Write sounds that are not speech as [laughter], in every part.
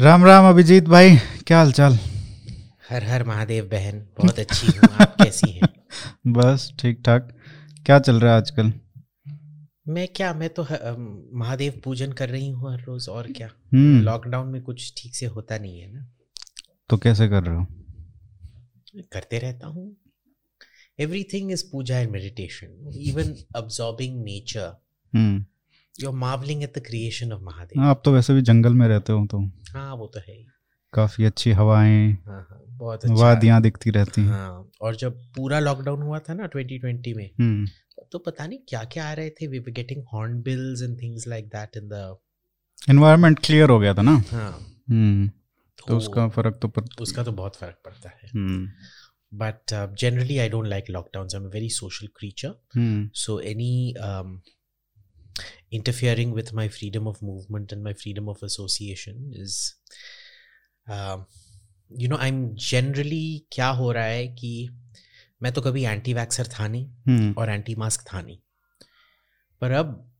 राम राम अभिजीत भाई क्या हाल चाल हर हर महादेव बहन बहुत अच्छी हूँ आप कैसी हैं? [laughs] बस ठीक ठाक क्या चल रहा है आजकल? मैं क्या मैं तो महादेव पूजन कर रही हूँ हर रोज और क्या? हम्म। लॉकडाउन में कुछ ठीक से होता नहीं है ना। तो कैसे कर रहे हो? करते रहता हूँ। Everything is Puja and meditation even absorbing nature you are marvelling at the creation of Mahadev हाँ, आप तो वैसे भी जंगल में रहते हो तो। हाँ वो तो है ही। काफ़ी अच्छी हवाएँ हाँ हाँ बहुत अच्छा। वादियाँ दिखती रहती हैं। हाँ और जब पूरा लॉकडाउन हुआ था ना 2020 में हम्म। तो पता नहीं क्या क्या आ रहे थे। We were getting hornbills and things like that in the environment clear हो गया था ना। हाँ। हम्म तो उसका फ़र्क तो पड़ता उसका तो बहुत फ़र्क पड़ता है। हम्म। But uh, generally i don't like lockdowns. I'm a very social creature hmm so any um, interfering with my freedom of movement and my freedom of association is um, you know i'm generally क्या हो रहा है कि मैं तो कभी anti vaxxer था नहीं और एंटी मास्क था नहीं पर अब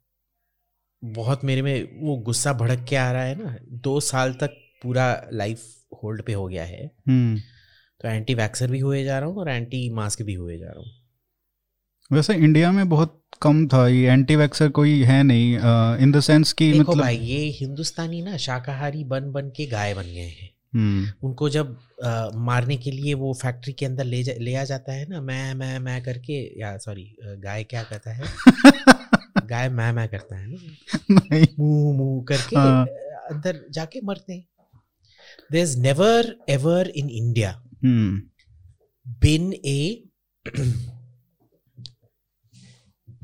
बहुत मेरे में वो गुस्सा भड़क के आ रहा है ना दो साल तक पूरा लाइफ होल्ड पे हो गया है। हम्म तो एंटी वैक्सर भी हुए जा रहा हूँ और एंटी मास्क भी हुए जा रहा हूँ। वैसे इंडिया में बहुत कम था ये एंटी वैक्सर कोई है नहीं इन द सेंस कि देखो मतलब भाई ये हिंदुस्तानी ना शाकाहारी बन बन के गाय बन गए हैं। हम्म। उनको जब अ, मारने के लिए वो फैक्ट्री के अंदर ले जा, ले आ जाता है ना मैं मैं मैं करके या सॉरी गाय क्या कहता है? [laughs] गाय मैं मैं करता है ना। मुँह मुँह करके हाँ। अंदर जाके मरते हैं। There is never ever in India hmm. been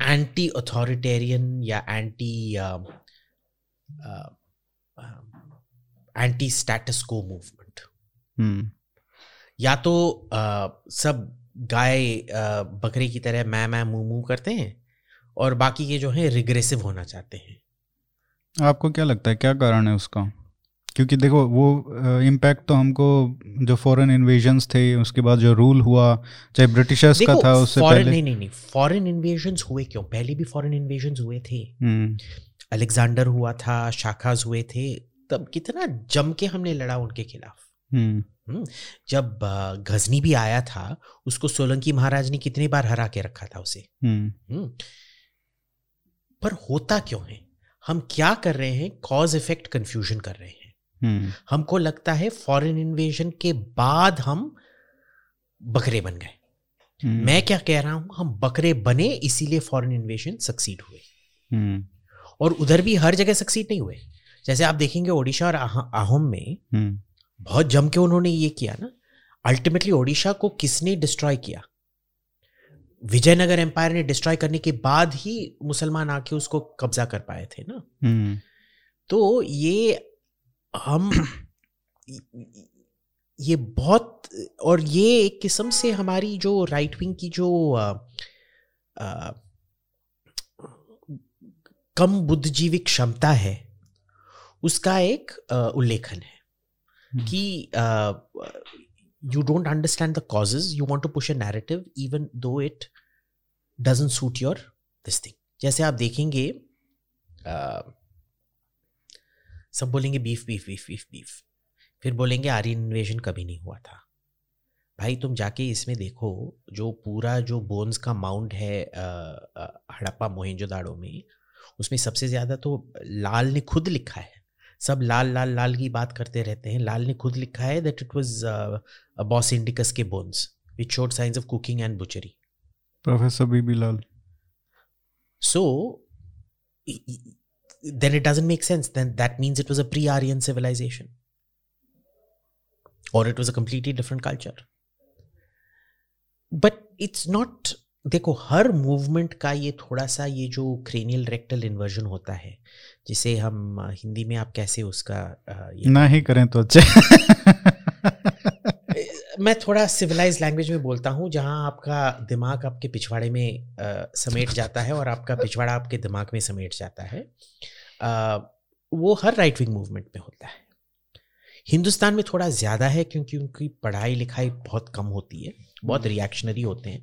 anti authoritarian या uh, anti status quo movement या तो uh, सब गाय uh, बकरे की तरह मैं मैं मुँह मुँह करते हैं और बाकी के जो हैं रिग्रेसिव होना चाहते हैं। आपको क्या लगता है क्या कारण है उसका? क्योंकि देखो वो इम्पैक्ट तो हमको जो फॉरेन इन्वेजन्स थे उसके बाद जो रूल हुआ चाहे ब्रिटिशर्स का था उससे पहले नहीं नहीं नहीं फॉरेन इन्वेजन्स हुए क्यों? पहले भी फॉरेन इन्वेजन्स हुए थे। हम्म। अलेक्जेंडर हुआ था शाखाज हुए थे तब कितना जम के हमने लड़ा उनके खिलाफ। हम्म। जब अ, गजनी भी आया था उसको सोलंकी महाराज ने कितनी बार हरा के रखा था उसे। हम्म। हम्म। पर होता क्यों है? हम क्या कर रहे हैं? कॉज इफ़ेक्ट कंफ्यूजन कर रहे हैं। हम्म हमको लगता है फॉरेन इन्वेजन के बाद हम बकरे बन गए। हम्म, मैं क्या कह रहा हूँ हम बकरे बने इसीलिए फॉरेन इन्वेजन सक्सीड हुए। हम्म। और उधर भी हर जगह सक्सीड नहीं हुए। जैसे आप देखेंगे ओडिशा और आह- आहोम में हम्म। बहुत जम के उन्होंने ये किया ना। अल्टीमेटली ओडिशा को किसने डिस्ट्रॉय किया? विजयनगर एम्पायर ने डिस्ट्रॉय करने के बाद ही मुसलमान आके उसको कब्जा कर पाए थे ना। हम्म। तो ये हम ये बहुत और ये एक किस्म से हमारी जो राइट विंग की जो अ, अ, कम बुद्धिजीवी क्षमता है उसका एक उल्लेखन है हम्म। कि you don't understand the causes you want to push a narrative even though it doesn't suit your this thing जैसे आप देखेंगे अ, सब बोलेंगे beef beef beef beef beef फिर बोलेंगे आर्यन इन्वेजन कभी नहीं हुआ था। भाई तुम जाके इसमें देखो जो पूरा जो बोन्स का माउंट है हड़प्पा मोहनजोदाड़ो में उसमें सबसे ज़्यादा तो लाल ने खुद लिखा है। सब लाल लाल लाल की बात करते रहते हैं। लाल ने खुद लिखा है that it was Bos indicus के bones which showed science of cooking and butchery professor B B i- then it doesn't make sense. Then that means it was a pre-Aryan civilization, or it was a completely different culture. But it's not. देखो हर movement का ये थोड़ा सा ये जो cranial rectal inversion होता है जिसे हम हिंदी में आप कैसे उसका ये ना ही करें तो अच्छे [laughs] मैं थोड़ा सिविलाइज लैंग्वेज में बोलता हूँ जहाँ आपका दिमाग आपके पिछवाड़े में अ, समेट जाता है और आपका पिछवाड़ा आपके दिमाग में समेट जाता है वो हर राइट विंग मूवमेंट में होता है। हिंदुस्तान में थोड़ा ज़्यादा है क्योंकि उनकी पढ़ाई लिखाई बहुत कम होती है बहुत रिएक्शनरी होते हैं।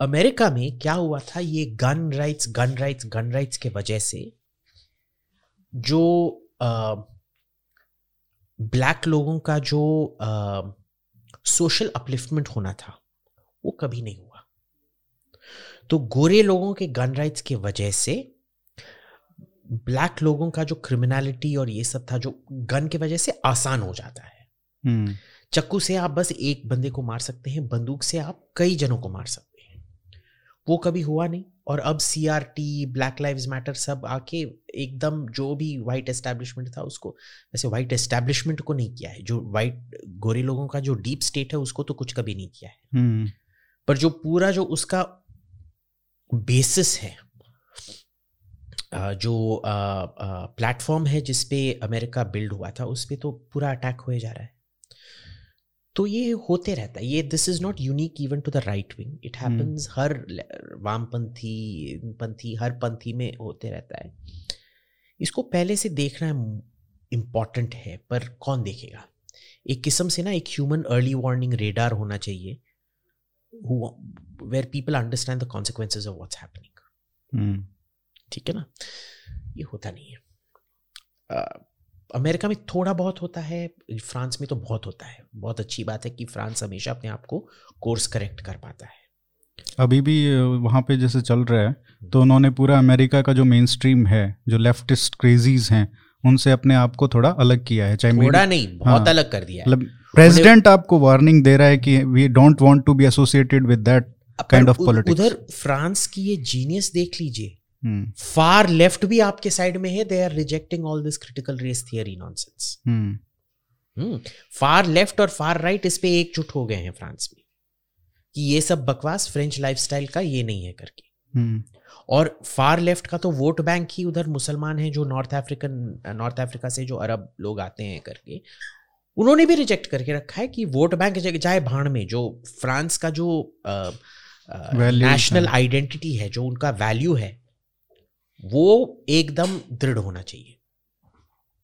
अमेरिका में क्या हुआ था ये gun rights gun rights gun rights के वजह से जो अ, ब्लैक लोगों का जो सोशल अपलिफ्टमेंट होना था वो कभी नहीं हुआ। तो गोरे लोगों के गन राइट्स की वजह से ब्लैक लोगों का जो क्रिमिनलिटी और ये सब था जो गन की वजह से आसान हो जाता है। हम्म। चक्कू से आप बस एक बंदे को मार सकते हैं बंदूक से आप कई जनों को मार सकते हैं। वो कभी हुआ नहीं और अब C R T black lives matter सब आके एकदम जो भी वाइट एस्टेब्लिशमेंट था उसको वैसे वाइट एस्टेब्लिशमेंट को नहीं किया है। जो वाइट गोरे लोगों का जो डीप स्टेट है उसको तो कुछ कभी नहीं किया है। हम्म। पर जो पूरा जो उसका बेसिस है जो प्लेटफॉर्म है जिस पे अमेरिका बिल्ड हुआ था उस पे तो पूरा अटैक हुए जा रहा है। तो ये होते रहता है। ये this is not unique even to the right wing it happens हर वामपंथी पंथी हर पंथी में होते रहता है। इसको पहले से देखना इंपॉर्टेंट है पर कौन देखेगा? एक किस्म से ना एक ह्यूमन अर्ली वार्निंग रेडार होना चाहिए where people understand the consequences of what's happening ठीक है ना ये होता नहीं है। अ, अमेरिका में थोड़ा बहुत होता है फ्रांस में तो बहुत होता है। बहुत अच्छी बात है कि फ्रांस हमेशा अपने आप को कोर्स करेक्ट कर पाता है। अभी भी वहाँ पे जैसे चल रहा है तो उन्होंने पूरा अमेरिका का जो मेन स्ट्रीम है जो लेफ्टिस्ट क्रेजीज हैं उनसे अपने आप को थोड़ा अलग किया है चाहे थोड़ा नहीं बहुत हाँ। अलग कर दिया मतलब प्रेसिडेंट आपको वार्निंग दे रहा है कि we don't want to be associated with that of उ- politics. उधर फ्रांस की ये जीनियस देख लीजिए। हम्म फार लेफ़्ट भी आपके साइड में है they are rejecting all this critical race theory nonsense far left और फार राइट इस पे एकजुट हो गए हैं फ्रांस में कि ये सब बकवास फ्रेंच लाइफस्टाइल का ये नहीं है करके। हम्म। और फार लेफ़्ट का तो वोट बैंक ही उधर मुसलमान हैं जो नॉर्थ अफ्रीकन नॉर्थ अफ्रीका से जो अरब लोग आते हैं करके उन्होंने भी रिजेक्ट करके रखा है कि वोट बैंक जाए भाड़ में जो फ्रांस का जो नेशनल। आइडेंटिटी है। जो उनका वैल्यू है वो एकदम दृढ़ होना चाहिए।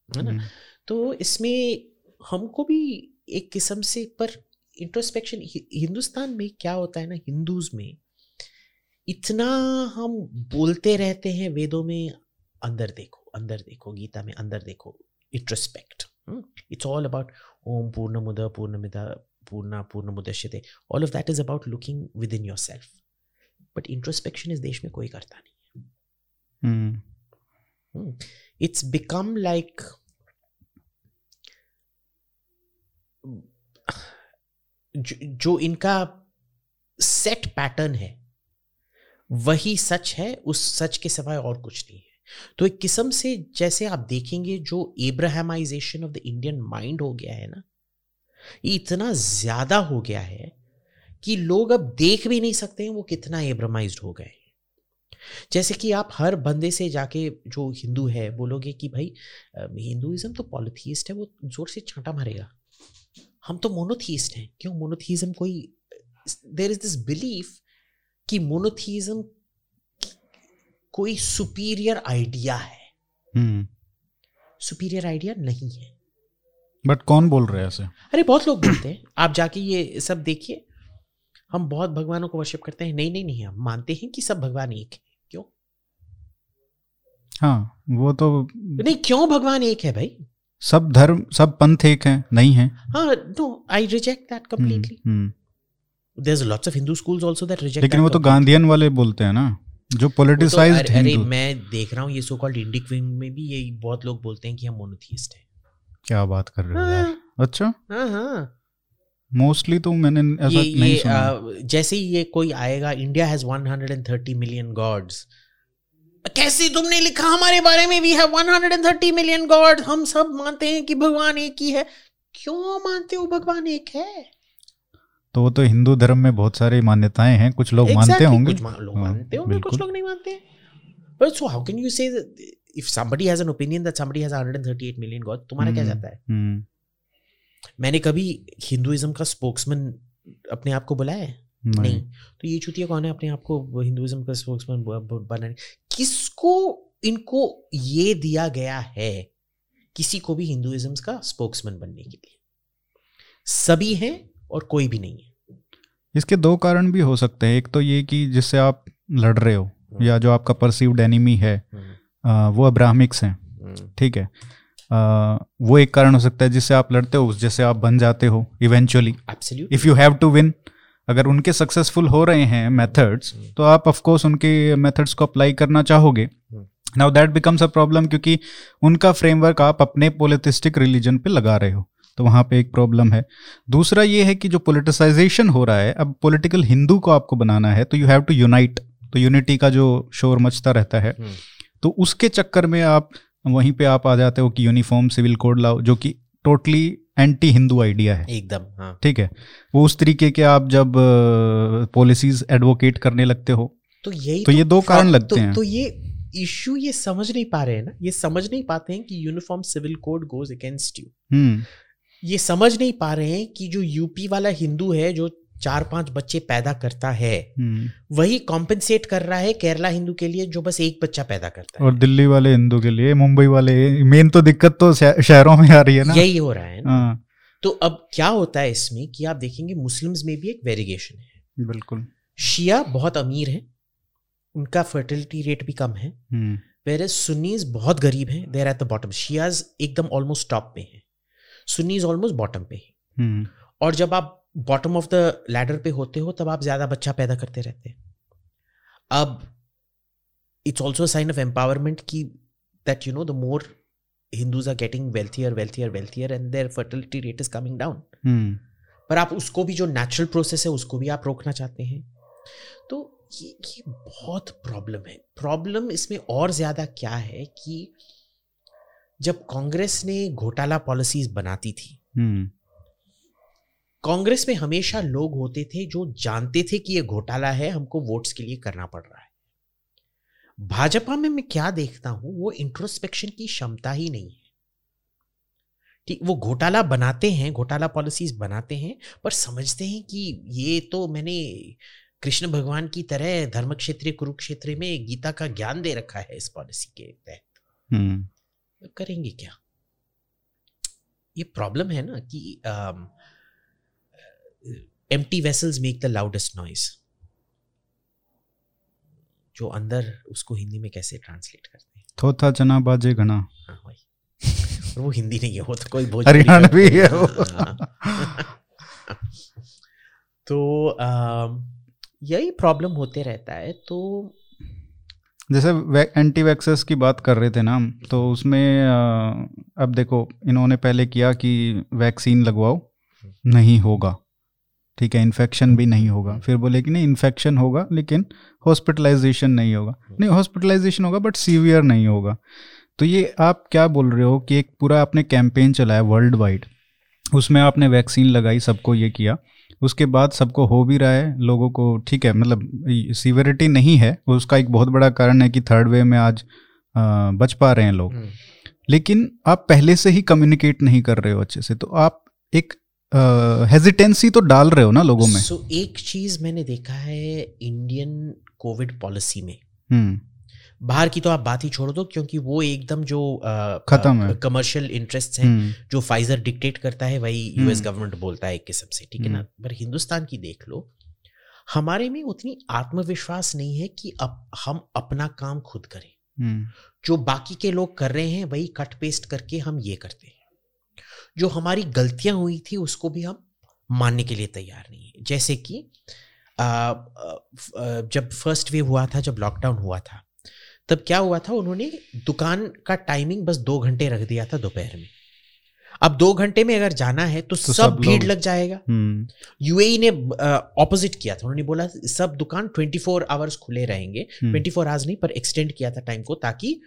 है ना? हम्म, तो इसमें हमको भी एक किस्म से पर इंट्रोस्पेक्शन हिंदुस्तान में क्या होता है ना हिंदूज में इतना हम बोलते रहते हैं वेदों में अंदर देखो अंदर देखो गीता में अंदर देखो इंट्रोस्पेक्ट इट्स ऑल अबाउट ओम पूर्ण मुद पूर्ण मिदा पूर्णा पूर्ण मुदश्यते all of that is about looking within yourself but introspection इस देश में कोई करता नहीं। It's become like जो, इनका सेट पैटर्न है वही सच है उस सच के सिवाय और कुछ नहीं है। तो एक किस्म से जैसे आप देखेंगे जो Abrahamisation of the Indian mind हो गया है ना ये इतना ज़्यादा हो गया है कि लोग अब देख भी नहीं सकते हैं वो कितना एब्रामाइज्ड हो गए हैं। जैसे कि आप हर बंदे से जाके जो हिंदू है बोलोगे कि भाई हिंदुइज्म तो पॉलिथीस्ट है वो ज़ोर से छांटा मारेगा। हम तो मोनोथीस्ट हैं। क्यों? मोनोथीज्म कोई देर इज़ दिस बिलीफ कि मोनोथीज्म कोई सुपीरियर आइडिया है। हम्म। सुपीरियर आइडिया नहीं है। बट कौन बोल रहा है ऐसे? अरे बहुत लोग बोलते हैं। आप जाके ये सब देखिए। हम बहुत भगवानों को वर्शिप करते हैं। नहीं नहीं नहीं हम मानते हैं कि सब भगवान एक है। क्यों? हाँ वो तो नहीं क्यों भगवान एक है भाई? सब धर्म सब पंथ एक हैं नहीं है। हाँ no I reject that completely there lots of Hindu schools also that reject लेकिन वो तो गांधीयन वाले बोलते हैं ना जो पोलिटिसाइज्ड अरे अरे हिंदू मैं देख रहा हूँ ये सो कॉल्ड इंडिक विंग में भी ये बहुत लोग बोलते हैं कि हम मोनोथीस्ट हैं। क्या बात कर रहे हो यार। हाँ। अच्छा? हाँ हाँ। मोस्टली तो मैंने ऐसा ये नहीं ये सुना। आ, जैसे ही ये कोई आएगा इंडिया हैज़ 130 मिलियन गॉड्स कैसे तुमने लिखा हमारे बारे में? वी हैव 130 मिलियन गॉड हम सब मानते हैं कि भगवान एक ही है। क्यों मानते हो भगवान एक है? तो वो तो हिंदू धर्म में बहुत सारी मान्यताएँ हैं। कुछ लोग exactly, मानते होंगे। कुछ लोग हाँ, मानते होंगे कुछ लोग नहीं मानते। But so how can you say if somebody has an opinion that somebody has 138 million god तुम्हारा क्या हम्म, जाता है? हम्म, मैंने कभी हिंदुइज्म का स्पोक्समैन अपने आप को बुलाया है? नहीं। तो ये चुतिया कौन है? अपने आप को हिंदुइज्म का स्पोक्समैन बनाने किसको इनको ये दिया गया है किसी को भी हिंदुइज्म का स्पोक्समैन बनने के लिए? सभी हैं और कोई भी नहीं है। इसके दो कारण भी हो सकते हैं। एक तो ये कि जिससे आप लड़ रहे हो या जो आपका परसीव्ड एनिमी है हम्म, आ, वो अब्राहमिक्स हैं। हम्म, ठीक है। आ, वो एक कारण हो सकता है जिससे आप लड़ते हो उस जैसे आप बन जाते हो eventually if you have to win अगर उनके सक्सेसफुल हो रहे हैं मेथड्स हम्म। तो आप ऑफ़ कोर्स उनके मेथड्स को अप्लाई करना चाहोगे। Now that becomes a problem क्योंकि उनका फ्रेमवर्क आप अपने पोलिटिस्टिक रिलीजन पे लगा रहे हो तो वहाँ पे एक प्रॉब्लम है दूसरा ये है कि जो पोलिटिसाइजेशन हो रहा है अब पॉलिटिकल हिंदू को आपको बनाना है तो यू हैव टू यूनाइट तो यूनिटी का जो शोर मचता रहता है हम्म। तो उसके चक्कर में आप वहीं पे आप आ जाते हो कि यूनिफॉर्म सिविल कोड लाओ जो कि टोटली एंटी हिंदू आइडिया है। एकदम हाँ। ठीक है? वो उस तरीके के आप जब पॉलिसीज़ एडवोकेट करने लगते हो तो यही तो तो ये दो कारण लगते तो, हैं। तो ये इश्यू ये समझ नहीं पा रहे हैं ना? ये समझ नहीं पाते हैं कि uniform civil code goes against you ये समझ नहीं पा रहे हैं कि जो यूपी वाला हिंदू है जो चार पाँच बच्चे पैदा करता है। हम्म। वही कॉम्पेंसेट कर रहा है केरला हिंदू के लिए जो बस एक बच्चा पैदा करता है। और दिल्ली वाले हिंदू के लिए मुंबई वाले मेन तो दिक्कत तो शहरों में आ रही है ना। यही हो रहा है ना। हाँ। तो अब क्या होता है इसमें कि आप देखेंगे मुस्लिम्स में भी एक वेरिगेशन है। बिल्कुल। शिया बहुत अमीर है उनका फर्टिलिटी रेट भी कम है वेर सुन्नीज बहुत गरीब हैं there at the bottom Shias एकदम ऑलमोस्ट टॉप पे हैं। सुन्नीज ऑलमोस्ट बॉटम पे हैं। हम्म। और जब आप बॉटम ऑफ़ द लैडर पे होते हो तब आप ज़्यादा बच्चा पैदा करते रहते हैं। अब it's also sign of empowerment की that you know the more Hindus are getting wealthier wealthier wealthier and their fertility rate is coming down पर आप उसको भी जो नेचुरल प्रोसेस है उसको भी आप रोकना चाहते हैं। तो ये ये बहुत प्रॉब्लम है। प्रॉब्लम इसमें और ज़्यादा क्या है कि जब कांग्रेस ने घोटाला पॉलिसीज़ बनाती थी हम्म कांग्रेस में हमेशा लोग होते थे जो जानते थे कि यह घोटाला है हमको वोट्स के लिए करना पड़ रहा है। भाजपा में मैं क्या देखता हूँ वो इंट्रोस्पेक्शन की क्षमता ही नहीं है। ठीक वो घोटाला बनाते हैं घोटाला पॉलिसीज़ बनाते हैं पर समझते हैं कि ये तो मैंने कृष्ण भगवान की तरह धर्म क्षेत्र कुरुक्षेत्र में गीता का ज्ञान दे रखा है इस पॉलिसी के तहत। हम्म। करेंगे क्या? ये प्रॉब्लम है ना कि empty vessels make the loudest noise जो अंदर उसको हिंदी में कैसे ट्रांसलेट करते हैं? थोथा चना बाजे घना हाँ और वो हिंदी नहीं है वो तो कोई भोजपुरी हरियाणवी है। वो। हाँ। तो यही प्रॉब्लम होते रहता है तो जैसे एंटी वैक्सेस की बात कर रहे थे ना तो उसमें अब देखो इन्होंने पहले किया कि वैक्सीन लगवाओ नहीं होगा। ठीक है इन्फेक्शन भी नहीं होगा। फिर बोले कि नहीं इन्फेक्शन होगा लेकिन हॉस्पिटलाइजेशन नहीं होगा। नहीं हॉस्पिटलाइजेशन होगा बट सीवियर नहीं होगा। तो ये आप क्या बोल रहे हो कि एक पूरा आपने कैंपेन चलाया वर्ल्ड वाइड उसमें आपने वैक्सीन लगाई सबको ये किया। उसके बाद सबको हो भी रहा है लोगों को ठीक है मतलब सीवियरिटी नहीं है। उसका एक बहुत बड़ा कारण है कि थर्ड वे में आज अ, बच पा रहे हैं लोग। हम्म, लेकिन आप पहले से ही कम्युनिकेट नहीं कर रहे हो अच्छे से। तो आप एक हेजिटेंसी तो डाल रहे हो ना लोगों में? सो so, एक चीज़ मैंने देखा है इंडियन कोविड पॉलिसी में। हम्म। बाहर की तो आप बात ही छोड़ दो क्योंकि वो एकदम जो खत्म है। कमर्शियल इंटरेस्ट हैं हम्म, जो फाइजर डिक्टेट करता है वही यूएस हम्म। गवर्नमेंट बोलता है एक किस्म से ठीक है ना? पर हिंदुस्तान की देख लो हमारे में उतनी आत्मविश्वास नहीं है कि अब हम अपना काम खुद करें। जो बाकी के लोग कर रहे हैं वही कट पेस्ट करके हम ये करते हैं। जो हमारी गलतियाँ हुई थी उसको भी हम मानने के लिए तैयार नहीं है। जैसे कि आ, आ, जब फ़र्स्ट वेव हुआ था जब लॉकडाउन हुआ था तब क्या हुआ था? उन्होंने दुकान का टाइमिंग बस दो घंटे रख दिया था दोपहर में। अब दो घंटे में अगर जाना है तो, तो सब सब भीड़ लग जाएगा। हम्म, यूएई ने ऑपोजिट किया था। उन्होंने बोला सब दुकान 24 फोर आवर्स खुले रहेंगे। 24 फोर आवर्स नहीं पर एक्सटेंड किया था टाइम को ताकि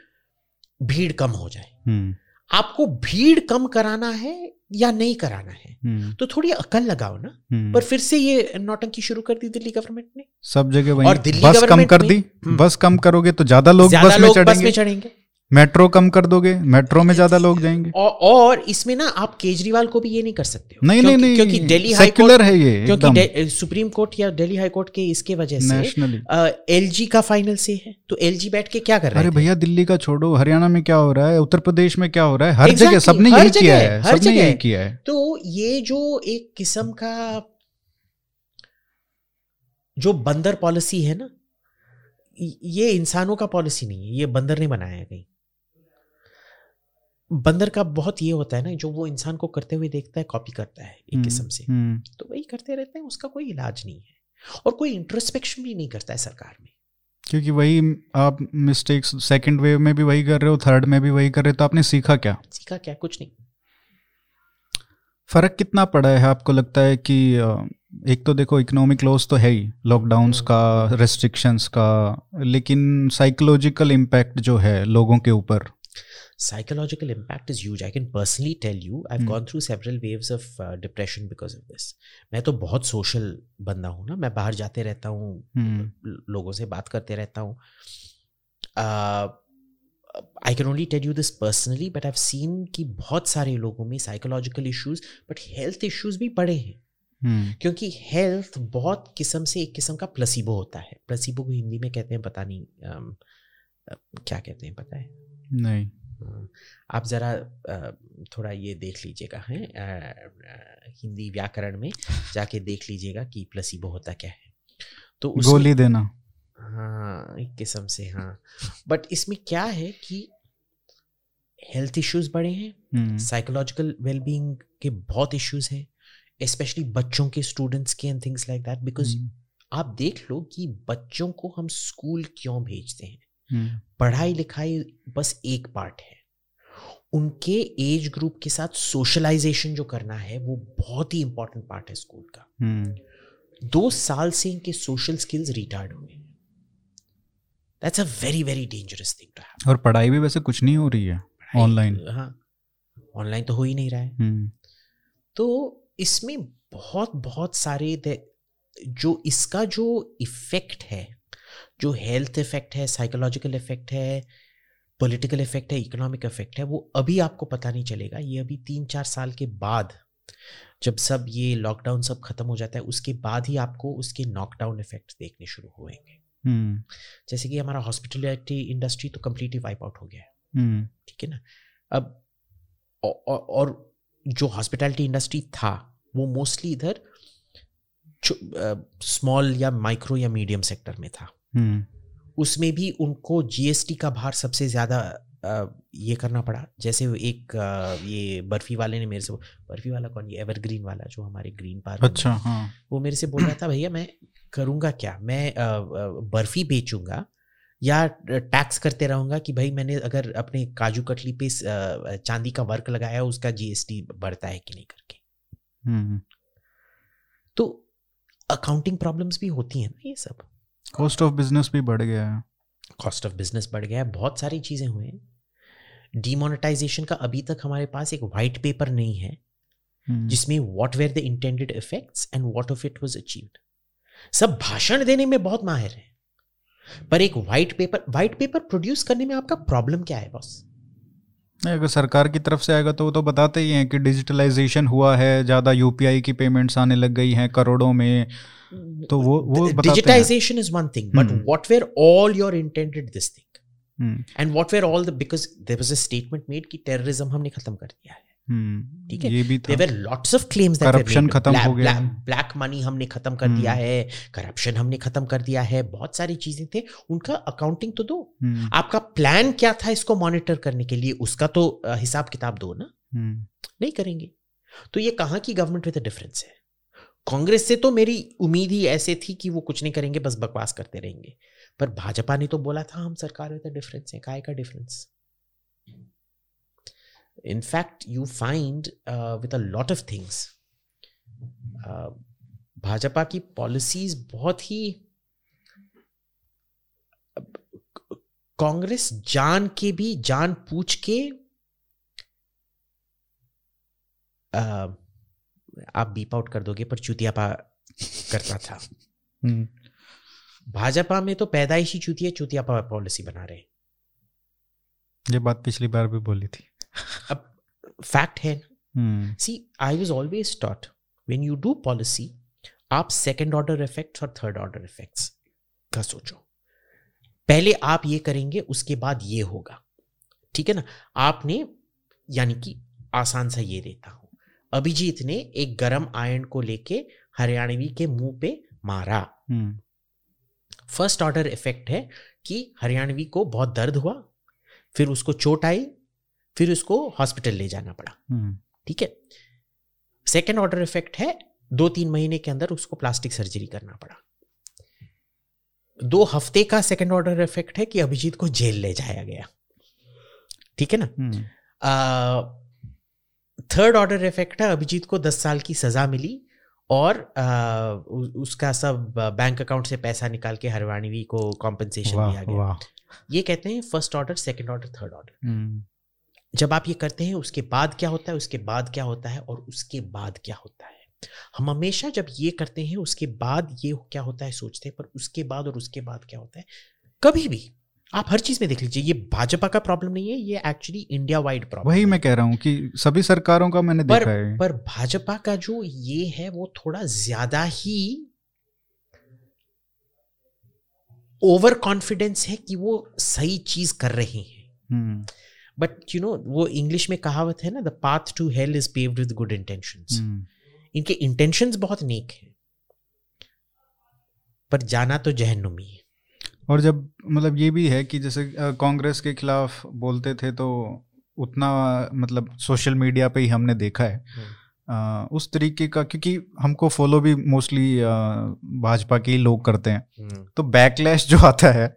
भीड़ कम हो जाए। हम्म, आपको भीड़ कम कराना है या नहीं कराना है? हम्म, तो थोड़ी अकल लगाओ ना। हम्म। पर फिर से ये नौटंकी शुरू कर दी दिल्ली गवर्नमेंट ने। सब जगह और दिल्ली बस कम कर दी। हम्म। बस कम करोगे तो ज़्यादा लोग बस में चढ़ेंगे। मेट्रो कम कर दोगे मेट्रो में ज़्यादा लोग जाएँगे। और, और इसमें ना आप केजरीवाल को भी ये नहीं कर सकते हो। नहीं नहीं क्योंकि- नहीं क्योंकि दिल्ली हाई कोर्ट है ये क्योंकि सुप्रीम कोर्ट या दिल्ली हाई कोर्ट के इसके वजह से एल जी का फाइनल से है। तो एल जी बैठ के क्या कर रहे अरे भैया दिल्ली का छोड़ो हरियाणा में क्या हो रहा है उत्तर प्रदेश में क्या हो रहा है हर जगह सबने यही किया है हर सबने जगह। यही किया है। तो ये जो एक किस्म का जो बंदर पॉलिसी है ना ये इंसानों का पॉलिसी नहीं है ये बंदर ने बनाया है कहीं। बंदर का बहुत ये होता है ना जो वो इंसान को करते हुए देखता है कॉपी करता है एक हम्म, किस्म से। हम्म, तो वही करते रहते हैं उसका कोई इलाज नहीं है। और कोई इंट्रोस्पेक्शन भी नहीं करता है सरकार में। क्योंकि वही आप मिस्टेक्स सेकंड वेव में भी वही कर रहे हो थर्ड में भी वही कर रहे हो तो आपने सीखा क्या? सीखा क्या? कुछ नहीं। फ़र्क कितना पड़ा है? आपको लगता है कि एक तो देखो इकोनॉमिक लॉस तो है ही लॉकडाउन्स हम्म। का रेस्ट्रिक्शंस का लेकिन साइकोलॉजिकल इम्पैक्ट जो है लोगों के ऊपर psychological impact is huge. I can personally tell you i've Hmm. gone through several waves of uh, depression because of this. मैं तो बहुत सोशल बंदा हूँ ना मैं बाहर जाते रहता हूँ ल- लोगों से बात करते रहता हूँ। I can only tell you this personally but I've seen कि बहुत सारे लोगों में psychological issues but health issues भी बड़े हैं। हम्म, क्योंकि हेल्थ बहुत किस्म से एक किस्म का प्लसीबो होता है। प्लसीबो को हिंदी में कहते हैं पता नहीं अम, अ, क्या कहते हैं पता है? नहीं। आप ज़रा थोड़ा ये देख लीजिएगा हैं? हिंदी व्याकरण में जाके देख लीजिएगा कि प्लसीबो होता क्या है। तो गोली देना। हाँ एक किस्म से हाँ। बट इसमें क्या है कि हेल्थ इश्यूज़ बड़े हैं हम्म, साइकोलॉजिकल वेलबींग के बहुत इश्यूज़ हैं स्पेशली बच्चों के स्टूडेंट्स के and things like that because hmm, आप देख लो कि बच्चों को हम स्कूल क्यों भेजते हैं? हम्म, पढ़ाई लिखाई बस एक पार्ट है। उनके एज ग्रुप के साथ सोशलाइजेशन जो करना है वो बहुत ही इंपॉर्टेंट पार्ट है स्कूल का। हम्म, दो साल से इनके सोशल स्किल्स रिटायर्ड हुए that's a very very dangerous thing to have और पढ़ाई भी वैसे कुछ नहीं हो रही है ऑनलाइन हाँ। ऑनलाइन तो हो ही नहीं रहा है। हम्म, तो इसमें बहुत बहुत सारे जो इसका जो इफ़ेक्ट है जो हेल्थ इफ़ेक्ट है साइकोलॉजिकल इफ़ेक्ट है पॉलिटिकल इफ़ेक्ट है इकोनॉमिक इफ़ेक्ट है वो अभी आपको पता नहीं चलेगा। ये अभी तीन चार साल के बाद जब सब ये लॉकडाउन सब खत्म हो जाता है उसके बाद ही आपको उसके नॉकडाउन इफ़ेक्ट देखने शुरू होंगे हम्म, जैसे कि हमारा हॉस्पिटलिटी इंडस्ट्री तो कम्प्लीटली वाइप आउट हो गया है। हम्म, ठीक है ना? अब औ- औ- और जो हॉस्पिटैलिटी इंडस्ट्री था वो मोस्टली इधर स्मॉल या माइक्रो या मीडियम सेक्टर में था। उसमें भी उनको जीएसटी का भार सबसे ज़्यादा ये करना पड़ा। जैसे एक ये बर्फ़ी वाले ने मेरे से बर्फ़ी वाला कौन? ये एवरग्रीन वाला जो हमारे ग्रीन पार्क अच्छा हाँ। वो मेरे से बोल रहा था भैया मैं करूँगा क्या? मैं बर्फ़ी बेचूँगा या टैक्स करते रहूँगा कि भाई मैंने अगर अपने काजू कटली पे चांदी का वर्क लगाया उसका जीएसटी बढ़ता है कि नहीं करके? हम्म, तो अकाउंटिंग प्रॉब्लम्स भी होती हैं ना ये सब। कॉस्ट ऑफ़ बिज़नेस भी बढ़ गया है। कॉस्ट ऑफ़ बिज़नेस बढ़ गया है बहुत सारी चीज़ें हुई हैं। डीमोनेटाइजेशन का अभी तक हमारे पास एक वाइट पेपर नहीं है हम्म, जिसमें what were the intended effects and what of it was achieved सब भाषण देने में बहुत माहिर है पर एक white paper white paper produce करने में आपका प्रॉब्लम क्या है बॉस नहीं अगर सरकार की तरफ़ से आएगा तो वो तो बताते ही हैं कि डिजिटलाइजेशन हुआ है ज़्यादा यूपीआई की पेमेंट्स आने लग गई हैं करोड़ों में। तो वो वो digitisation is one thing but. What were all your intended this thing and what were all the because there was a statement made कि टेररिज्म हमने खत्म कर दिया है। ठीक है। ये भी था। There were lots of claims Corruption खत्म हो गया। ब्लैक मनी हमने खत्म कर दिया हम्म। है करप्शन हमने खत्म कर दिया है बहुत सारी चीज़ें थे। उनका अकाउंटिंग तो दो। हम्म, आपका प्लान क्या था इसको मॉनिटर करने के लिए? उसका तो हिसाब किताब दो ना। हम्म, नहीं करेंगे। तो ये कहाँ की गवर्नमेंट विद डिफरेंस है? कांग्रेस से तो मेरी उम्मीद ही ऐसे थी कि वो कुछ नहीं करेंगे बस बकवास करते रहेंगे। पर भाजपा ने तो बोला था हम सरकार विद डिफरेंस है काय का difference in fact you find uh, with a lot of things. Uh, Bhajpa की पॉलिसीज़ बहुत ही कांग्रेस जान के भी जान पूछ के uh, आप बीप आउट कर दोगे पर चुतियापा करता था। हम्म, भाजपा में तो पैदाइशी चुतिया चुतियापा पॉलिसी बना रहे हैं। ये बात पिछली बार भी बोली थी। अब फैक्ट है। See, I was always taught when you do policy, आप सेकेंड ऑर्डर इफेक्ट्स और थर्ड ऑर्डर इफेक्ट्स का सोचो। पहले आप ये करेंगे उसके बाद ये होगा। ठीक है ना? आपने यानी कि आसान सा ये देता हूँ। अभिजीत ने एक गरम आयरन को लेके हरियाणवी के मुँह पे मारा। फ़र्स्ट ऑर्डर इफ़ेक्ट है कि हरियाणवी को बहुत दर्द हुआ फिर उसको चोट आई फिर उसको हॉस्पिटल ले जाना पड़ा। हम्म, ठीक है? सेकेंड ऑर्डर इफ़ेक्ट है दो तीन महीने के अंदर उसको प्लास्टिक सर्जरी करना पड़ा। दो हफ़्ते का सेकेंड ऑर्डर इफ़ेक्ट है कि अभिजीत को जेल ले जाया गया। ठीक है ना? थर्ड ऑर्डर इफ़ेक्ट है अभिजीत को दस साल की सजा मिली और आ, उसका सब बैंक अकाउंट से पैसा निकाल के हरवाणवी को कॉम्पनसेशन दिया गया। ये कहते हैं first order second order third order जब आप ये करते हैं उसके बाद क्या होता है? उसके बाद क्या होता है? और उसके बाद क्या होता है? हम हमेशा जब ये करते हैं उसके बाद ये क्या होता है सोचते हैं पर उसके बाद और उसके बाद क्या होता है? कभी भी। आप हर चीज़ में देख लीजिए ये भाजपा का प्रॉब्लम नहीं है ये एक्चुअली इंडिया वाइड प्रॉब्लम वही मैं कह रहा हूँ कि सभी सरकारों का मैंने पर देखा है। पर भाजपा का जो ये है वो थोड़ा ज़्यादा ही ओवर कॉन्फिडेंस है कि वो सही चीज़ कर रहे हैं। हम्म, बट यू नो वो इंग्लिश में कहावत है ना the path to hell is paved with good hmm, इनके इंटेंशन बहुत नेक है। पर जाना तो जहनुमी है। और जब मतलब ये भी है कि जैसे कांग्रेस के खिलाफ बोलते थे तो उतना मतलब सोशल मीडिया पे ही हमने देखा है। अ, उस तरीके का क्योंकि हमको फॉलो भी मोस्टली भाजपा के ही लोग करते हैं। तो बैकलैश जो आता है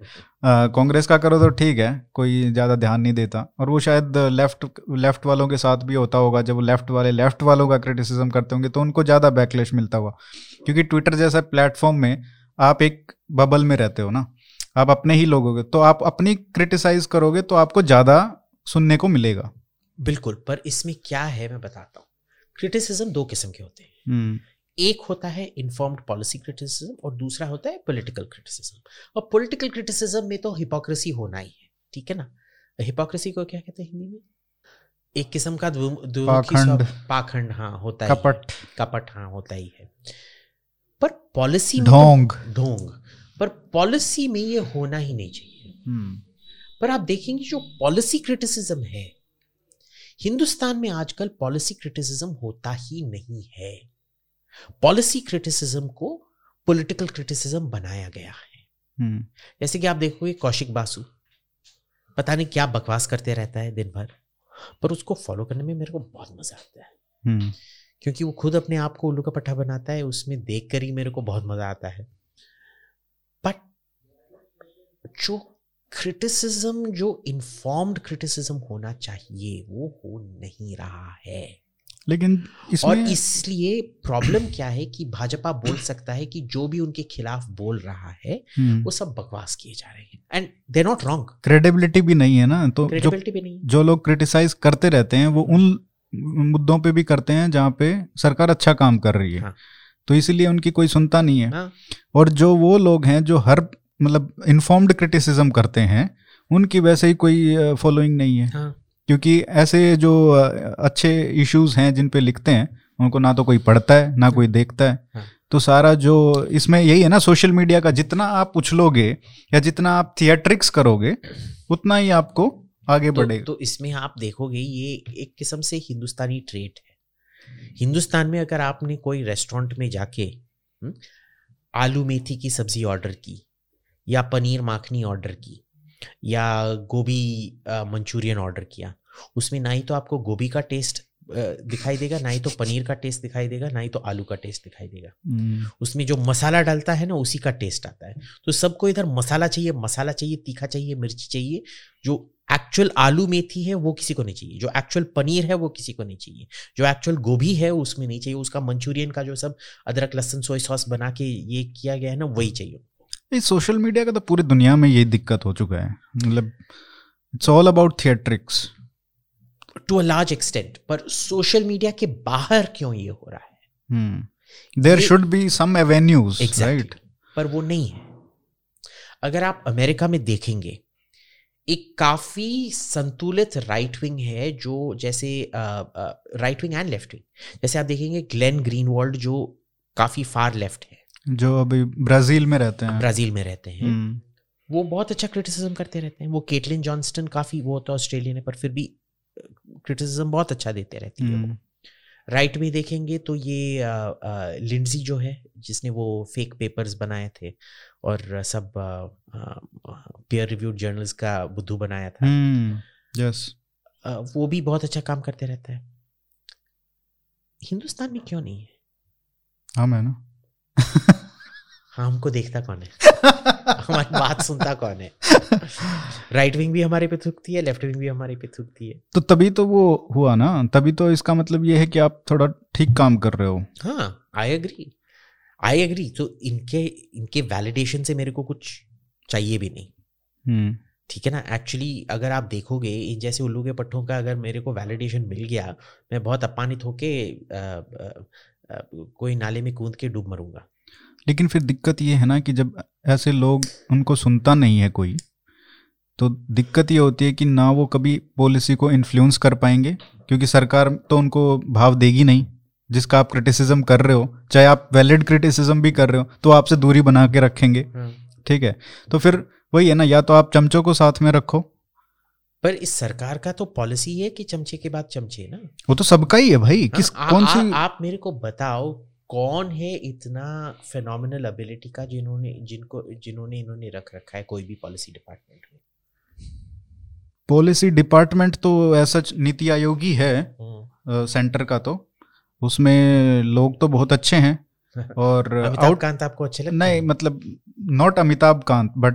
कांग्रेस का करो तो ठीक है कोई ज़्यादा ध्यान नहीं देता। और वो शायद लेफ़्ट लेफ़्ट वालों के साथ भी होता होगा जब वो लेफ़्ट वाले लेफ़्ट वालों का क्रिटिसिज्म करते होंगे तो उनको ज़्यादा बैकलैश मिलता होगा। क्योंकि ट्विटर जैसा प्लेटफॉर्म में आप एक बबल में रहते हो ना आप अपने ही लोग होगे तो आप अपनी क्रिटिसाइज करोगे तो आपको ज़्यादा सुनने को मिलेगा। बिल्कुल पर इसमें क्या है मैं बताता हूँ। क्रिटिसिज्म दो किस्म के होते हैं। हम्म, एक होता है इन्फॉर्म्ड पॉलिसी क्रिटिसिज्म और दूसरा होता है पॉलिटिकल क्रिटिसिज्म और पॉलिटिकल क्रिटिसिज्म में तो हिपोक्रेसी होना ही है ठीक है ना? हिपोक्रेसी को क्या कहते हैं हिंदी में? एक किस्म का पाखंड। पाखंड हाँ होता कपट है। कपट। कपट हाँ होता ही है। पर पॉलिसी ढोंग। ढोंग। पर पॉलिसी में ये होना ही नहीं चाहिए। हम्म, पर आप देखेंगे जो पॉलिसी क्रिटिसिज्म है हिंदुस्तान में आजकल पॉलिसी क्रिटिसिज्म होता ही नहीं है। पॉलिसी क्रिटिसिज्म को पॉलिटिकल क्रिटिसिज्म बनाया गया है। हम्म, जैसे कि आप देखोगे कौशिक बासु पता नहीं क्या बकवास करते रहता है दिन भर पर उसको फॉलो करने में मेरे को बहुत मज़ा आता है। हम्म, क्योंकि वो खुद अपने आप को उल्लू का पट्टा बनाता है उसमें देख कर ही मेरे को बहुत मज़ा आता है। बट जो क्रिटिसिज्म जो इन्फॉर्म्ड क्रिटिसिज्म होना चाहिए वो हो नहीं रहा है। लेकिन और इसलिए प्रॉब्लम क्या है कि भाजपा बोल सकता है कि जो भी उनके खिलाफ बोल रहा है हम्म, वो सब बकवास किए जा रहे हैं। And they not wrong credibility भी नहीं है ना तो जो क्रेडिबिलिटी भी नहीं। जो लोग क्रिटिसाइज करते रहते हैं वो उन मुद्दों पे भी करते हैं जहाँ पे सरकार अच्छा काम कर रही है। हाँ। तो इसीलिए उनकी कोई सुनता नहीं है। हाँ। और जो वो लोग हैं जो हर मतलब इन्फॉर्म्ड क्रिटिसिज्म करते हैं उनकी वैसे ही कोई फॉलोइंग नहीं है। हाँ। क्योंकि ऐसे जो अच्छे इश्यूज़ हैं जिन पे लिखते हैं उनको ना तो कोई पढ़ता है ना कोई देखता है। हाँ। तो सारा जो इसमें यही है ना सोशल मीडिया का जितना आप उछलोगे या जितना आप थिएट्रिक्स करोगे उतना ही आपको आगे तो, बढ़ेगा। तो इसमें आप देखोगे ये एक किस्म से हिंदुस्तानी ट्रेट है। हिंदुस्तान में अगर आपने कोई रेस्टोरेंट में जाके हम्म, आलू मेथी की सब्ज़ी ऑर्डर की या पनीर माखनी ऑर्डर की या गोभी मंचूरियन ऑर्डर किया। उसमें ना ही तो आपको गोभी का टेस्ट दिखाई देगा ना ही तो पनीर का टेस्ट दिखाई देगा ना ही तो आलू का टेस्ट दिखाई देगा। हम्म, उसमें जो मसाला डालता है ना उसी का टेस्ट आता है। तो सबको इधर मसाला चाहिए मसाला चाहिए तीखा चाहिए मिर्ची चाहिए जो एक्चुअल आलू मेथी है वो किसी को नहीं चाहिए। जो एक्चुअल पनीर है वो किसी को नहीं चाहिए। जो एक्चुअल गोभी है उसमें नहीं चाहिए। उसका मंचूरियन का जो सब अदरक लहसुन सोया सॉस बना के ये किया गया है ना वही चाहिए। ये सोशल मीडिया का तो पूरी दुनिया में यही दिक्कत हो चुका है। मतलब it's all about theatrics to a large extent पर सोशल मीडिया के बाहर क्यों ये हो रहा है? There should be some avenues right पर वो नहीं है। अगर आप अमेरिका में देखेंगे एक काफ़ी संतुलित राइट विंग है जो जैसे right wing and left wing जैसे आप देखेंगे ग्लेन ग्रीनवॉल्ड जो काफ़ी फार लेफ़्ट है। जो अभी ब्राज़ील में रहते हैं। ब्राज़ील में रहते हैं। हम्म, वो बहुत अच्छा क्रिटिसिज्म करते रहते हैं। वो केटलिन जॉनस्टन काफ़ी वो तो ऑस्ट्रेलियन है पर फिर भी क्रिटिसिज्म बहुत अच्छा देते रहती है वो। हम्म, राइट में देखेंगे तो ये अ, जो है जिसने वो फेक पेपर्स बनाए थे और सब पीयर रिव्यूड जर्नल्स का बुद्धू बनाया था। हम्म, yes. वो भी बहुत अच्छा काम करते रहता है। हिंदुस्तान में क्यों नहीं है? है ना। हाँ हमको देखता कौन है? [laughs] हमारी बात सुनता कौन है? राइट विंग भी हमारे पे थूकती है लेफ़्ट विंग भी हमारे पे थूकती है। तो तभी तो वो हुआ ना? तभी तो इसका मतलब ये है कि आप थोड़ा ठीक काम कर रहे हो। हाँ आई एग्री आई एग्री तो इनके इनके वैलिडेशन से मेरे को कुछ चाहिए भी नहीं। हम्म। ठीक है ना? एक्चुअली अगर आप देखोगे इन जैसे उल्लू के पट्टों का अगर मेरे को वैलिडेशन मिल गया मैं बहुत अपमानित होके कोई नाले में कूद के डूब मरूँगा। लेकिन फिर दिक्कत ये है ना कि जब ऐसे लोग उनको सुनता नहीं है कोई तो दिक्कत ये होती है कि ना वो कभी पॉलिसी को इन्फ्लुएंस कर पाएँगे क्योंकि सरकार तो उनको भाव देगी नहीं। जिसका आप क्रिटिसिज्म कर रहे हो चाहे आप वैलिड क्रिटिसिज्म भी कर रहे हो तो आपसे दूरी बना के रखेंगे। ठीक है? तो फिर वही है ना या तो आप चमचों को साथ में रखो पर इस सरकार का तो पॉलिसी है कि चमचे के बाद चमचे ना। वो तो सबका ही है भाई किस हाँ, आ, कौन आ, सी आप मेरे को बताओ कौन है इतना फेनोमिनल एबिलिटी का जिन्होंने जिनको जिन्होंने इन्होंने रख रखा है कोई भी पॉलिसी डिपार्टमेंट में? पॉलिसी डिपार्टमेंट तो ऐसा नीति आयोग ही है हम्म। सेंटर का तो। उसमें लोग तो बहुत अच्छे हैं [laughs] और अमिताभ कांत आपको अच्छे लगते नहीं मतलब नॉट अमिताभ कांत बट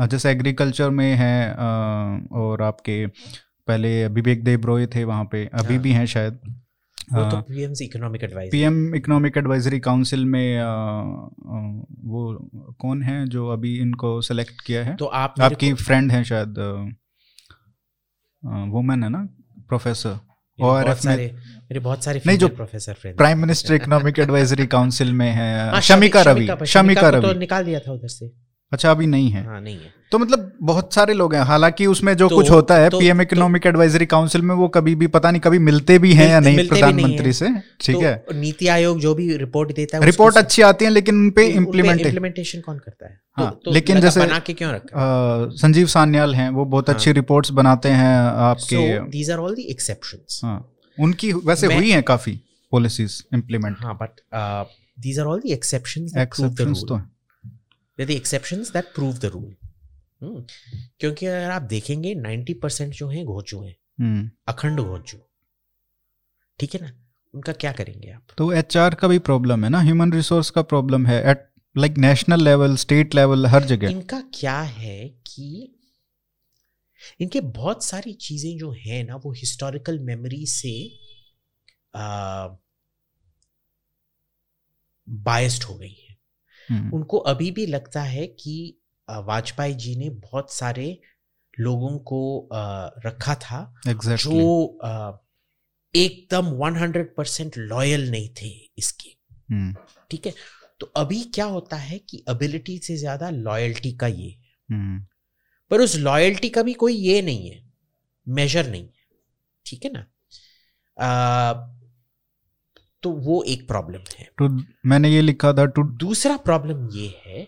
जैसे एग्रीकल्चर में है और आपके पहले विवेक देव रॉय थे वहाँ पे अभी हाँ। भी हैं शायद। तो PM economic advice PM economic advisory council में अ, अ, वो कौन है जो अभी इनको सेलेक्ट किया है? तो आप आपकी फ्रेंड है शायद वुमेन है ना प्रोफेसर और सारे मेरे बहुत सारे नहीं, जो professor friend prime minister economic advisory council में है शमिका रवि शमिका तो रवि निकाल दिया था उधर से। अच्छा अभी नहीं है। हाँ नहीं है। तो मतलब बहुत सारे लोग हैं हालाँकि उसमें जो तो- कुछ होता है तो- पीएम इकोनॉमिक एडवाइजरी काउंसिल में वो कभी भी पता नहीं कभी मिलते भी हैं या नहीं प्रधानमंत्री से? ठीक तो है। नीति आयोग जो भी रिपोर्ट देता है रिपोर्ट अच्छी आती है लेकिन उनपे इम्प्लीमेंट इम्प्लीमेंटेशन कौन करता है? हाँ, तो, तो लेकिन जैसे- बना के क्यों रखा? संजीव सान्याल हैं वो बहुत अच्छी हाँ। रिपोर्ट्स बनाते हैं आपके these are all the exceptions हाँ उनकी वैसे हुई हैं काफ़ी पॉलिसीज़ इम्प्लीमेंट हाँ but these are all the exceptions exceptions तो हैं। Exceptions that prove the rule. हम्म, क्योंकि अगर आप देखेंगे 90 परसेंट जो है घोचू हैं। हम्म अखंड घोचू। ठीक है ना? उनका क्या करेंगे आप? तो एचआर का भी प्रॉब्लम है ना? ह्यूमन रिसोर्स का प्रॉब्लम है at like national level state level हर जगह। इनका क्या है कि इनके बहुत सारी चीज़ें जो है ना वो हिस्टोरिकल मेमोरी से बायस्ड हो गई है। हम्म, उनको अभी भी लगता है कि वाजपेयी जी ने बहुत सारे लोगों को रखा था exactly. जो एकदम 100 परसेंट लॉयल नहीं थे इसके। हम्म, ठीक है? तो अभी क्या होता है कि एबिलिटी से ज़्यादा लॉयल्टी का ये। है हम्म, पर उस लॉयल्टी का भी कोई ये नहीं है। मेजर नहीं है। ठीक है ना? आ, तो वो एक प्रॉब्लम है। to मैंने ये लिखा था टू दूसरा प्रॉब्लम ये है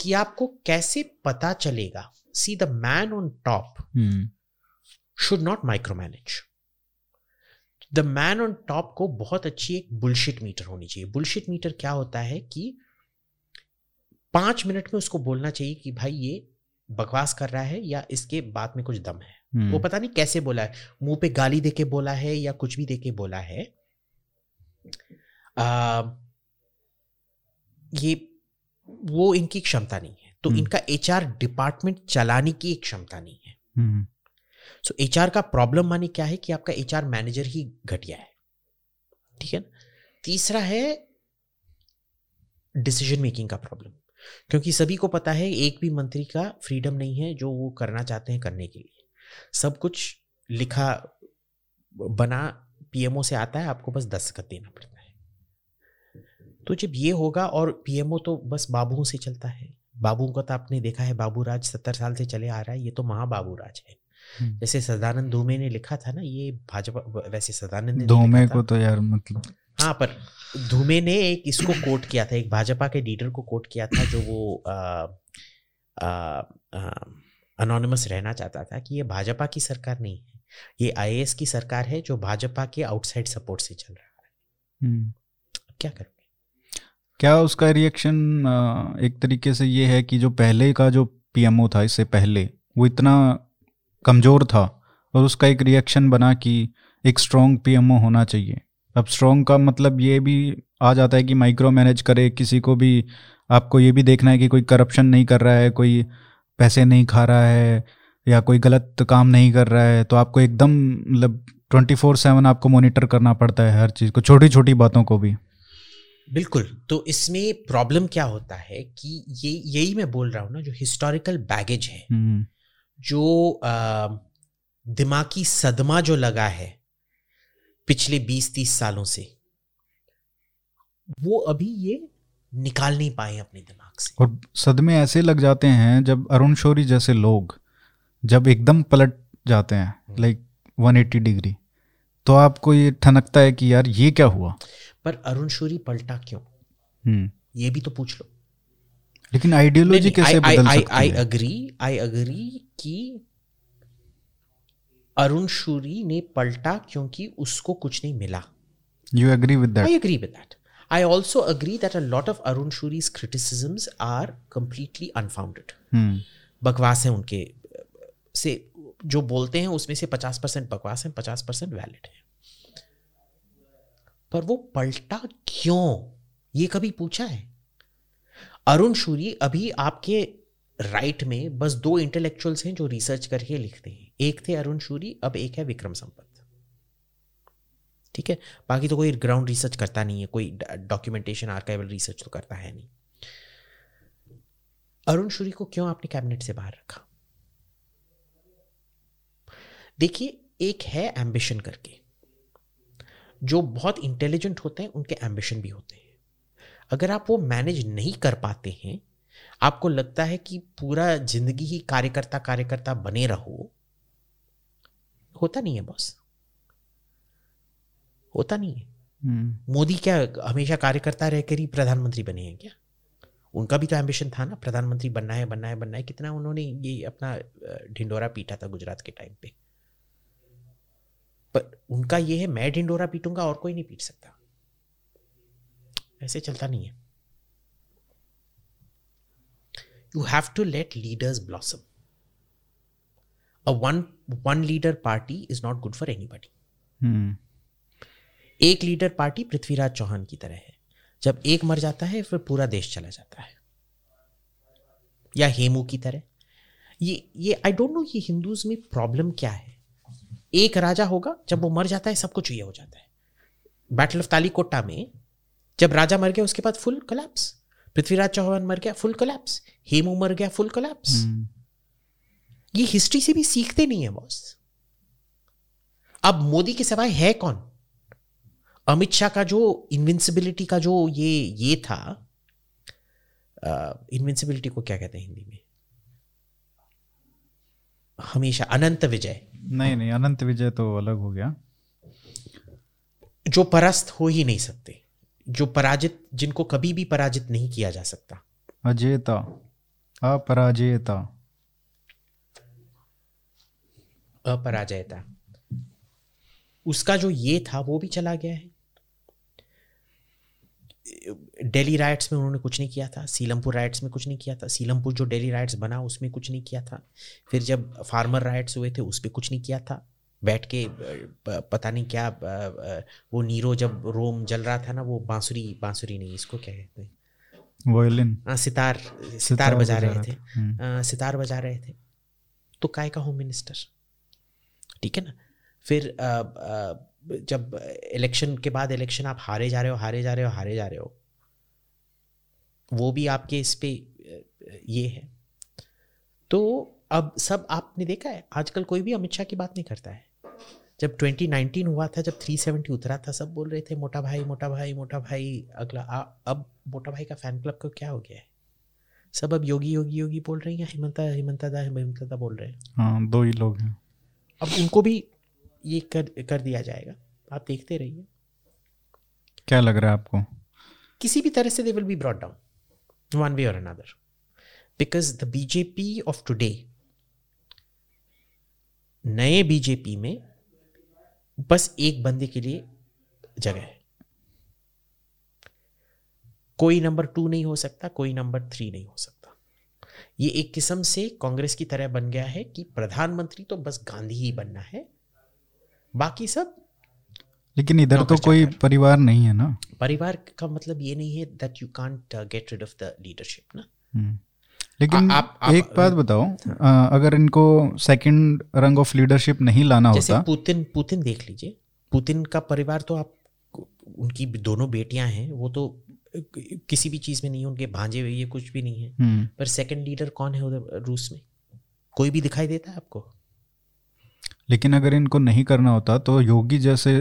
कि आपको कैसे पता चलेगा see the man on top should not micro manage the man on top को बहुत अच्छी एक बुलशिट मीटर होनी चाहिए। बुलशिट मीटर क्या होता है कि पाँच मिनट में उसको बोलना चाहिए कि भाई ये बकवास कर रहा है या इसके बात में कुछ दम है। वो पता नहीं कैसे बोला है। मुँह पे गाली देके बोला है या कुछ भी देके बोला है। आ, ये वो इनकी क्षमता नहीं है। तो हम्म। इनका एचआर डिपार्टमेंट चलाने की एक क्षमता नहीं है। सो एचआर का प्रॉब्लम माने क्या है कि आपका एचआर मैनेजर ही घटिया है। ठीक है ना? तीसरा है डिसीज़न मेकिंग का प्रॉब्लम। क्योंकि सभी को पता है एक भी मंत्री का फ्रीडम नहीं है जो वो करना चाहते हैं करने के लिए। सब कुछ लिखा बना पीएमओ से आता है आपको बस दस्तखत देना पड़ता है। तो जब ये होगा और पीएमओ तो बस बाबुओं से चलता है। बाबू का तो आपने देखा है बाबू राज सत्तर साल से चले आ रहा है ये तो महाबाबू राज है। हम्म। जैसे सदानंद धूमे ने लिखा था ना ये भाजपा वैसे सदानंद धोमे को तो यार मतलब हाँ पर धूमे ने एक इसको कोट किया था एक भाजपा के लीडर को कोट किया था जो वो अनोनिमस रहना चाहता था कि ये भाजपा की सरकार नहीं है। ये आईएएस की सरकार है जो भाजपा के आउटसाइड सपोर्ट से चल रहा है। हम्म, क्या करोगे? क्या उसका रिएक्शन एक तरीके से ये है कि जो पहले का जो पीएमओ था इससे पहले वो इतना कमज़ोर था और उसका एक रिएक्शन बना कि एक स्ट्रॉन्ग पीएमओ होना चाहिए। अब स्ट्रॉन्ग का मतलब ये भी आ जाता है कि माइक्रो मैनेज करे किसी को भी आपको ये भी देखना है कि कोई करप्शन नहीं कर रहा है कोई पैसे नहीं खा रहा है या कोई गलत काम नहीं कर रहा है तो आपको एकदम मतलब ट्वेंटी फोर सेवन आपको मॉनिटर करना पड़ता है हर चीज़ को छोटी छोटी बातों को भी। बिल्कुल। तो इसमें प्रॉब्लम क्या होता है कि ये यही मैं बोल रहा हूँ ना जो हिस्टोरिकल बैगेज है हम्म, जो दिमागी सदमा जो लगा है पिछले बीस तीस सालों से वो अभी ये निकाल नहीं पाए अपने दिमाग से। और सदमे ऐसे लग जाते हैं जब अरुण शौरी जैसे लोग जब एकदम पलट जाते हैं लाइक वन 180 डिग्री तो आपको ये ठनकता है कि यार ये क्या हुआ? पर अरुण शौरी पलटा क्यों? हम्म, ये भी तो पूछ लो। लेकिन आइडियोलॉजी कैसे बदल आई सकती है? अग्री आई अग्री कि अरुण शूरी ने पलटा क्योंकि उसको कुछ नहीं मिला। You agree with that I agree with that. I also agree that a lot of Arun Shuri's criticisms are completely unfounded. Hmm. बकवास है उनके से जो बोलते हैं, उसमें से पचास परसेंट बकवास है, पचास परसेंट वैलिड है। पर वो पलटा क्यों? ये कभी पूछा है? अरुण शूरी अभी आपके राइट में बस दो इंटेलेक्चुअल्स हैं जो रिसर्च करके लिखते हैं। एक थे अरुण शूरी, अब एक है विक्रम संपत। ठीक है? बाकी तो कोई ग्राउंड रिसर्च करता नहीं है, कोई डॉक्यूमेंटेशन आर्काइवल रिसर्च तो करता है नहीं। अरुण शूरी को क्यों आपने कैबिनेट से बाहर रखा? देखिए एक है एम्बिशन करके। जो बहुत इंटेलिजेंट होते हैं उनके एम्बिशन भी होते हैं। अगर आप वो मैनेज नहीं कर पाते हैं आपको लगता है कि पूरा ज़िंदगी ही कार्यकर्ता कार्यकर्ता बने रहो होता नहीं है बॉस होता नहीं है। हम्म, मोदी क्या हमेशा कार्यकर्ता रहकर ही प्रधानमंत्री बने हैं क्या? उनका भी तो एम्बिशन था ना प्रधानमंत्री बनना है बनना है बनना है। कितना उन्होंने ये अपना ढिंडोरा पीटा था गुजरात के टाइम पे। पर उनका ये है मैं ढिंडोरा पीटूँगा और कोई नहीं पीट सकता। ऐसे चलता नहीं है। You have to let leaders blossom a one one leader party is not good for anybody एक लीडर पार्टी पृथ्वीराज चौहान की तरह है। जब एक मर जाता है फिर पूरा देश चला जाता है। या हेमू की तरह। ये ये आई डोंट नो ये हिंदूज में प्रॉब्लम क्या है। एक राजा होगा जब वो मर जाता है सब कुछ ये हो जाता है। बैटल ऑफ़ तालीकोटा में जब राजा मर गया उसके बाद फुल कोलैप्स पृथ्वीराज चौहान मर गया फुल कोलैप्स हेमू मर गया फुल कोलैप्स हम्म, ये हिस्ट्री से भी सीखते नहीं है बॉस अब मोदी के सिवाय है कौन? अमित शाह का जो इनविंसिबिलिटी का जो ये ये था इनविंसिबिलिटी को क्या कहते हैं हिंदी में? हमेशा अनंत विजय। नहीं नहीं अनंत विजय तो अलग हो गया। जो परास्त हो ही नहीं सकते जो पराजित जिनको कभी भी पराजित नहीं किया जा सकता। अजेता अपराजेता। अपराजयता उसका जो ये था वो भी चला गया है। दिल्ली राइट्स में उन्होंने कुछ नहीं किया था सीलमपुर राइट्स में कुछ नहीं किया था सीलमपुर जो दिल्ली राइट्स बना उसमें कुछ नहीं किया था। फिर जब फार्मर राइट्स हुए थे उस पर कुछ नहीं किया था। बैठ के पता नहीं क्या वो नीरो जब रोम जल रहा था ना वो बांसुरी बांसुरी नहीं इसको क्या कहते हैं? वोयलिन। हाँ सितार सितार सितार बजा बजा रहे थे। था। हम्म, सितार बजा रहे थे। तो काय का होम मिनिस्टर? ठीक है ना? फिर अ, अ, जब इलेक्शन के बाद इलेक्शन आप हारे जा रहे हो हारे जा रहे हो हारे जा रहे हो वो भी आपके इस पे ये है। तो अब सब आपने देखा है आजकल कोई भी अमित शाह की बात नहीं करता है। जब 2019 हुआ था जब 370 उतरा था सब बोल रहे थे मोटा भाई मोटा भाई मोटा भाई अगला आ, अब मोटा भाई का फ़ैन क्लब को क्या हो गया है? सब अब योगी योगी योगी बोल रहे हैं या हिमंता हिमंता दा हिमंता दा बोल रहे हैं। हाँ दो ही लोग हैं। अब उनको भी ये कर कर दिया जाएगा। आप देखते रहिए। क्या लग रहा है आपको? किसी भी तरह से they will be brought down one way और another because the BJP of today नए बीजेपी में बस एक बंदे के लिए जगह है। कोई नंबर टू नहीं हो सकता कोई नंबर थ्री नहीं हो सकता। ये एक किस्म से कांग्रेस की तरह बन गया है कि प्रधानमंत्री तो बस गांधी ही बनना है। बाकी सब लेकिन इधर तो कोई परिवार नहीं है ना? परिवार का मतलब ये नहीं है that you can't get rid of the leadership ना? हम्म। लेकिन आ- आप- आप- एक बात बताओ अ, अगर इनको सेकंड रंग ऑफ़ लीडरशिप नहीं लाना जैसे होता पुतिन पुतिन देख लीजिए। पुतिन का परिवार तो आप उनकी दोनों बेटियाँ हैं वो तो किसी भी चीज़ में नहीं है उनके भांजे हुए कुछ भी नहीं है। हम्म, पर सेकंड लीडर कौन है उधर रूस में? कोई भी दिखाई देता है आपको? लेकिन अगर इनको नहीं करना होता तो योगी जैसे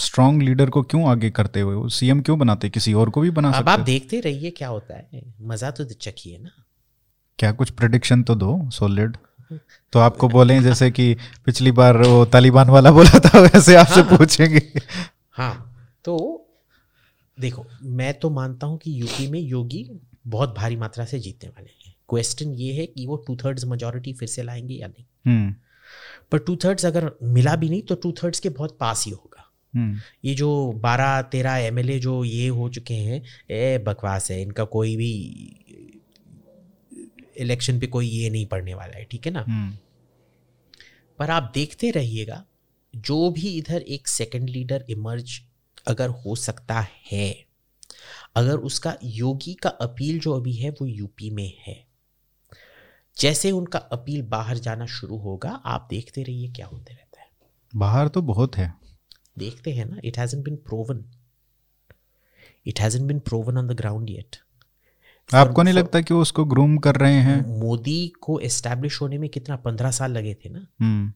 स्ट्रांग लीडर को क्यों आगे करते हुए? सीएम क्यों बनाते? किसी और को भी बना अब आप देखते रहिए क्या होता है। मज़ा तो चखिए ना। क्या कुछ प्रिडिक्शन तो दो सॉलिड [laughs] तो आपको बोले जैसे कि पिछली बार वो तालिबान वाला बोला था वैसे आपसे हाँ। पूछेंगे। हाँ तो देखो मैं तो मानता हूँ कि यूपी में योगी बहुत भारी मात्रा से जीतने वाले हैं। क्वेश्चन ये है कि वो टू थर्ड्स मेजोरिटी फिर से लाएँगे या नहीं? पर टू थर्ड्स अगर मिला भी नहीं तो टू थर्ड्स के बहुत पास ही होगा। हम्म। ये जो बारह तेरह एम जो ये हो चुके हैं ए बकवास है। इनका कोई भी इलेक्शन पे कोई ये नहीं पड़ने वाला है ठीक है ना? हम्म। पर आप देखते रहिएगा जो भी इधर एक सेकंड लीडर इमर्ज अगर हो सकता है अगर उसका योगी का अपील जो अभी है वो यूपी में है। जैसे उनका अपील बाहर जाना शुरू होगा आप देखते रहिए क्या होते रहता है। बाहर तो बहुत है। देखते हैं ना it hasn't been proven it hasn't been proven on the ground yet आपको नहीं लगता कि वो उसको ग्रूम कर रहे हैं? मोदी को एस्टेब्लिश होने में कितना पंद्रह साल लगे थे ना? हम्म।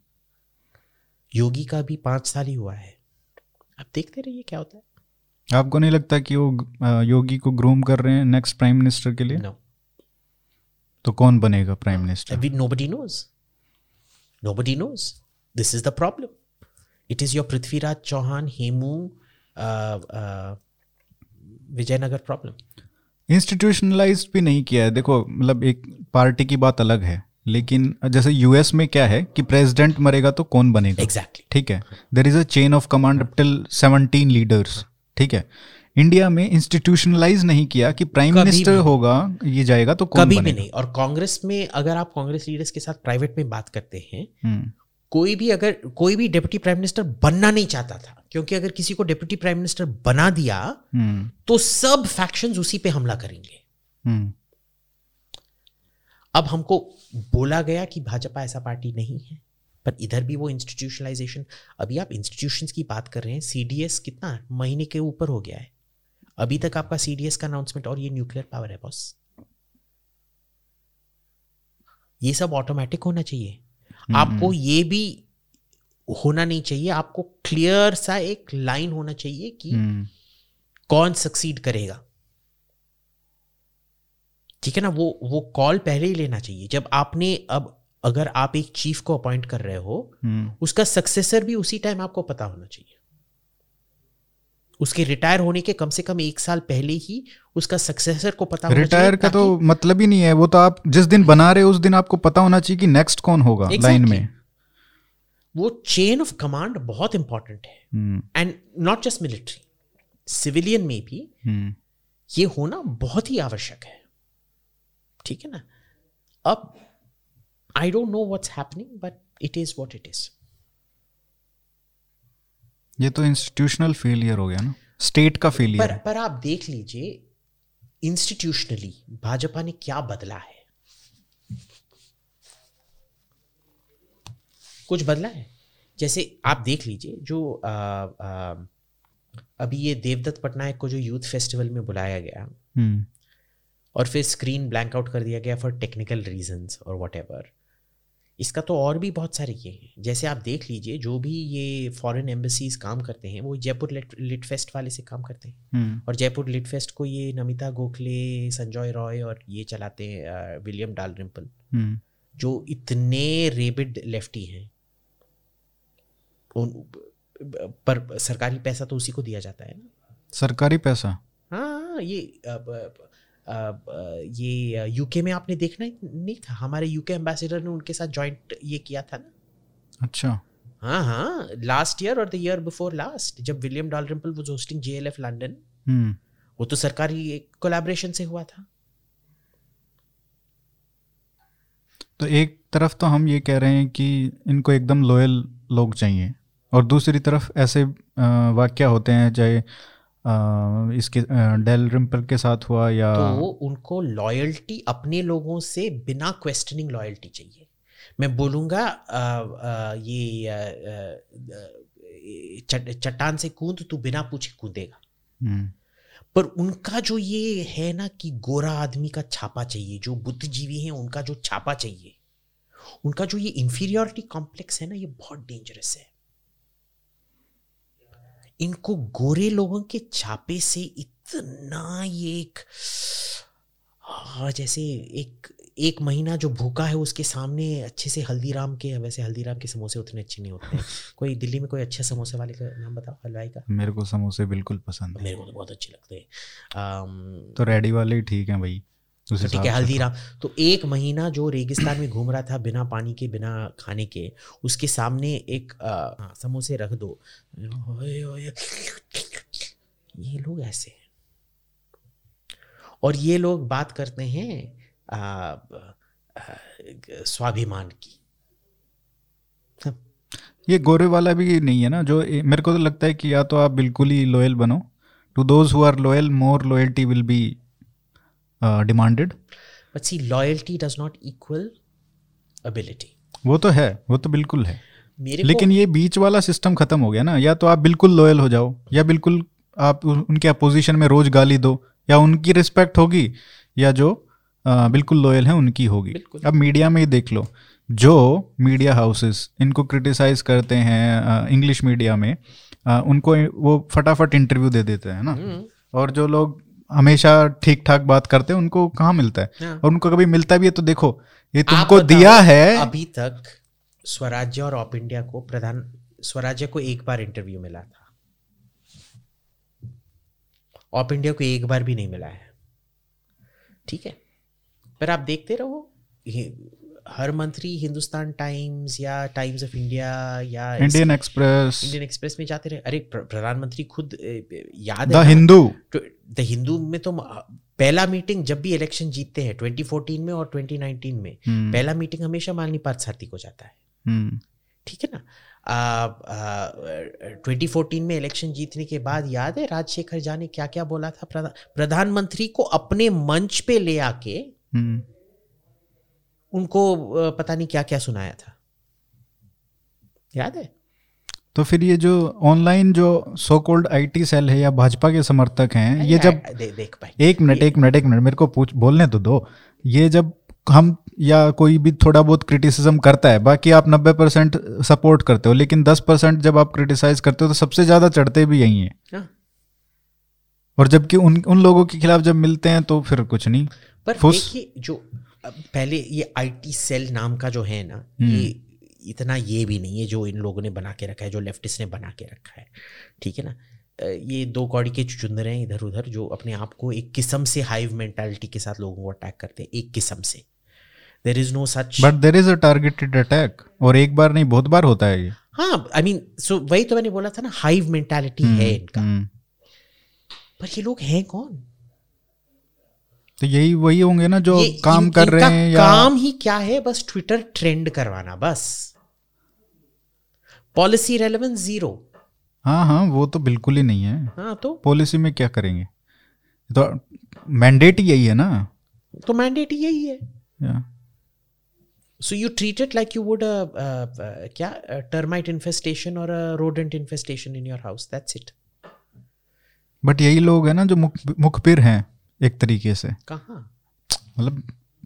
योगी का भी पाँच साल ही हुआ है। आप देखते रहिए क्या होता है। आपको नहीं लगता कि वो योगी को ग्रूम कर रहे हैं नेक्स्ट प्राइम मिनिस्टर के लिए? नो तो कौन बनेगा prime minister. Nobody knows. This is the problem. It is your Prithviraj Chauhan, Hemu, uh, uh, Vijayanagar problem. Institutionalise भी नहीं किया है देखो मतलब एक पार्टी की बात अलग है लेकिन जैसे यूएस में क्या है कि प्रेसिडेंट मरेगा तो कौन बनेगा एग्जैक्टली Exactly. ठीक है there is a chain of command till 17 leaders ठीक है इंडिया में इंस्टीट्यूशनलाइज नहीं किया कि प्राइम मिनिस्टर होगा ये जाएगा तो कौन कभी भी नहीं। और कांग्रेस में अगर आप कांग्रेस लीडर्स के साथ प्राइवेट में बात करते हैं हम्म, कोई भी अगर कोई भी डेप्यूटी प्राइम मिनिस्टर बनना नहीं चाहता था क्योंकि अगर किसी को डिप्टी प्राइम मिनिस्टर बना दिया हम्म, तो सब फैक्शन उसी पे हमला करेंगे। हम्म, अब हमको बोला गया कि भाजपा ऐसा पार्टी नहीं है पर इधर भी वो इंस्टीट्यूशनलाइजेशन अभी आप इंस्टीट्यूशंस की बात कर रहे हैं सीडीएस कितना महीने के ऊपर हो गया है? अभी तक आपका सीडीएस का अनाउंसमेंट और ये न्यूक्लियर पावर है बॉस ये सब ऑटोमेटिक होना चाहिए। आपको ये भी होना नहीं चाहिए। आपको क्लियर सा एक लाइन होना चाहिए कि हम्म, कौन सक्सीड करेगा। ठीक है ना? वो वो कॉल पहले ही लेना चाहिए। जब आपने अब अगर आप एक चीफ को अपॉइंट कर रहे हो हम्म, उसका सक्सेसर भी उसी टाइम आपको पता होना चाहिए। उसके रिटायर होने के कम से कम एक साल पहले ही उसका सक्सेसर को पता रिटायर का तो मतलब ही नहीं है। वो तो आप जिस दिन बना रहे उस दिन आपको पता होना चाहिए कि नेक्स्ट कौन होगा लाइन में। वो चेन ऑफ़ कमांड बहुत इंपॉर्टेंट है। And not just military civilian में भी हम्म, ये होना बहुत ही आवश्यक है। ठीक है ना? अब I don't know what's happening but it is what it is ये तो इंस्टीट्यूशनल फेलियर हो गया ना। स्टेट का फेलियर पर पर आप देख लीजिए इंस्टीट्यूशनली भाजपा ने क्या बदला है? कुछ बदला है? जैसे आप देख लीजिए जो आ, आ, अभी ये देवदत्त पटनायक को जो यूथ फेस्टिवल में बुलाया गया हम्म, और फिर स्क्रीन ब्लैंक आउट कर दिया गया फॉर टेक्निकल रीजंस और वट इसका तो और भी बहुत सारे ये हैं। जैसे आप देख लीजिए जो भी ये फॉरेन एम्बेसीज काम करते हैं वो जयपुर लिट, लिट फेस्ट वाले से काम करते हैं। हम्म, और जयपुर लिट फेस्ट को ये नमिता गोखले संजय रॉय और ये चलाते हैं विलियम डाल रिम्पल हम्म, जो इतने रेबिड लेफ्टी हैं। उन पर सरकारी पैसा तो उसी को दिया जाता है ना। सरकारी पैसा? हाँ ये अब, अब, ये यूके में आपने देखना नहीं था? हमारे यूके एम्बेसडर ने उनके साथ जॉइंट ये किया था ना? अच्छा। हाँ हाँ लास्ट ईयर और द ईयर बिफोर लास्ट जब William Dalrymple was hosting JLF London hmm, वो तो सरकारी कोलैबोरेशन से हुआ था। तो एक तरफ़ तो हम ये कह रहे हैं कि इनको एकदम लॉयल लोग चाहिए और दूसरी तरफ़ ऐसे वाक्य होते हैं चाहे इसके डेल रिम्पल के साथ हुआ या तो उनको लॉयल्टी अपने लोगों से बिना क्वेश्चनिंग लॉयल्टी चाहिए। मैं बोलूँगा ये चट्टान से कूद तू बिना पूछे कूदेगा। हम्म। पर उनका जो ये है ना कि गोरा आदमी का छापा चाहिए जो बुद्धिजीवी हैं उनका जो छापा चाहिए उनका जो ये इंफीरियोरिटी कॉम्प्लेक्स है ना ये बहुत डेंजरस है। इनको गोरे लोगों के छापे से इतना ये एक हाँ जैसे एक एक महीना जो भूखा है उसके सामने अच्छे से हल्दीराम के वैसे हल्दीराम के समोसे उतने अच्छे नहीं होते हैं। [laughs] कोई दिल्ली में कोई अच्छे समोसे वाले का नाम बताओ हलवाई का? मेरे को समोसे बिल्कुल पसंद है। मेरे को तो बहुत अच्छे लगते हैं। तो रेडी वाले ठीक हैं भाई। ठीक है हल्दीराम। तो एक महीना जो रेगिस्तान में घूम रहा था बिना पानी के बिना खाने के उसके सामने एक हाँ, समोसे रख दो। ये लोग ऐसे हैं। और ये लोग बात करते हैं स्वाभिमान की। ये गोरे वाला भी नहीं है ना जो मेरे को तो लगता है कि या तो आप बिल्कुल ही लॉयल बनो। To those who are loyal more loyalty will be demanded but see loyalty does not equal ability वो तो है वो तो बिल्कुल है। लेकिन ये बीच वाला सिस्टम खत्म हो गया ना या तो आप बिल्कुल लॉयल हो जाओ या बिल्कुल आप उनके अपोजिशन में रोज गाली दो या उनकी रिस्पेक्ट होगी या जो आ, बिल्कुल लॉयल हैं उनकी होगी। अब मीडिया में ही देख लो जो मीडिया हाउसेस इनको क्रिटिसाइज करते हैं इंग्लिश मीडिया में आ, उनको वो फटाफट इंटरव्यू दे देते हैं ना। हम्म। और जो लोग हमेशा ठीक ठाक बात करते हैं उनको कहाँ मिलता है? हाँ। और उनको कभी मिलता भी है तो देखो ये तुमको दिया है। अभी तक स्वराज्य और ऑप इंडिया को प्रधान स्वराज्य को एक बार इंटरव्यू मिला था। ऑप इंडिया को एक बार भी नहीं मिला है। ठीक है? पर आप देखते रहो हर मंत्री हिंदुस्तान टाइम्स या टाइम्स ऑफ़ इंडिया या इंडियन एक्सप्रेस इंडियन एक्सप्रेस में जाते रहे। अरे प्रधानमंत्री खुद याद द हिंदू। द हिंदू में तो पहला मीटिंग जब भी इलेक्शन जीतते हैं 2014 में और 2019 में hmm. पहला मीटिंग हमेशा मालनी पार्थसारथी को जाता है hmm. ठीक है ना ट्वेंटी फोर्टीन में इलेक्शन जीतने के बाद याद है राजशेखर झा ने क्या क्या बोला था प्रधानमंत्री को अपने मंच पे ले आके हम्म। उनको पता नहीं क्या क्या सुनाया था याद है तो फिर ये जो ऑनलाइन जो सो कोल्ड आईटी सेल है या भाजपा के समर्थक हैं ये जब दे, देख पाए एक मिनट एक मिनट एक मिनट मेरे को पूछ बोलने तो दो ये जब हम या कोई भी थोड़ा बहुत क्रिटिसिज्म करता है बाकी आप नब्बे परसेंट सपोर्ट करते हो लेकिन दस परसेंट जब आप क्रिटिसाइज करते हो तो सबसे ज़्यादा चढ़ते भी यही हैं हाँ। और जबकि उन उन लोगों के खिलाफ जब मिलते हैं तो फिर कुछ नहीं पर देखिए जो पहले ये आईटी सेल नाम का जो है ना हम्म। ये इतना ये भी नहीं है जो इन लोगों ने बना के रखा है जो लेफ्टिस्ट ने बना के रखा है। ठीक है ना? ये दो कौड़ी के चुचुंदर हैं इधर उधर जो अपने आप को एक किस्म से हाइव मेंटालिटी के साथ लोगों को अटैक करते हैं एक किस्म से। There is no such but there is a targeted attack और एक बार नहीं बहुत बार होता है ये। हाँ आई मीन सो वही तो मैंने बोला था ना हाइव मेंटालिटी है इनका। hmm. पर ये लोग हैं कौन? तो यही वही होंगे ना जो काम कर रहे हैं या काम ही क्या है? बस ट्विटर ट्रेंड करवाना बस। पॉलिसी रेलेवेंस ज़ीरो हाँ हाँ वो तो बिल्कुल ही नहीं है। हाँ तो? पॉलिसी में क्या करेंगे? तो मैंडेट ही यही है ना। तो मैंडेट ही। यही है so you treat it like you would क्या? टर्माइट इन्फेस्टेशन और rodent infestation in your house that's it but यही लोग हैं ना जो मुख मुखबिर हैं एक तरीके से। कहाँ? मतलब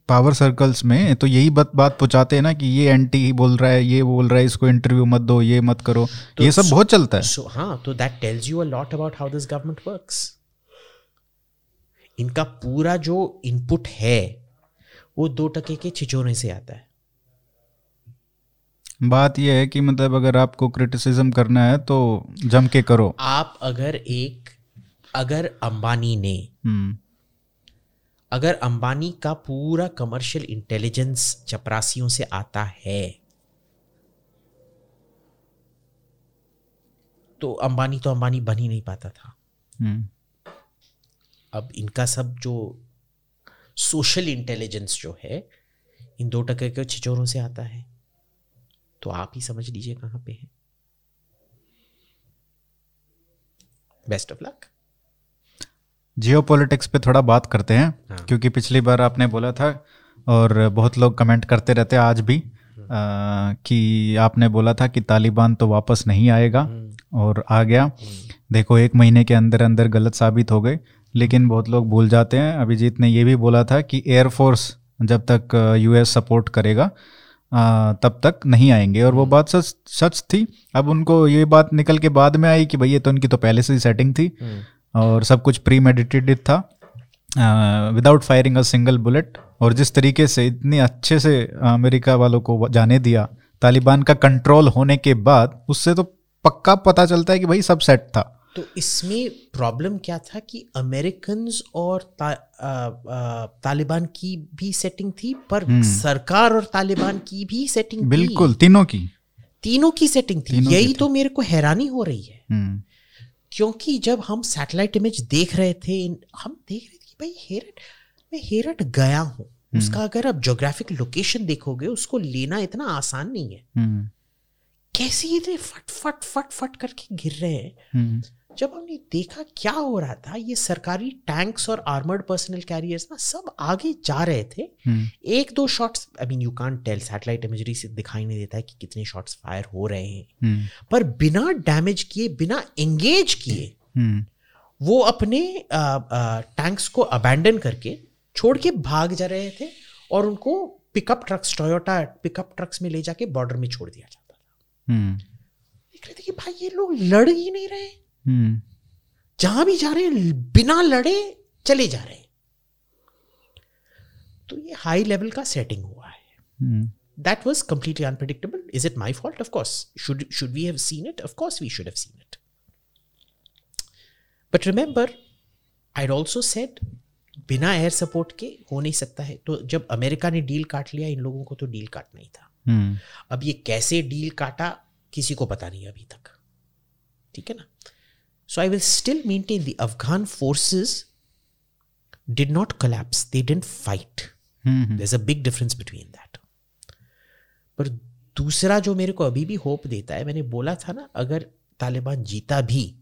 पावर सर्कल्स में तो यही बात बात पहुंचाते हैं ना कि ये एंटी ही बोल रहा है ये बोल रहा है इसको इंटरव्यू मत दो ये मत करो। तो ये सब so, बहुत चलता है। so, हाँ तो that tells you a lot about how this government works इनका पूरा जो इनपुट है वो दो टके के छिचोने से आता है। बात यह है कि मतलब अगर आपको क्रिटिसिज्म करना है तो जम के करो। आप अगर एक अगर अंबानी ने हम्म। अगर अंबानी का पूरा कमर्शियल इंटेलिजेंस चपरासियों से आता है तो अंबानी तो अंबानी बन ही नहीं पाता था। हम्म। अब इनका सब जो सोशल इंटेलिजेंस जो है इन दो टके के छिचोरों से आता है। तो आप ही समझ लीजिए कहाँ पे है। Best of luck geopolitics पे थोड़ा बात करते हैं हाँ। क्योंकि पिछली बार आपने बोला था और बहुत लोग कमेंट करते रहते हैं आज भी आ, कि आपने बोला था कि तालिबान तो वापस नहीं आएगा हम्म, और आ गया। देखो एक महीने के अंदर अंदर गलत साबित हो गए लेकिन बहुत लोग भूल जाते हैं। अभिजीत ने ये भी बोला था कि एयरफोर्स जब तक यूएस सपोर्ट करेगा आ, तब तक नहीं आएँगे। और वो बात सच सच थी। अब उनको ये बात निकल के बाद में आई कि भैया तो उनकी तो पहले से ही सेटिंग थी। और सब कुछ प्री मेडिटेटेड था without firing a single bullet और जिस तरीके से इतनी अच्छे से अमेरिका वालों को जाने दिया तालिबान का कंट्रोल होने के बाद उससे तो पक्का पता चलता है कि भाई सब सेट था। तो इसमें प्रॉब्लम क्या था कि अमेरिकन और ता, आ, आ, तालिबान की भी सेटिंग थी पर सरकार और तालिबान की भी सेटिंग थी। बिल्कुल तीनों की। तीनों की सेटिंग थी। यही तो मेरे को हैरानी हो रही है। हम्म, क्योंकि जब हम सैटेलाइट इमेज देख रहे थे हम देख रहे थे कि भाई हेरट मैं हेरट गया हूँ। उसका अगर आप जोग्राफिक लोकेशन देखोगे उसको लेना इतना आसान नहीं है। हम्म, कैसे इतने फट फट फट फट करके गिर रहे हैं? हम्म, जब हमने देखा क्या हो रहा था ये सरकारी टैंक्स और आर्मर्ड पर्सनल कैरियर्स ना सब आगे जा रहे थे। हम्म, एक दो shots I mean you can't tell satellite imagery से दिखाई नहीं देता है कि कितने शॉट्स फायर हो रहे हैं। हम्म, पर बिना डैमेज किए बिना एंगेज किए हम्म, वो अपने टैंक्स को अबैंडन करके छोड़ के भाग जा रहे थे और उनको pickup trucks Toyota pickup trucks में ले जाके बॉर्डर में छोड़ दिया जाता था। देख रहे थे कि भाई ये लोग लड़ ही नहीं रहे। हम्म। जहाँ भी जा रहे हैं बिना लड़े चले जा रहे हैं। तो ये हाई लेवल का सेटिंग हुआ है। That was completely unpredictable is it my fault of course should should we have seen it of course we should have seen it but remember I also set बिना air support के हो नहीं सकता है। तो जब अमेरिका ने deal काट लिया इन लोगों को तो डील काटना ही था। हम्म। अब ये कैसे डील काटा किसी को पता नहीं अभी तक। ठीक है ना? So I will still maintain the Afghan forces did not collapse they didn't fight hmm, there's a big difference between that. पर दूसरा जो मेरे को अभी भी होप देता है मैंने बोला था ना अगर तालिबान जीता भी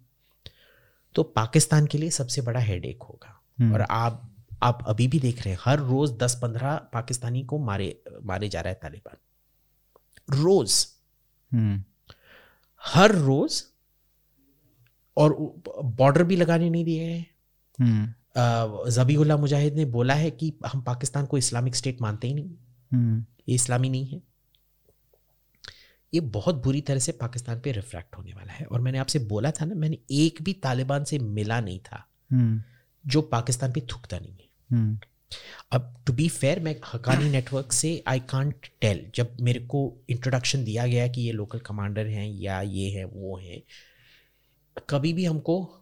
तो पाकिस्तान के लिए सबसे बड़ा हेडेक होगा। हम्म। और आप आप अभी भी देख रहे हैं हर रोज दस पंद्रह पाकिस्तानी को मारे मारे जा रहा है तालिबान। रोज। हम्म, हर रोज और बॉर्डर भी लगाने नहीं दिए हैं। हम्म, जबीउल्ला मुजाहिद ने बोला है कि हम पाकिस्तान को इस्लामिक स्टेट मानते ही नहीं। हम्म, ये इस्लामी नहीं है। ये बहुत बुरी तरह से पाकिस्तान पे रिफ्रैक्ट होने वाला है। और मैंने आपसे बोला था ना मैंने एक भी तालिबान से मिला नहीं था। हम्म, जो पाकिस्तान पे थूकता नहीं है। अब टू बी फेयर मैं हकानी नेटवर्क से आई कांट टेल जब मेरे को इंट्रोडक्शन दिया गया कि ये लोकल कमांडर हैं या ये हैं वो हैं। कभी भी हमको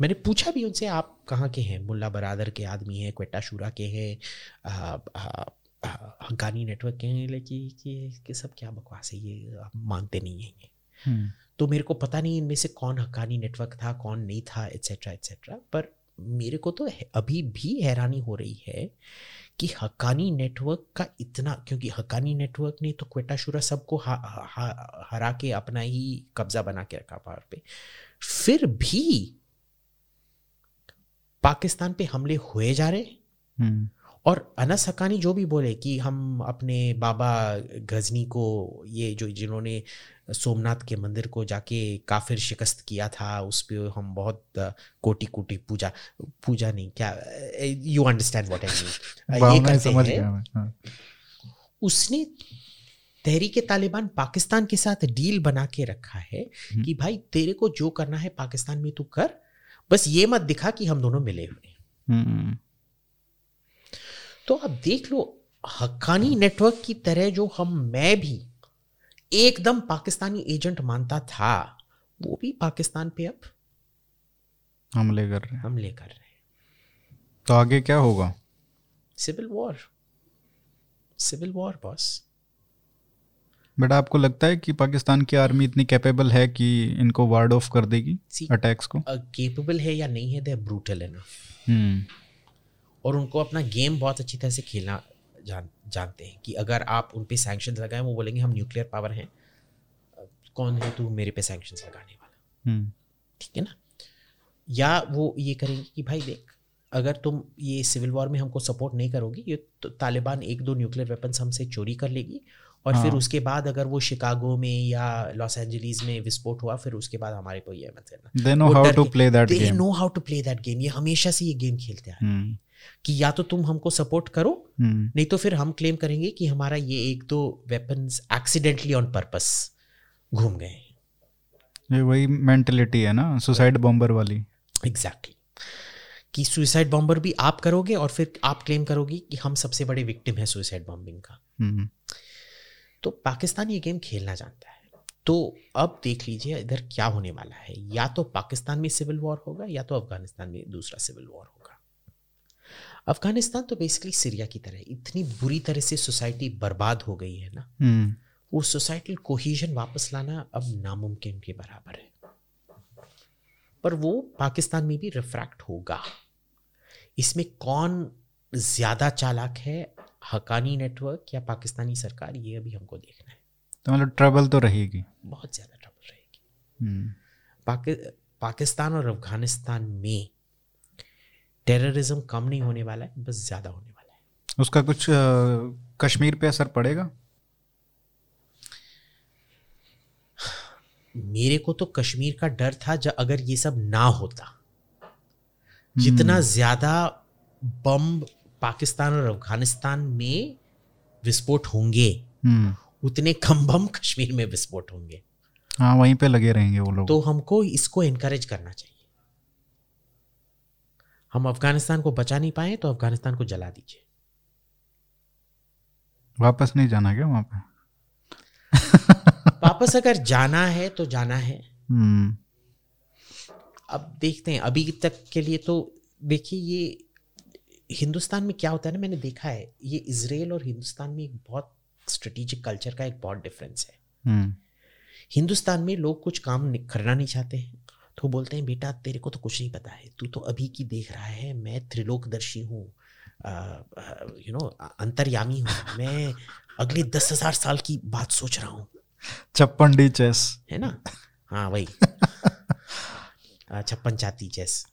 मैंने पूछा भी उनसे आप कहाँ के हैं? मुल्ला बरादर के आदमी हैं क्वेटा शूरा के हैं हकानी नेटवर्क के हैं लेकिन कि, कि सब क्या बकवास है ये हम मानते नहीं हैं ये। हम्म, तो मेरे को पता नहीं इनमें से कौन हक्कानी नेटवर्क था कौन नहीं था एट्सेट्रा एट्सेट्रा पर मेरे को तो अभी भी हैरानी हो रही है कि हकानी नेटवर्क का इतना, क्योंकि हकानी नेटवर्क ने तो क्वेटा शुरा सबको हरा के अपना ही कब्जा बना के रखा पार पे। फिर भी पाकिस्तान पे हमले हुए जा रहे और अनस हकानी जो भी बोले कि हम अपने बाबा गजनी को ये जो जिन्होंने सोमनाथ के मंदिर को जाके काफिर शिकस्त किया था उस पर हम बहुत कोटि कोटि पूजा पूजा नहीं क्या you understand what I mean ये करते समझ हैं। हाँ, उसने तहरीक तालिबान पाकिस्तान के साथ डील बना के रखा है कि भाई तेरे को जो करना है पाकिस्तान में तू कर बस ये मत दिखा कि हम दोनों मिले हुए हैं। हम्म, तो अब देख लो हक्कानी नेटवर्क की तरह जो हम मैं भी एकदम पाकिस्तानी एजेंट मानता था वो भी पाकिस्तान पे अब हमले कर रहे हैं। हमले कर रहे हैं। तो आगे क्या होगा? Civil war civil war boss but आपको लगता है कि पाकिस्तान की आर्मी इतनी कैपेबल है कि इनको वार्ड ऑफ़ कर देगी अटैक्स को? केपेबल है या नहीं है दे ब्रूटल है ना हम्म और उनको अपना गेम बहुत अच्छी तरह से खेलना जान जानते हैं कि अगर आप उन पे सैंक्शन लगाएँ वो बोलेंगे हम न्यूक्लियर पावर हैं। कौन है तू मेरे पे सैंक्शन लगाने वाला? हम्म, ठीक है ना? या वो ये करेंगे कि भाई देख अगर तुम ये सिविल वॉर में हमको सपोर्ट नहीं करोगी ये तो तालिबान एक दो न्यूक्लियर वेपन्स हमसे चोरी कर लेगी और हाँ। फिर। उसके बाद अगर वो शिकागो में या लॉस एंजलिस में विस्फोट हुआ फिर उसके बाद हमारे को ये मत करना। They know वो how डर to के- play that they know how to play that game ये हमेशा से ये गेम खेलते हैं। हम्म, कि या तो तुम हमको सपोर्ट करो हम्म, नहीं तो फिर हम क्लेम करेंगे कि हमारा ये एक दो वेपन्स एक्सीडेंटली ऑन पर्पस घूम गए ये वही मेंटेलिटी है ना सुसाइड बॉम्बर वाली। एग्जैक्टली कि सुसाइड बॉम्बर भी आप करोगे और फिर आप क्लेम करोगी कि हम सबसे बड़े विक्टिम है सुसाइड बॉम्बिंग का। हम्म, तो पाकिस्तान ये गेम खेलना जानता है। तो अब देख लीजिए इधर क्या होने वाला है। या तो पाकिस्तान में सिविल वॉर होगा या तो अफ़गानिस्तान में दूसरा सिविल वॉर होगा। अफ़गानिस्तान तो बेसिकली सीरिया की तरह इतनी बुरी तरह से सोसाइटी बर्बाद हो गई है ना। हम्म, वो सोसाइटल कोहीजन वापस लाना अब नामुमकिन के बराबर है। पर वो पाकिस्तान में भी रिफ्रैक्ट होगा। इसमें कौन ज़्यादा चालाक है हकानी नेटवर्क या पाकिस्तानी सरकार ये अभी हमको देखना है। तो मतलब ट्रबल तो रहेगी। बहुत ज़्यादा ट्रबल रहेगी। हम्म, पाकि, पाकिस्तान और अफ़गानिस्तान में टेररिज्म कम नहीं होने वाला है बस ज़्यादा होने वाला है। उसका कुछ अ, कश्मीर पे असर पड़ेगा? मेरे को तो कश्मीर का डर था जब अगर ये सब ना होता। जितना ज़्यादा बम पाकिस्तान और अफ़गानिस्तान में विस्फोट होंगे हम्म, उतने कम बम कश्मीर में विस्फोट होंगे। हाँ वहीं पे लगे रहेंगे वो लोग। तो हमको इसको इनकरेज करना चाहिए। हम अफ़गानिस्तान को बचा नहीं पाए तो अफ़गानिस्तान को जला दीजिए। वापस नहीं जाना क्या वहाँ पे? वापस अगर जाना है तो जाना है। हम्म, अब देखते हैं अभी तक के लिए तो देखिए ये हिंदुस्तान में क्या होता है ना मैंने देखा है ये इसराइल और हिंदुस्तान में एक बहुत स्ट्रेटेजिक कल्चर का एक बहुत डिफरेंस है। हम्म, हिंदुस्तान में लोग कुछ काम करना नहीं चाहते हैं। तो बोलते हैं बेटा तेरे को तो कुछ नहीं पता है। तू तो अभी की देख रहा है मैं त्रिलोकदर्शी हूँ। यू नो अंतर्यामी हूँ। मैं अगले दस हज़ार साल की बात सोच रहा हूँ। छप्पन डी चेस। है ना? हाँ वही। [laughs] छप्पन छाती चेस।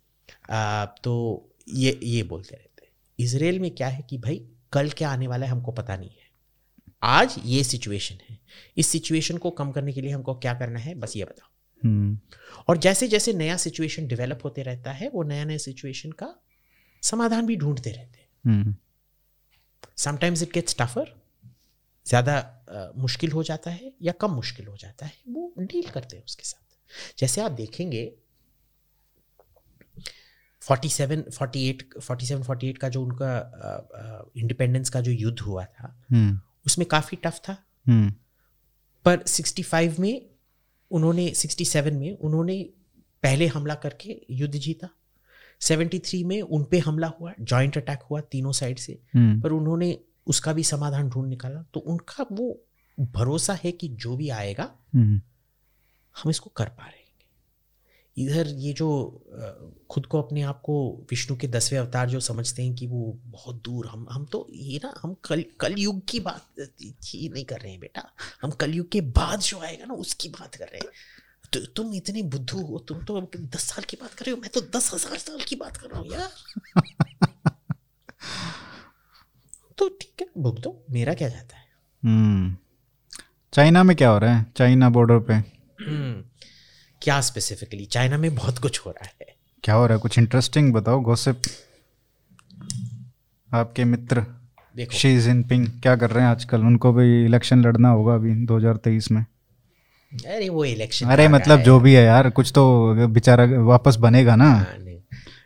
आ, तो ये ये बोलते रहते हैं। इसराइल में क्या है कि भाई कल क्या आने वाला है हमको पता नहीं है। आज ये सिचुएशन है। इस सिचुएशन को कम करने के लिए हमको क्या करना है? बस ये बताओ। और जैसे जैसे नया सिचुएशन डेवलप होते रहता है वो नया नया सिचुएशन का समाधान भी ढूंढते रहते हैं। Hmm, sometimes it gets tougher ज़्यादा मुश्किल हो जाता है या कम मुश्किल हो जाता है वो डील करते हैं उसके साथ। जैसे आप देखेंगे 47 48 47 48 का जो उनका इंडिपेंडेंस का जो युद्ध हुआ था हम्म, उसमें काफ़ी टफ था। हम्म, पर 65 में उन्होंने 67 में उन्होंने पहले हमला करके युद्ध जीता। 73 में उन पे हमला हुआ जॉइंट अटैक हुआ तीनों साइड से। हम्म, पर उन्होंने उसका भी समाधान ढूंढ निकाला। तो उनका वो भरोसा है कि जो भी आएगा हम्म, हम इसको कर पा रहे इधर ये जो खुद को अपने आप को विष्णु के दसवें अवतार जो समझते हैं कि वो बहुत दूर हम हम तो ये ना हम कल कल युग की बात ही नहीं कर रहे हैं बेटा। हम कल युग के बाद जो आएगा ना उसकी बात कर रहे हैं। तो तुम इतने बुद्धू हो तुम तो दस साल की बात कर रहे हो मैं तो दस हज़ार साल की बात कर रहा हूँ यार। [laughs] तो ठीक है भुग दो मेरा क्या जाता है? हम्म। चाइना में क्या हो रहा है? चाइना बॉर्डर पे। हम्म, क्या स्पेसिफिकली चाइना में बहुत कुछ हो रहा है। क्या हो रहा है? कुछ इंटरेस्टिंग बताओ गॉसिप आपके मित्र देखो। शी जिनपिंग क्या कर रहे हैं आजकल? उनको भी इलेक्शन लड़ना होगा अभी 2023 में। अरे वो इलेक्शन अरे मतलब जो भी है यार कुछ तो बेचारा वापस बनेगा ना।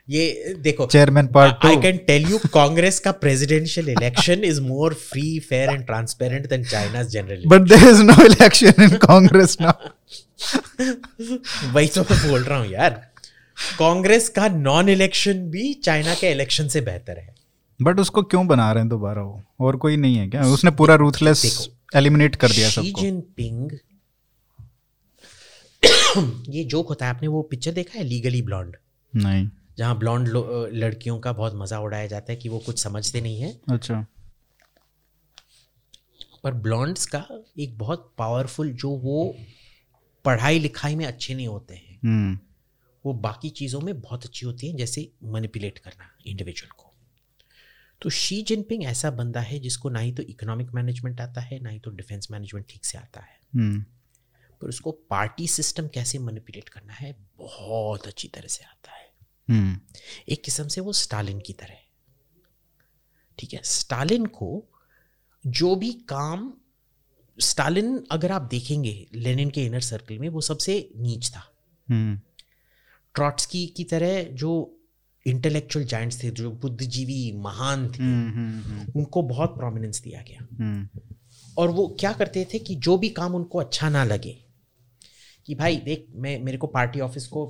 ये देखो chairman part I can tell you Congress का presidential election is more free fair and transparent than China's general but there is no election in Congress now वही तो मैं बोल रहा हूँ यार। कांग्रेस का नॉन इलेक्शन भी चाइना के इलेक्शन से बेहतर है। बट उसको क्यों बना रहे हैं दोबारा वो? और कोई नहीं है क्या? उसने पूरा रूथलेस एलिमिनेट कर दिया सबको। जिनपिंग ये जोक होता है आपने वो पिक्चर देखा है लीगली ब्लॉन्ड नहीं। जहाँ ब्लॉन्ड लड़कियों का बहुत मज़ा उड़ाया जाता है कि वो कुछ समझते नहीं है। अच्छा। पर ब्लॉन्ड्स का एक बहुत पावरफुल जो वो पढ़ाई लिखाई में अच्छे नहीं होते हैं। हम्म। वो बाकी चीज़ों में बहुत अच्छी होती हैं जैसे मैनिपुलेट करना इंडिविजुअल को। तो शी जिनपिंग ऐसा बंदा है जिसको ना ही तो इकोनॉमिक मैनेजमेंट आता है ना ही तो डिफेंस मैनेजमेंट ठीक से आता है। हम्म। पर उसको पार्टी सिस्टम कैसे मैनिपुलेट करना है बहुत अच्छी तरह से आता है। हम्म। एक किस्म से वो स्टालिन की तरह। ठीक है स्टालिन को जो भी काम स्टालिन अगर आप देखेंगे लेनिन के इनर सर्कल में वो सबसे नीच था। हम्म। ट्रॉट्सकी की तरह जो इंटेलेक्चुअल जाइंट्स थे जो बुद्धिजीवी महान थे हम्म हम्म उनको बहुत प्रोमिनेंस दिया गया। और वो क्या करते थे कि जो भी काम उनको अच्छा ना लगे कि भाई देख मैं मेरे को पार्टी ऑफ़िस को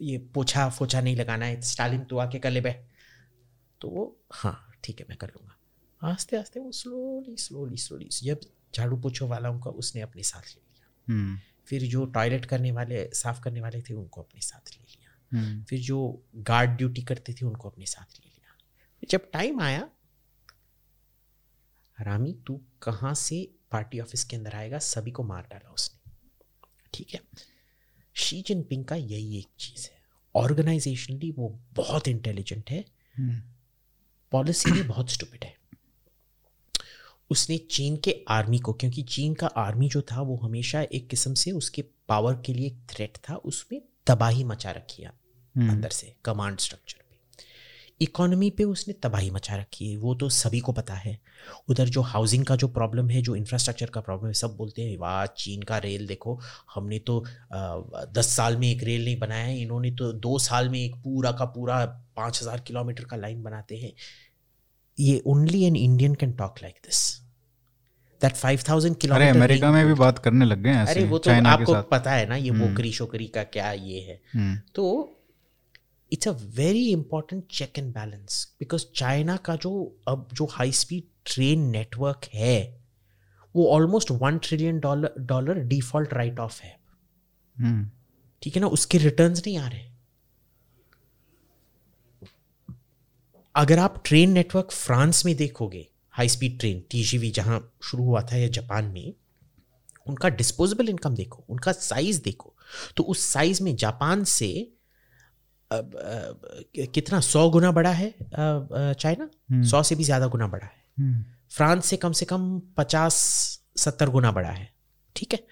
ये पोछा फोछा नहीं लगाना है स्टालिन तो आके कर ले बे तो वो हाँ ठीक है मैं कर लूँगा। आस्ते आस्ते वो स्लोली स्लोली स्लोली जब झाड़ू पोछो वाला उनका उसने अपने साथ ले लिया। हम्म। फिर जो टॉयलेट करने वाले साफ़ करने वाले थे उनको अपने साथ ले लिया। हम्म। फिर जो गार्ड ड्यूटी करते थे उनको अपने साथ ले लिया। जब टाइम आया रामी तू कहाँ से पार्टी ऑफ़िस के अंदर आएगा? सभी को मार डाला उसने। ठीक है? शी जिनपिंग का यही एक चीज़ है। ऑर्गेनाइजेशनली वो बहुत इंटेलिजेंट है। हम्म। पॉलिसी भी बहुत स्टूपिड है। उसने चीन के आर्मी को क्योंकि चीन का आर्मी जो था वो हमेशा एक किस्म से उसके पावर के लिए एक थ्रेट था उसमें तबाही मचा रखी है हम्म। अंदर से कमांड स्ट्रक्चर पे। इकोनॉमी पे उसने तबाही मचा रखी है वो तो सभी को पता है। उधर जो हाउसिंग का जो प्रॉब्लम है जो इंफ्रास्ट्रक्चर का प्रॉब्लम है सब बोलते हैं वाह चीन का रेल देखो हमने तो आ, दस साल में एक रेल नहीं बनाया है इन्होंने तो दो साल में एक पूरा का पूरा पाँच हज़ार किलोमीटर का लाइन बनाते हैं। ये only an Indian can talk like this that five thousand अरे किलोमीटर अमेरिका में भी बात करने लग गए हैं अरे वो तो आपको पता है ना ये हम्म। वोकरी शोकरी का क्या ये है। हम्म। तो it's a very important check and balance because China का जो अब जो हाई स्पीड ट्रेन नेटवर्क है वो almost one trillion dollar dollar default write off है। हम्म। ठीक है ना उसके रिटर्न्स नहीं आ रहे। अगर आप ट्रेन नेटवर्क फ्रांस में देखोगे हाई स्पीड ट्रेन टीजीवी जहाँ शुरू हुआ था या जापान में उनका डिस्पोजेबल इनकम देखो उनका साइज़ देखो तो उस साइज़ में जापान से अब, अ, कितना सौ गुना बड़ा है चाइना? हम्म। सौ से भी ज़्यादा गुना बड़ा है। हम्म। फ्रांस से कम से कम पचास सत्तर गुना बड़ा है ठीक है?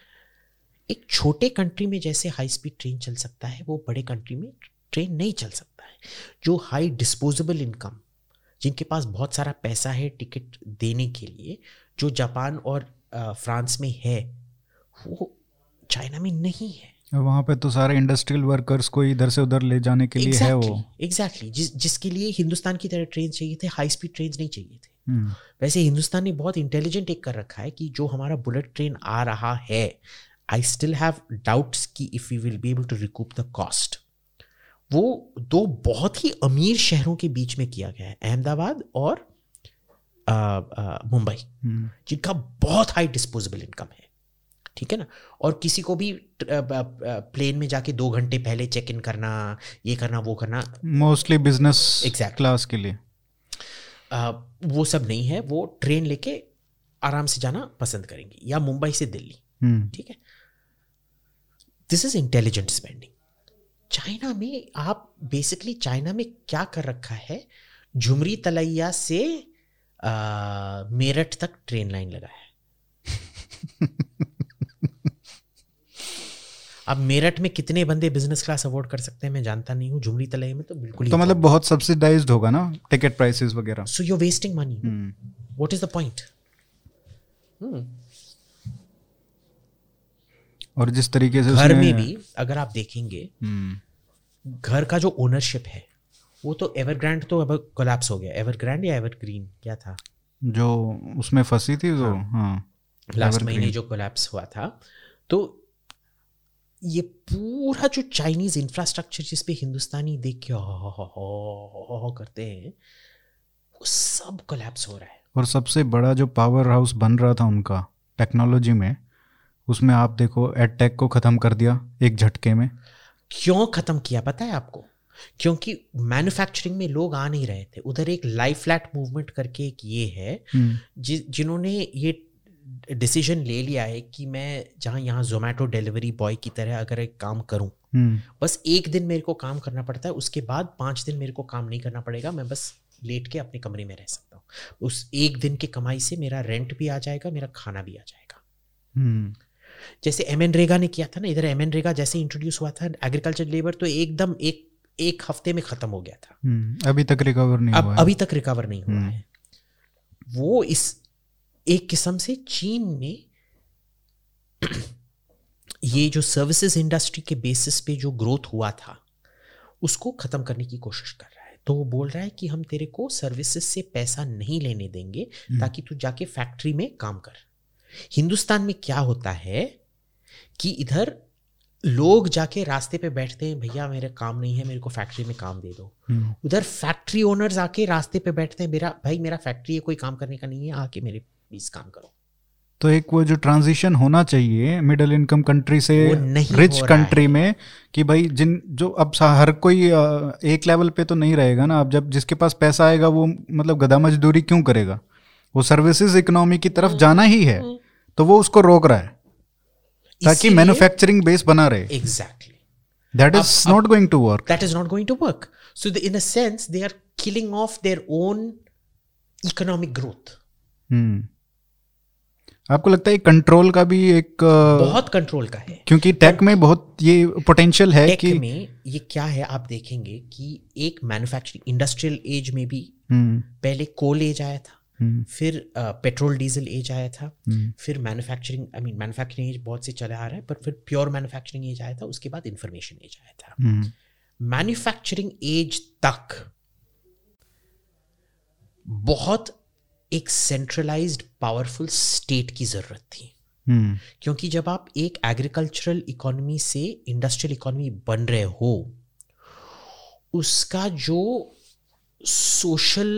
एक छोटे कंट्री में जैसे हाई स्पीड ट्रेन चल सकता है वो बड़े कंट्री में ट्रेन नहीं चल सकता। जो हाई डिस्पोजेबल इनकम जिनके पास बहुत सारा पैसा है टिकट देने के लिए जो जापान और फ्रांस में है वो चाइना में नहीं है। वहाँ पे तो सारे इंडस्ट्रियल वर्कर्स को इधर से उधर ले जाने के लिए exactly, है वो। एग्जैक्टली exactly, जिस जिसके लिए हिंदुस्तान की तरह ट्रेन चाहिए थे हाई स्पीड ट्रेन नहीं चाहिए थे। हम्म। वैसे हिंदुस्तान ने बहुत इंटेलिजेंट एक कर रखा है कि जो हमारा बुलेट ट्रेन आ रहा है आई स्टिल हैव डाउट्स कि if we will be able to recoup the cost वो दो बहुत ही अमीर शहरों के बीच में किया गया है अहमदाबाद और मुंबई हम्म। जिनका बहुत हाई डिस्पोजेबल इनकम है ठीक है ना? और किसी को भी प्लेन में जाके दो घंटे पहले चेक इन करना ये करना वो करना मोस्टली बिज़नेस Exactly. क्लास के लिए। आ, वो सब नहीं है वो ट्रेन लेके आराम से जाना पसंद करेंगे या मुंबई से दिल्ली हम्म। ठीक है? This is intelligent spending China में आप बेसिकली चाइना में क्या कर रखा है? झुमरी तलैया से मेरठ तक ट्रेन लाइन लगा है। [laughs] अब मेरठ में कितने बंदे बिज़नेस क्लास अफोर्ड कर सकते हैं मैं जानता नहीं हूँ। झुमरी तलैया में तो बिल्कुल तो मतलब बहुत सब्सिडाइज्ड होगा ना टिकट प्राइसेस वगैरह? So you wasting money what is the point और जिस तरीके से घर में भी अगर आप देखेंगे हम्म घर का जो ओनरशिप है वो तो एवरग्रैंड तो अब कोलैप्स हो गया। एवरग्रैंड या एवरग्रीन क्या था? जो उसमें फंसी थी तो हाँ। Last Evergreen. महीने जो कोलैप्स हुआ था। तो ये पूरा जो चाइनीज़ इंफ्रास्ट्रक्चर जिसपे हिंदुस्तानी देख के हो हो हो हो हो हो करते हैं वो सब कोलैप्स हो रहा है। और सबसे बड़ा जो पावर हाउस बन रहा था उनका टेक्नोलॉजी में उसमें आप देखो एडटेक को ख़त्म कर दिया एक झटके में। क्यों खत्म किया पता है आपको? क्योंकि मैन्युफैक्चरिंग में लोग आ नहीं रहे थे। उधर एक लाइफ फ्लैट मूवमेंट करके एक ये है हम्म, जि, जिन्होंने ये डिसीज़न ले लिया है कि मैं जहाँ यहाँ जोमेटो डिलीवरी बॉय की तरह अगर एक काम करूँ हम्म। बस एक दिन मेरे को काम करना पड़ता है उसके बाद पाँच दिन मेरे को काम नहीं करना पड़ेगा मैं बस लेट के अपने कमरे में रह सकता हूँ। उस एक दिन की कमाई से मेरा रेंट भी आ जाएगा मेरा खाना भी आ जाएगा। हम्म। जैसे एम एन रेगा ने किया था ना इधर एम एन रेगा जैसे इंट्रोड्यूस हुआ था एग्रीकल्चर लेबर तो एकदम एक एक हफ़्ते में खत्म हो गया था। हम्म, अभी तक रिकवर नहीं अब है। अभी तक रिकवर नहीं हुआ हम्म। है। वो इस एक किस्म से चीन ने [clears throat] ये जो सर्विसेज़ इंडस्ट्री के बेसिस पे जो ग्रोथ हुआ था उसको खत्म करने की कोशिश कर रहा है। तो वो बोल रहा है कि हम तेरे को सर्विसेज़ से पैसा नहीं लेने देंगे हम्म। ताकि तू जाके फैक्ट्री में काम कर। हिंदुस्तान में क्या होता है कि इधर लोग जाके रास्ते पे बैठते हैं भैया मेरे काम नहीं है मेरे को फैक्ट्री में काम दे दो। हम्म, उधर फैक्ट्री ओनर्स आके रास्ते पे बैठते हैं मेरा भाई मेरा फैक्ट्री है कोई काम करने का नहीं है आके मेरे प्लीज़ काम करो। तो एक वो जो ट्रांजिशन होना चाहिए मिडिल इनकम कंट्री से रिच कंट्री में कि भाई जिन जो अब हर कोई एक लेवल पे तो नहीं रहेगा ना अब जब जिसके पास पैसा आएगा वो मतलब गधा मजदूरी क्यों करेगा? वो सर्विसेज़ इकोनॉमी की तरफ़ जाना ही है। तो वो उसको रोक रहा है ताकि मैन्युफैक्चरिंग बेस बना रहे। Exactly that is not going to work not going to work. So the, in a sense they are killing off their own economic growth. Hmm आपको लगता है कंट्रोल का भी एक बहुत कंट्रोल का है। क्योंकि टेक में बहुत ये पोटेंशियल है टेक कि में ये क्या है आप देखेंगे कि एक मैन्युफैक्चरिंग इंडस्ट्रियल एज में भी हम्म, पहले कोल एज आया था। फिर पेट्रोल डीजल एज आया था। हम्म, फिर manufacturing I mean manufacturing as बहुत से चला आ रहा है पर फिर प्योर मैन्युफैक्चरिंग एज आया था उसके बाद इंफॉर्मेशन एज आया था। हम्म, मैन्युफैक्चरिंग एज तक बहुत एक सेंट्रलाइज्ड पावरफुल स्टेट की ज़रूरत थी। हम्म, क्योंकि जब आप एक एग्रीकल्चरल इकोनॉमी से इंडस्ट्रियल इकोनॉमी बन रहे हो उसका जो सोशल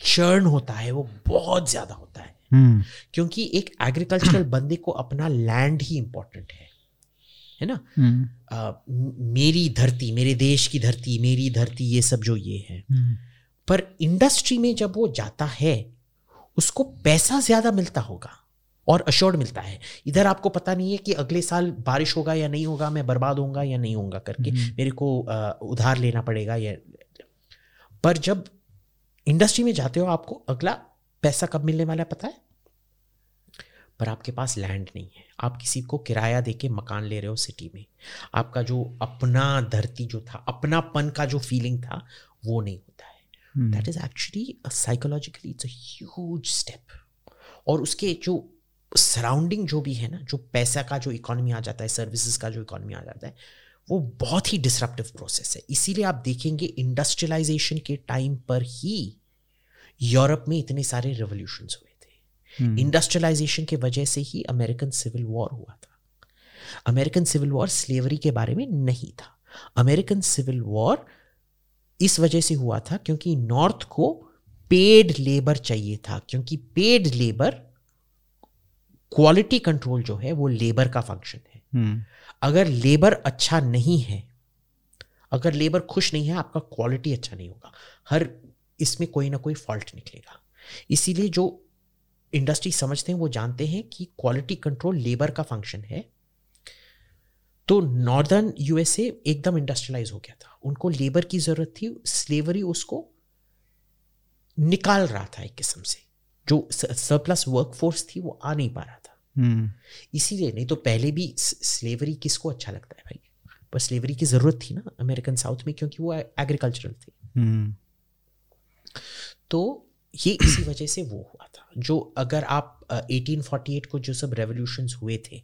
चर्न होता है वो बहुत ज़्यादा होता है। हम्म, क्योंकि एक एग्रीकल्चरल [clears throat] बंदे को अपना लैंड ही इंपॉर्टेंट है। है ना? हम्म, अ, मेरी धरती मेरे देश की धरती मेरी धरती ये सब जो ये है। हम्म, पर इंडस्ट्री में जब वो जाता है उसको पैसा ज़्यादा मिलता होगा और अश्योर्ड मिलता है। इधर आपको पता नहीं है कि अगले साल बारिश होगा या नहीं होगा मैं बर्बाद होऊँगा या नहीं होऊँगा करके हम्म। मेरे को उधार लेना पड़ेगा या पर जब इंडस्ट्री में जाते हो आपको अगला पैसा कब मिलने वाला है पता है? पर आपके पास लैंड नहीं है। आप किसी को किराया देके मकान ले रहे हो सिटी में। आपका जो अपना धरती जो था अपनापन का जो फीलिंग था वो नहीं होता है। That is actually psychologically it's a huge step और उसके जो सराउंडिंग जो भी है ना जो पैसा का जो इकोनॉमी आ जाता है सर्विसेज़ का जो इकोनॉमी आ जाता है वो बहुत ही डिसरप्टिव प्रोसेस है। इसीलिए आप देखेंगे इंडस्ट्रियलाइजेशन के टाइम पर ही यूरोप में इतने सारे रेवोल्यूशंस हुए थे। हम्म, इंडस्ट्रियलाइजेशन के वजह से ही अमेरिकन सिविल वॉर हुआ था। अमेरिकन सिविल वॉर स्लेवरी के बारे में नहीं था। अमेरिकन सिविल वॉर इस वजह से हुआ था क्योंकि नॉर्थ को पेड लेबर चाहिए था क्योंकि पेड लेबर क्वालिटी कंट्रोल जो है वो लेबर का फ़ंक्शन है। हम्म, अगर लेबर अच्छा नहीं है अगर लेबर खुश नहीं है आपका क्वालिटी अच्छा नहीं होगा। हर इसमें कोई ना कोई फॉल्ट निकलेगा। इसीलिए जो इंडस्ट्री समझते हैं वो जानते हैं कि क्वालिटी कंट्रोल लेबर का फ़ंक्शन है। तो नॉर्दर्न यूएसए एकदम इंडस्ट्रियलाइज हो गया था। उनको लेबर की ज़रूरत थी स्लेवरी उसको निकाल रहा था एक किस्म से। जो सरप्लस वर्कफोर्स थी वो आ नहीं पा रहा था। हम्म, इसीलिए नहीं तो पहले भी स्लेवरी किसको अच्छा लगता है भाई? पर स्लेवरी की ज़रूरत थी ना अमेरिकन साउथ में क्योंकि वो एग्रीकल्चरल थे। हम्म, तो ये इसी वजह से वो हुआ था। जो अगर आप अ, 1848 को जो सब रेवोल्यूशंस हुए थे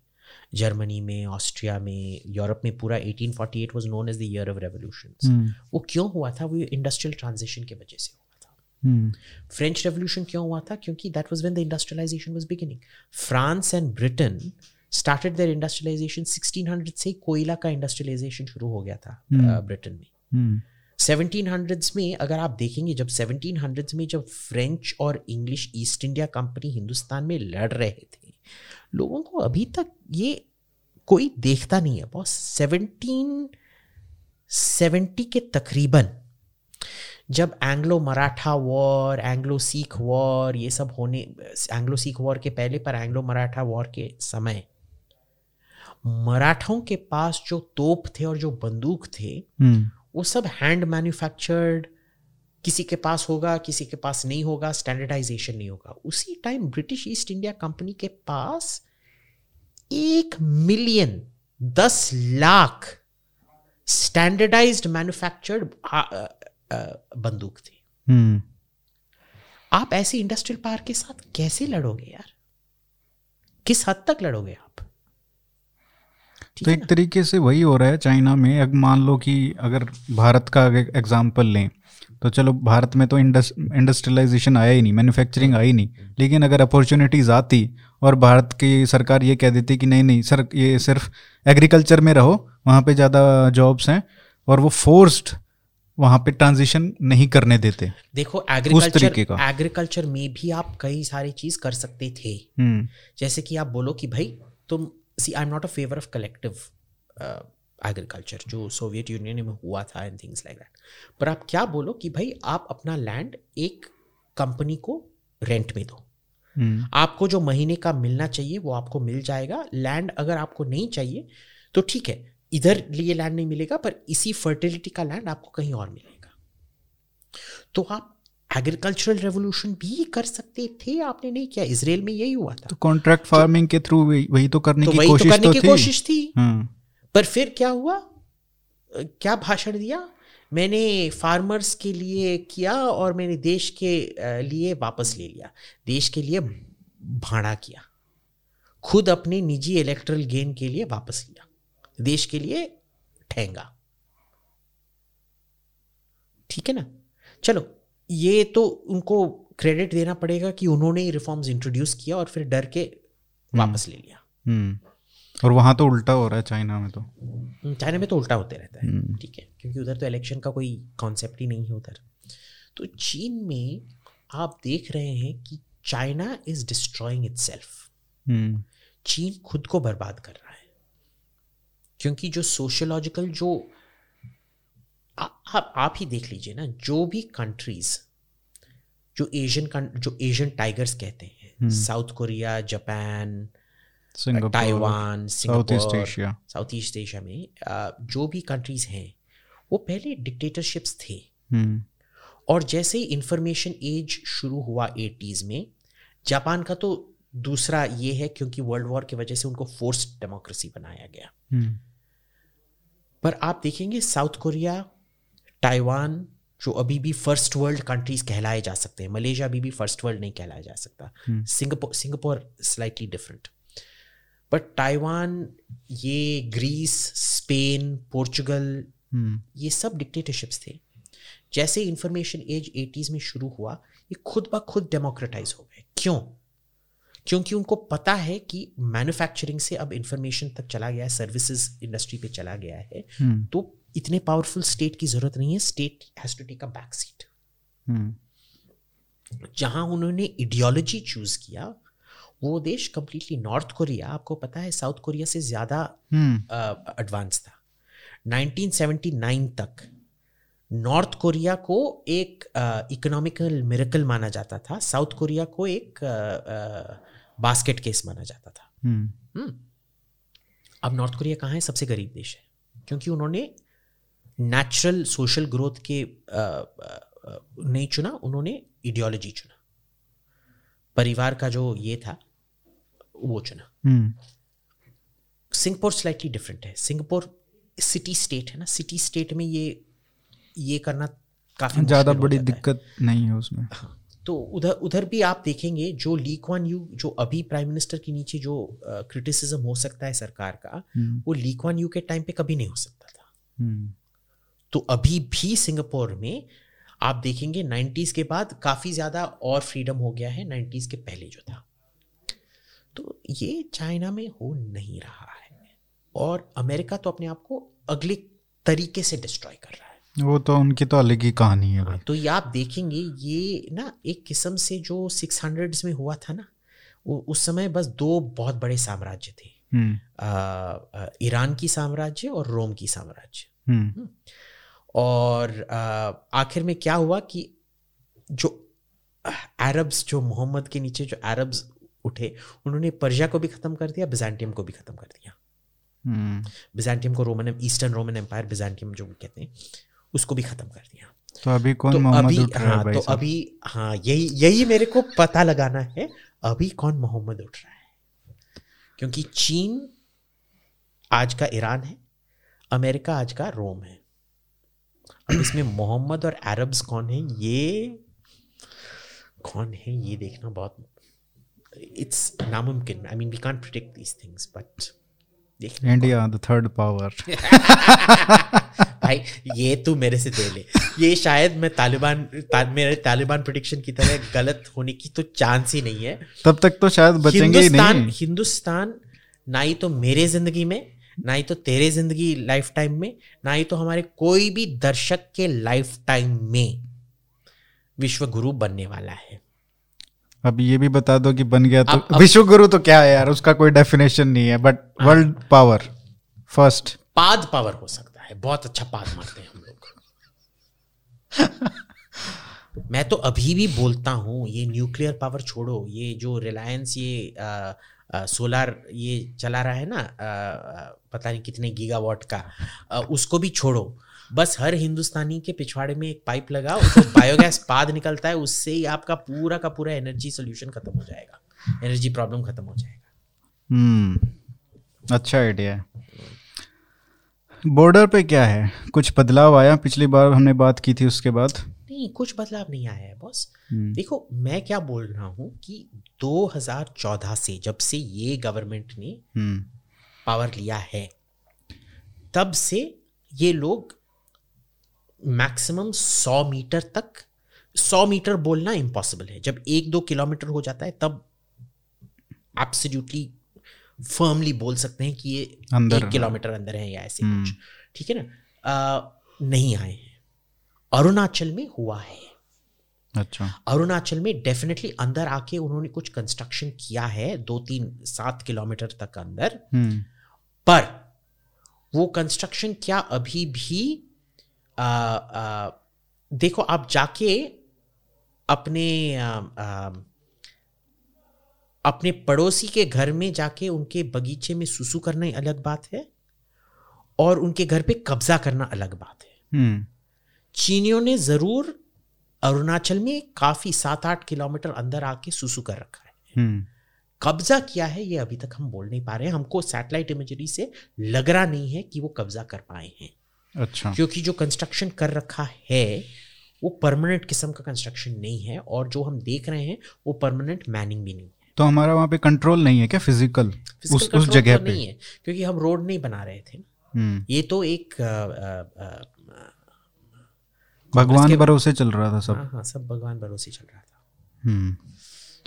जर्मनी में ऑस्ट्रिया में यूरोप में पूरा 1848 was known as the year of revolutions hmm, वो क्यों हुआ था? वो इंडस्ट्रियल ट्रांजिशन की वजह से हुआ था। फ्रेंच रेवोल्यूशन क्यों हुआ था? क्योंकि that was when the industrialisation was beginning France and Britain started their industrialisation 1600 से कोयला का इंडस्ट्रियलाइजेशन शुरू हो गया था। ब्रिटेन में। हम्म, 1700s में अगर आप देखेंगे जब 1700s में जब फ्रेंच और English East India company Hindustan में लड़ रहे थे लोगों को अभी तक ये कोई देखता नहीं है। बॉस 1770 के तकरीबन जब Anglo Maratha war Anglo Sikh war ये सब होने एंग्लो सिख वॉर के पहले पर एंग्लो मराठा वॉर के समय मराठों के पास जो तोप थे और जो बंदूक थे हम्म। वो सब हैंड मैन्युफैक्चर्ड किसी के पास होगा किसी के पास नहीं होगा स्टैंडर्डाइजेशन नहीं होगा। उसी time British East India company के पास एक मिलियन दस लाख स्टैंडर्डाइज्ड मैन्युफैक्चर्ड बंदूक थी। हम्म। आप ऐसे इंडस्ट्रियल पार्क के साथ कैसे लड़ोगे यार? किस हद तक लड़ोगे आप? तो एक तरीके से वही हो रहा है चाइना में। अगर मान लो कि अगर भारत का एग्ज़ाम्पल लें तो चलो भारत में तो इंडस्ट्रियलाइजेशन आया ही नहीं मैन्युफैक्चरिंग आई नहीं। लेकिन अगर अपॉर्चुनिटीज़ आती और भारत की सरकार ये कह देती कि नहीं नहीं सर ये सिर्फ़ एग्रीकल्चर में रहो वहाँ पे ज़्यादा जॉब्स हैं और वो फोर्स्ड वहाँ पे ट्रांजिशन नहीं करने देते। देखो एग्रीकल्चर। एग्रीकल्चर में भी आप कई सारी चीज़ कर सकते थे। हम्म। जैसे कि आप बोलो कि भाई तुम see I am not a favour of collective agriculture जो सोवियत यूनियन में हुआ था एंड थिंग्स लाइक दैट पर आप क्या बोलो कि भाई आप अपना लैंड एक कंपनी को रेंट में दो। हम्म आपको जो महीने का मिलना चाहिए वो आपको मिल जाएगा। लैंड अगर आपको नहीं चाहिए तो ठीक है इधर लिए लैंड नहीं मिलेगा पर इसी फर्टिलिटी का लैंड आपको कहीं और मिलेगा। तो आप एग्रीकल्चरल रेवोल्यूशन भी कर सकते थे आपने नहीं किया। इसराइल में यही हुआ था। तो कॉन्ट्रैक्ट फ़ार्मिंग के थ्रू वही तो करने तो की वही तो कोशिश करने तो की थी। कोशिश थी। हाँ पर फिर क्या हुआ? क्या भाषण दिया? मैंने फार्मर्स के लिए किया और मैंने देश के लिए वापस ले लिया। देश के लिए भाड़ा किया। खुद अपने निजी इलेक्ट्रल गेन के लिए वापस लिया। देश के लिए ठहंगा ठीक है ना? चलो ये तो उनको क्रेडिट देना पड़ेगा कि उन्होंने ही रिफॉर्म्स इंट्रोड्यूस किया और फिर डर के वापस ले लिया। हम्म। और वहाँ तो उल्टा हो रहा है चाइना में तो। चाइना में तो उल्टा होते रहता है हम्म। ठीक है क्योंकि उधर तो इलेक्शन का कोई कॉन्सेप्ट ही नहीं है उधर। तो चीन में आप देख रहे हैं कि China is destroying it hmm. चीन खुद को बर्बाद कर रहा है क्योंकि जो सोशियोलॉजिकल जो आप आप ही देख लीजिए ना जो भी कंट्रीज़ जो एशियन जो एशियन टाइगर्स कहते हैं South Korea Japan Taiwan South East Asia South East Asia में जो भी कंट्रीज़ हैं वो पहले डिक्टेटरशिप्स थे। हम्म। और जैसे ही इंफॉर्मेशन एज शुरू हुआ एटीज में जापान का तो दूसरा ये है क्योंकि वर्ल्ड वॉर की वजह से उनको फोर्स डेमोक्रेसी बनाया गया। हम्म। पर आप देखेंगे साउथ कोरिया ताइवान जो अभी भी फ़र्स्ट वर्ल्ड कंट्रीज़ कहलाए जा सकते हैं। मलेशिया अभी भी फ़र्स्ट वर्ल्ड नहीं कहलाया जा सकता। हम्म। Singapore Singapore slightly different but Taiwan ये ग्रीस स्पेन पोर्चुगल हम्म। ये सब डिक्टेटरशिप्स थे। जैसे इंफॉर्मेशन एज एटीज़ में शुरू हुआ ये खुद ब खुद डेमोक्रेटाइज हो गए। क्यों? क्योंकि उनको पता है कि मैन्युफैक्चरिंग से अब इंफॉर्मेशन तक चला गया है सर्विसेज़ इंडस्ट्री पे चला गया है। हम्म। तो इतने पावरफुल स्टेट की ज़रूरत नहीं है state has to take a back seat जहाँ उन्होंने इडियोलॉजी चूज़ किया वो देश कंप्लीटली नॉर्थ कोरिया आपको पता है साउथ कोरिया से ज़्यादा एडवांस था। 1979 तक नॉर्थ कोरिया को एक इकोनॉमिकल uh, मिरेकल माना जाता था। साउथ कोरिया को एक बास्केट uh, केस माना जाता था। हम्म हम्म। अब नॉर्थ कोरिया कहाँ है? सबसे गरीब देश है। क्योंकि उन्होंने नेचुरल सोशल ग्रोथ के नहीं चुना उन्होंने इडियोलॉजी चुना। परिवार का जो ये था वो चुना। हम्म। सिंगापुर स्लाइटली डिफरेंट है। सिंगापुर सिटी स्टेट है ना सिटी स्टेट में ये ये करना काफ़ी ज़्यादा बड़ी है। दिक्कत नहीं है उसमें। तो उधर उधर भी आप देखेंगे जो ली क्वान यू जो अभी प्राइम मिनिस्टर के नीचे जो क्रिटिसिज्म हो सकता है सरकार का हम्म। वो ली क्वान यू के टाइम पे कभी नहीं हो सकता था। हम्म। तो अभी भी सिंगापुर में आप देखेंगे 90s के बाद काफ़ी ज़्यादा और फ्रीडम हो गया है 90s के पहले जो था। तो ये चाइना में हो नहीं रहा है और अमेरिका तो अपने आप को अगले तरीके से डिस्ट्रॉय कर रहा है। वो तो उनकी तो अलग ही कहानी है भाई। तो ये आप देखेंगे ये ना एक किस्म से जो सिक्स हंड्रेड्स में हुआ था ना वो उस समय बस दो बहुत बड़े साम्राज्य थे। हम्म। ईरान की साम्राज्य और रोम की साम्राज्य। हम्म। और आखिर में क्या हुआ कि जो अरब्स जो मोहम्मद के नीचे जो अरब्स उठे उन्होंने पर्शिया को भी खत्म कर दिया बिजान्टियम को भी खत्म कर दिया। बिजान्टियम को Roman eastern Roman empire Byzantium जो कहते हैं उसको भी खत्म कर दिया। तो अभी कौन तो मोहम्मद अभी उठ रहा हाँ भाई तो? अभी हाँ यही यही मेरे को पता लगाना है अभी कौन मोहम्मद उठ रहा है? क्योंकि चीन आज का ईरान है अमेरिका आज का रोम है। इसमें मोहम्मद और अरब्स कौन है? ये कौन है? ये देखना बहुत इट्स नामुमकिन I mean we can't predict these things but India the third power भाई ये तू मेरे से दे ले। ये शायद मैं तालिबान ता, मेरे तालिबान प्रोडिक्शन की तरह गलत होने की तो चांस ही नहीं है। तब तक तो शायद बचेंगे ही हिंदुस्तान नहीं हिंदुस्तान ना ही तो मेरे ज़िंदगी में ना ही तो तेरे ज़िंदगी लाइफ टाइम में ना ही तो हमारे कोई भी दर्शक के लाइफ टाइम में विश्व गुरु बनने वाला है। अब ये भी बता दो कि बन गया तो अब- अब- विश्व गुरु तो क्या है यार? उसका कोई डेफिनेशन नहीं है बट। वर्ल्ड पावर फ़र्स्ट पाद पावर हो सकता है। बहुत अच्छा पाद मारते हैं हम लोग। [laughs] मैं तो अभी भी बोलता हूँ ये न्यूक्लियर पावर छोड़ो ये जो रिलायंस ये सोलार ये चला रहा है ना पता नहीं कितने गीगावाट का। उसको भी छोड़ो। बस हर हिंदुस्तानी के पिछवाड़े में एक पाइप लगाओ तो बायोगैस पाद निकलता है, उससे ही आपका पूरा का पूरा एनर्जी सोल्यूशन खत्म हो जाएगा। एनर्जी प्रॉब्लम खत्म हो जाएगा। हम्म अच्छा आइडिया बॉर्डर पे क्या है? कुछ बदलाव आया? पिछली बार हमने बात की थी उसके बाद। नहीं कुछ बदलाव नहीं आया है बॉस हम्म, देखो मैं क्या बोल रहा हूँ कि 2014 से जब से ये गवर्नमेंट ने हम्म, पावर लिया है तब से ये लोग मैक्सिमम 100 मीटर तक 100 मीटर बोलना इम्पॉसिबल है। जब एक दो किलोमीटर हो जाता है तब एब्सोल्युटली फर्मली बोल सकते हैं कि ये अंदर एक किलोमीटर अंदर है या ऐसे हम्म। कुछ। ठीक है ना? आ, नहीं आए हैं। अरुणाचल में हुआ है। अच्छा। अरुणाचल में डेफिनेटली अंदर आके उन्होंने कुछ कंस्ट्रक्शन किया है दो तीन सात किलोमीटर तक अंदर। हम्म, पर वो कंस्ट्रक्शन क्या अभी भी आ, आ, देखो आप जाके अपने आ, आ, अपने पड़ोसी के घर में जाके उनके बगीचे में सुसु करना अलग बात है और उनके घर पे कब्जा करना अलग बात है। हम्म, चीनियों ने ज़रूर अरुणाचल में काफ़ी सात आठ किलोमीटर अंदर आके सुसु कर रखा है। हम्म, कब्जा किया है ये अभी तक हम बोल नहीं पा रहे हैं। हमको सैटेलाइट इमेजरी से लग रहा नहीं है कि वो कब्जा कर पाए हैं। अच्छा। क्योंकि जो कंस्ट्रक्शन कर रखा है वो परमानेंट किस्म का कंस्ट्रक्शन नहीं है और जो हम देख रहे हैं वो परमानेंट मैनिंग भी नहीं है। तो हमारा वहाँ पे कंट्रोल नहीं है क्या फ़िज़िकल उस उस जगह तो पे? नहीं है क्योंकि हम रोड नहीं बना रहे थे। हम्म, ये तो एक भगवान भरोसे चल रहा था सब। हाँ हाँ सब भगवान भरोसे चल रहा था। हम्म,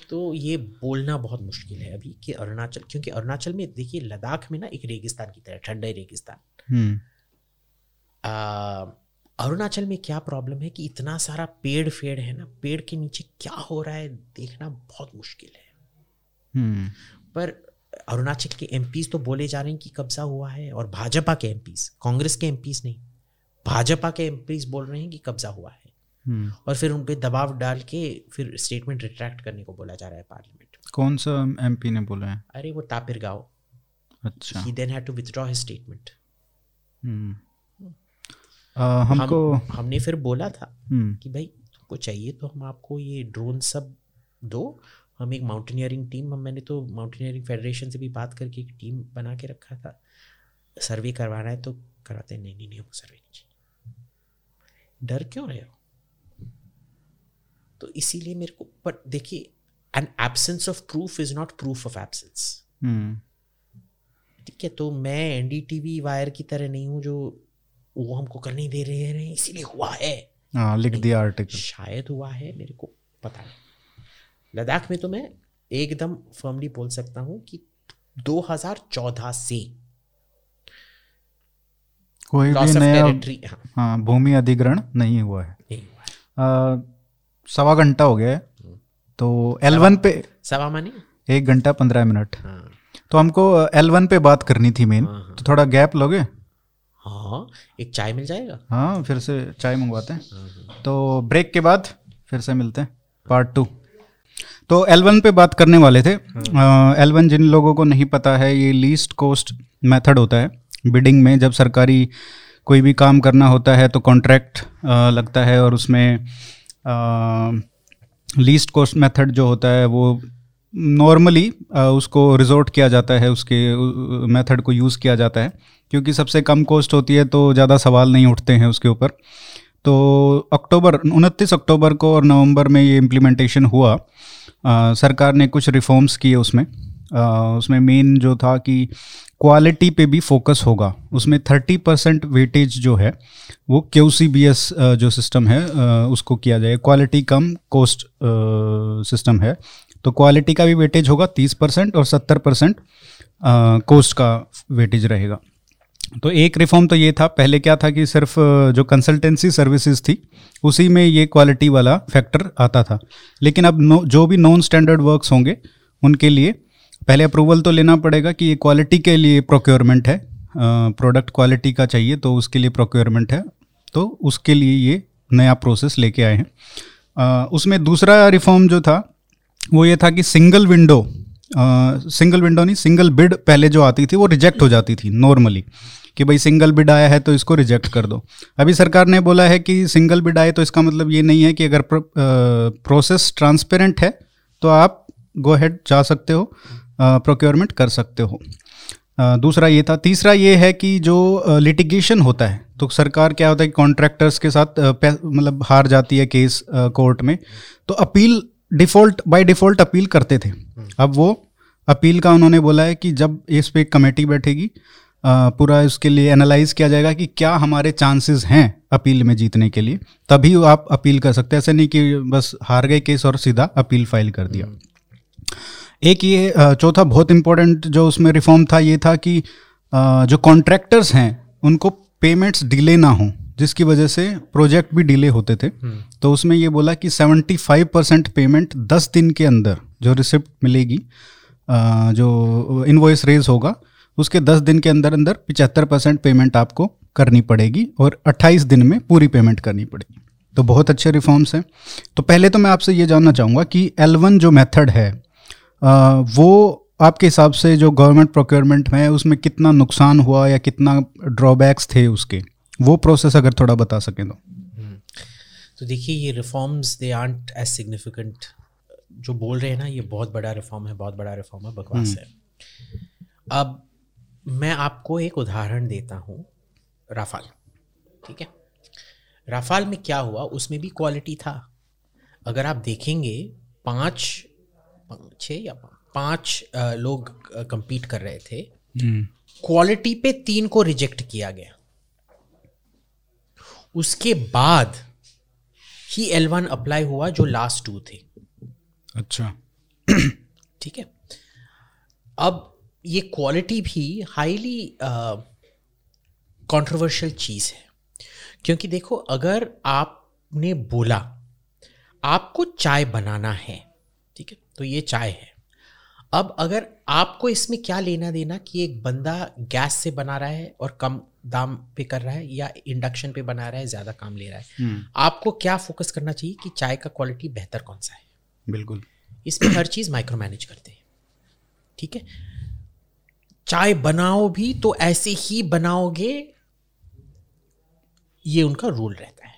तो ये बोलना बहुत मुश्किल है अभी कि अरुणाचल क्योंकि अरुणाचल में देखिए लद्दाख में ना एक रेगिस्तान की तरह ठंडे रेगिस्तान। हम्म, अरुणाचल में क्या प्रॉब्लम है कि इतना सारा पेड़ फेड़ है ना पेड़ के नीचे क्या हो रहा है देखना बहुत मुश्किल है। हम्म, पर अरुणाचल के एमपीज तो बोले जा रहे हैं कि कब्जा हुआ है और भाजपा के एमपीज कांग्रेस के एमपीज नहीं। भाजपा के एमपीज बोल रहे हैं कि कब्जा हुआ है। हम्म। और फिर उन पे दबाव डाल के फिर स्टेटमेंट रिट्रैक्ट करने को बोला जा रहा है पार्लियामेंट कौन सा एमपी ने बोला है? अरे वो तापिर गाँव। अच्छा। He then had to withdraw his statement हमको हमने फिर बोला था हम्म, कि भाई तुमको चाहिए तो हम आपको ये ड्रोन सब दो। हम एक माउंटेनियरिंग टीम हम मैंने तो माउंटेनियरिंग फेडरेशन से भी बात करके एक टीम बना के रखा था। सर्वे करवाना है तो कराते नहीं नहीं नहीं हमको सर्वे नहीं चाहिए। डर क्यों रहे हो? तो इसीलिए मेरे को पर देखिए an absence of proof is not proof of absence ठीक है तो मैं एनडीटीवी वायर की तरह नहीं हूँ जो वो हमको कर नहीं दे रहे हैं इसीलिए हुआ है। हाँ लिख दिया आर्टिकल शायद हुआ है मेरे को पता नहीं। लद्दाख में तो मैं एकदम फर्मली बोल सकता हूँ कि 2014 से कोई भी नया हाँ। हाँ भूमि अधिग्रहण नहीं हुआ है। नहीं हुआ है। आ, सवा घंटा हो गया है। तो एल वन पे सवा मानी? एक घंटा पंद्रह मिनट। हाँ। तो हमको एल वन पे बात करनी थी मेन हाँ, हाँ। तो थोड़ा गैप लोगे? हाँ एक चाय मिल जाएगा? हाँ फिर से चाय मंगवाते हैं। तो ब्रेक के बाद फिर से मिलते हैं पार्ट टू तो एल वन पे बात करने वाले थे। एल वन जिन लोगों को नहीं पता है ये लीस्ट कोस्ट मेथड होता है। बिडिंग में जब सरकारी कोई भी काम करना होता है तो कॉन्ट्रैक्ट लगता है और उसमें लीस्ट कॉस्ट मेथड जो होता है वो नॉर्मली उसको रिजोर्ट किया जाता है उसके मेथड को यूज़ किया जाता है। क्योंकि सबसे कम कॉस्ट होती है तो ज़्यादा सवाल नहीं उठते हैं उसके ऊपर। तो अक्टूबर उनतीस अक्टूबर को और नवंबर में ये इम्प्लीमेंटेशन हुआ। आ, सरकार ने कुछ रिफॉर्म्स किए उसमें। आ, उसमें मेन जो था कि क्वालिटी पे भी फोकस होगा। उसमें थर्टी परसेंट वेटेज जो है, वो क्यू सी बी एस जो सिस्टम है उसको किया जाए। क्वालिटी कम कोस्ट सिस्टम है। तो क्वालिटी का भी वेटेज होगा तीस परसेंट और सत्तर परसेंट कोस्ट का वेटेज रहेगा। तो एक रिफॉर्म तो ये था, पहले क्या था कि सिर्फ़ जो कंसल्टेंसी सर्विसेज़ थी, उसी में ये क्वालिटी वाला फैक्टर आता था। लेकिन अब जो भी नॉन स्टैंडर्ड वर्क्स होंगे, उनके लिए पहले अप्रूवल तो लेना पड़ेगा कि ये क्वालिटी के लिए प्रोक्योरमेंट है प्रोडक्ट क्वालिटी का चाहिए तो उसके लिए प्रोक्योरमेंट है तो उसके लिए ये नया प्रोसेस लेके आए हैं। उसमें दूसरा रिफॉर्म जो था, वो ये था कि सिंगल विंडो सिंगल विंडो नहीं सिंगल बिड पहले जो आती थी वो रिजेक्ट हो जाती थी नॉर्मली कि भाई सिंगल बिड आया है तो इसको रिजेक्ट कर दो। अभी सरकार ने बोला है कि सिंगल बिड आए तो इसका मतलब ये नहीं है कि अगर प्रोसेस ट्रांसपेरेंट है तो आप गो हेड जा सकते हो। प्रोक्योरमेंट कर सकते हो। दूसरा ये था। तीसरा ये है कि जो लिटिगेशन होता है तो सरकार क्या होता है कि कॉन्ट्रैक्टर्स के साथ मतलब हार जाती है केस कोर्ट में तो appeal default by default appeal करते थे। हम्म। अब वो अपील का उन्होंने बोला है कि जब इस पर एक कमेटी बैठेगी पूरा इसके लिए एनालाइज किया जाएगा कि क्या हमारे चांसेस हैं अपील में जीतने के लिए तभी आप अपील कर सकते हैं। ऐसे नहीं कि बस हार गए केस और सीधा अपील फ़ाइल कर दिया। हम्म। एक ये चौथा बहुत इंपॉर्टेंट जो उसमें रिफॉर्म था ये था कि जो कॉन्ट्रैक्टर्स हैं उनको पेमेंट्स डिले ना हो जिसकी वजह से प्रोजेक्ट भी डिले होते थे। हम्म। तो उसमें ये बोला कि 75 परसेंट पेमेंट 10 दिन के अंदर जो रिसिप्ट मिलेगी जो इनवॉइस रेज होगा उसके 10 दिन के अंदर अंदर पिचहत्तर परसेंट पेमेंट आपको करनी पड़ेगी और 28 दिन में पूरी पेमेंट करनी पड़ेगी। तो बहुत अच्छे रिफॉर्म्स हैं। तो पहले तो मैं आपसे ये जानना चाहूँगा कि एल जो मेथड है वो आपके हिसाब से जो गवर्नमेंट प्रोक्योरमेंट में है उसमें कितना नुकसान हुआ या कितना ड्रॉबैक्स थे उसके? वो प्रोसेस अगर थोड़ा बता सकें तो। हम्म। तो देखिए ये reforms they aren't as significant जो बोल रहे हैं ना ये बहुत बड़ा रिफॉर्म है बहुत बड़ा रिफॉर्म है बकवास हम्म। है। अब मैं आपको एक उदाहरण देता हूँ राफाल ठीक है? राफाल में क्या हुआ? उसमें भी क्वालिटी था। अगर आप देखेंगे पाँच छः या पाँच लोग कंपीट कर रहे थे। Quality hmm. पे तीन को रिजेक्ट किया गया। उसके बाद ही एल वन अप्लाई हुआ जो लास्ट टू थे। अच्छा। ठीक है? अब ये क्वालिटी भी हाईली कंट्रोवर्शियल चीज़ है। क्योंकि देखो अगर आपने बोला आपको चाय बनाना है तो ये चाय है। अब अगर आपको इसमें क्या लेना देना कि एक बंदा गैस से बना रहा है और कम दाम पे कर रहा है या इंडक्शन पे बना रहा है ज़्यादा काम ले रहा है हम्म। आपको क्या फोकस करना चाहिए कि चाय का क्वालिटी बेहतर कौन सा है? बिल्कुल। इसमें हर चीज़ माइक्रो मैनेज करते हैं। ठीक है? चाय बनाओ भी तो ऐसे ही बनाओगे ये उनका रूल रहता है।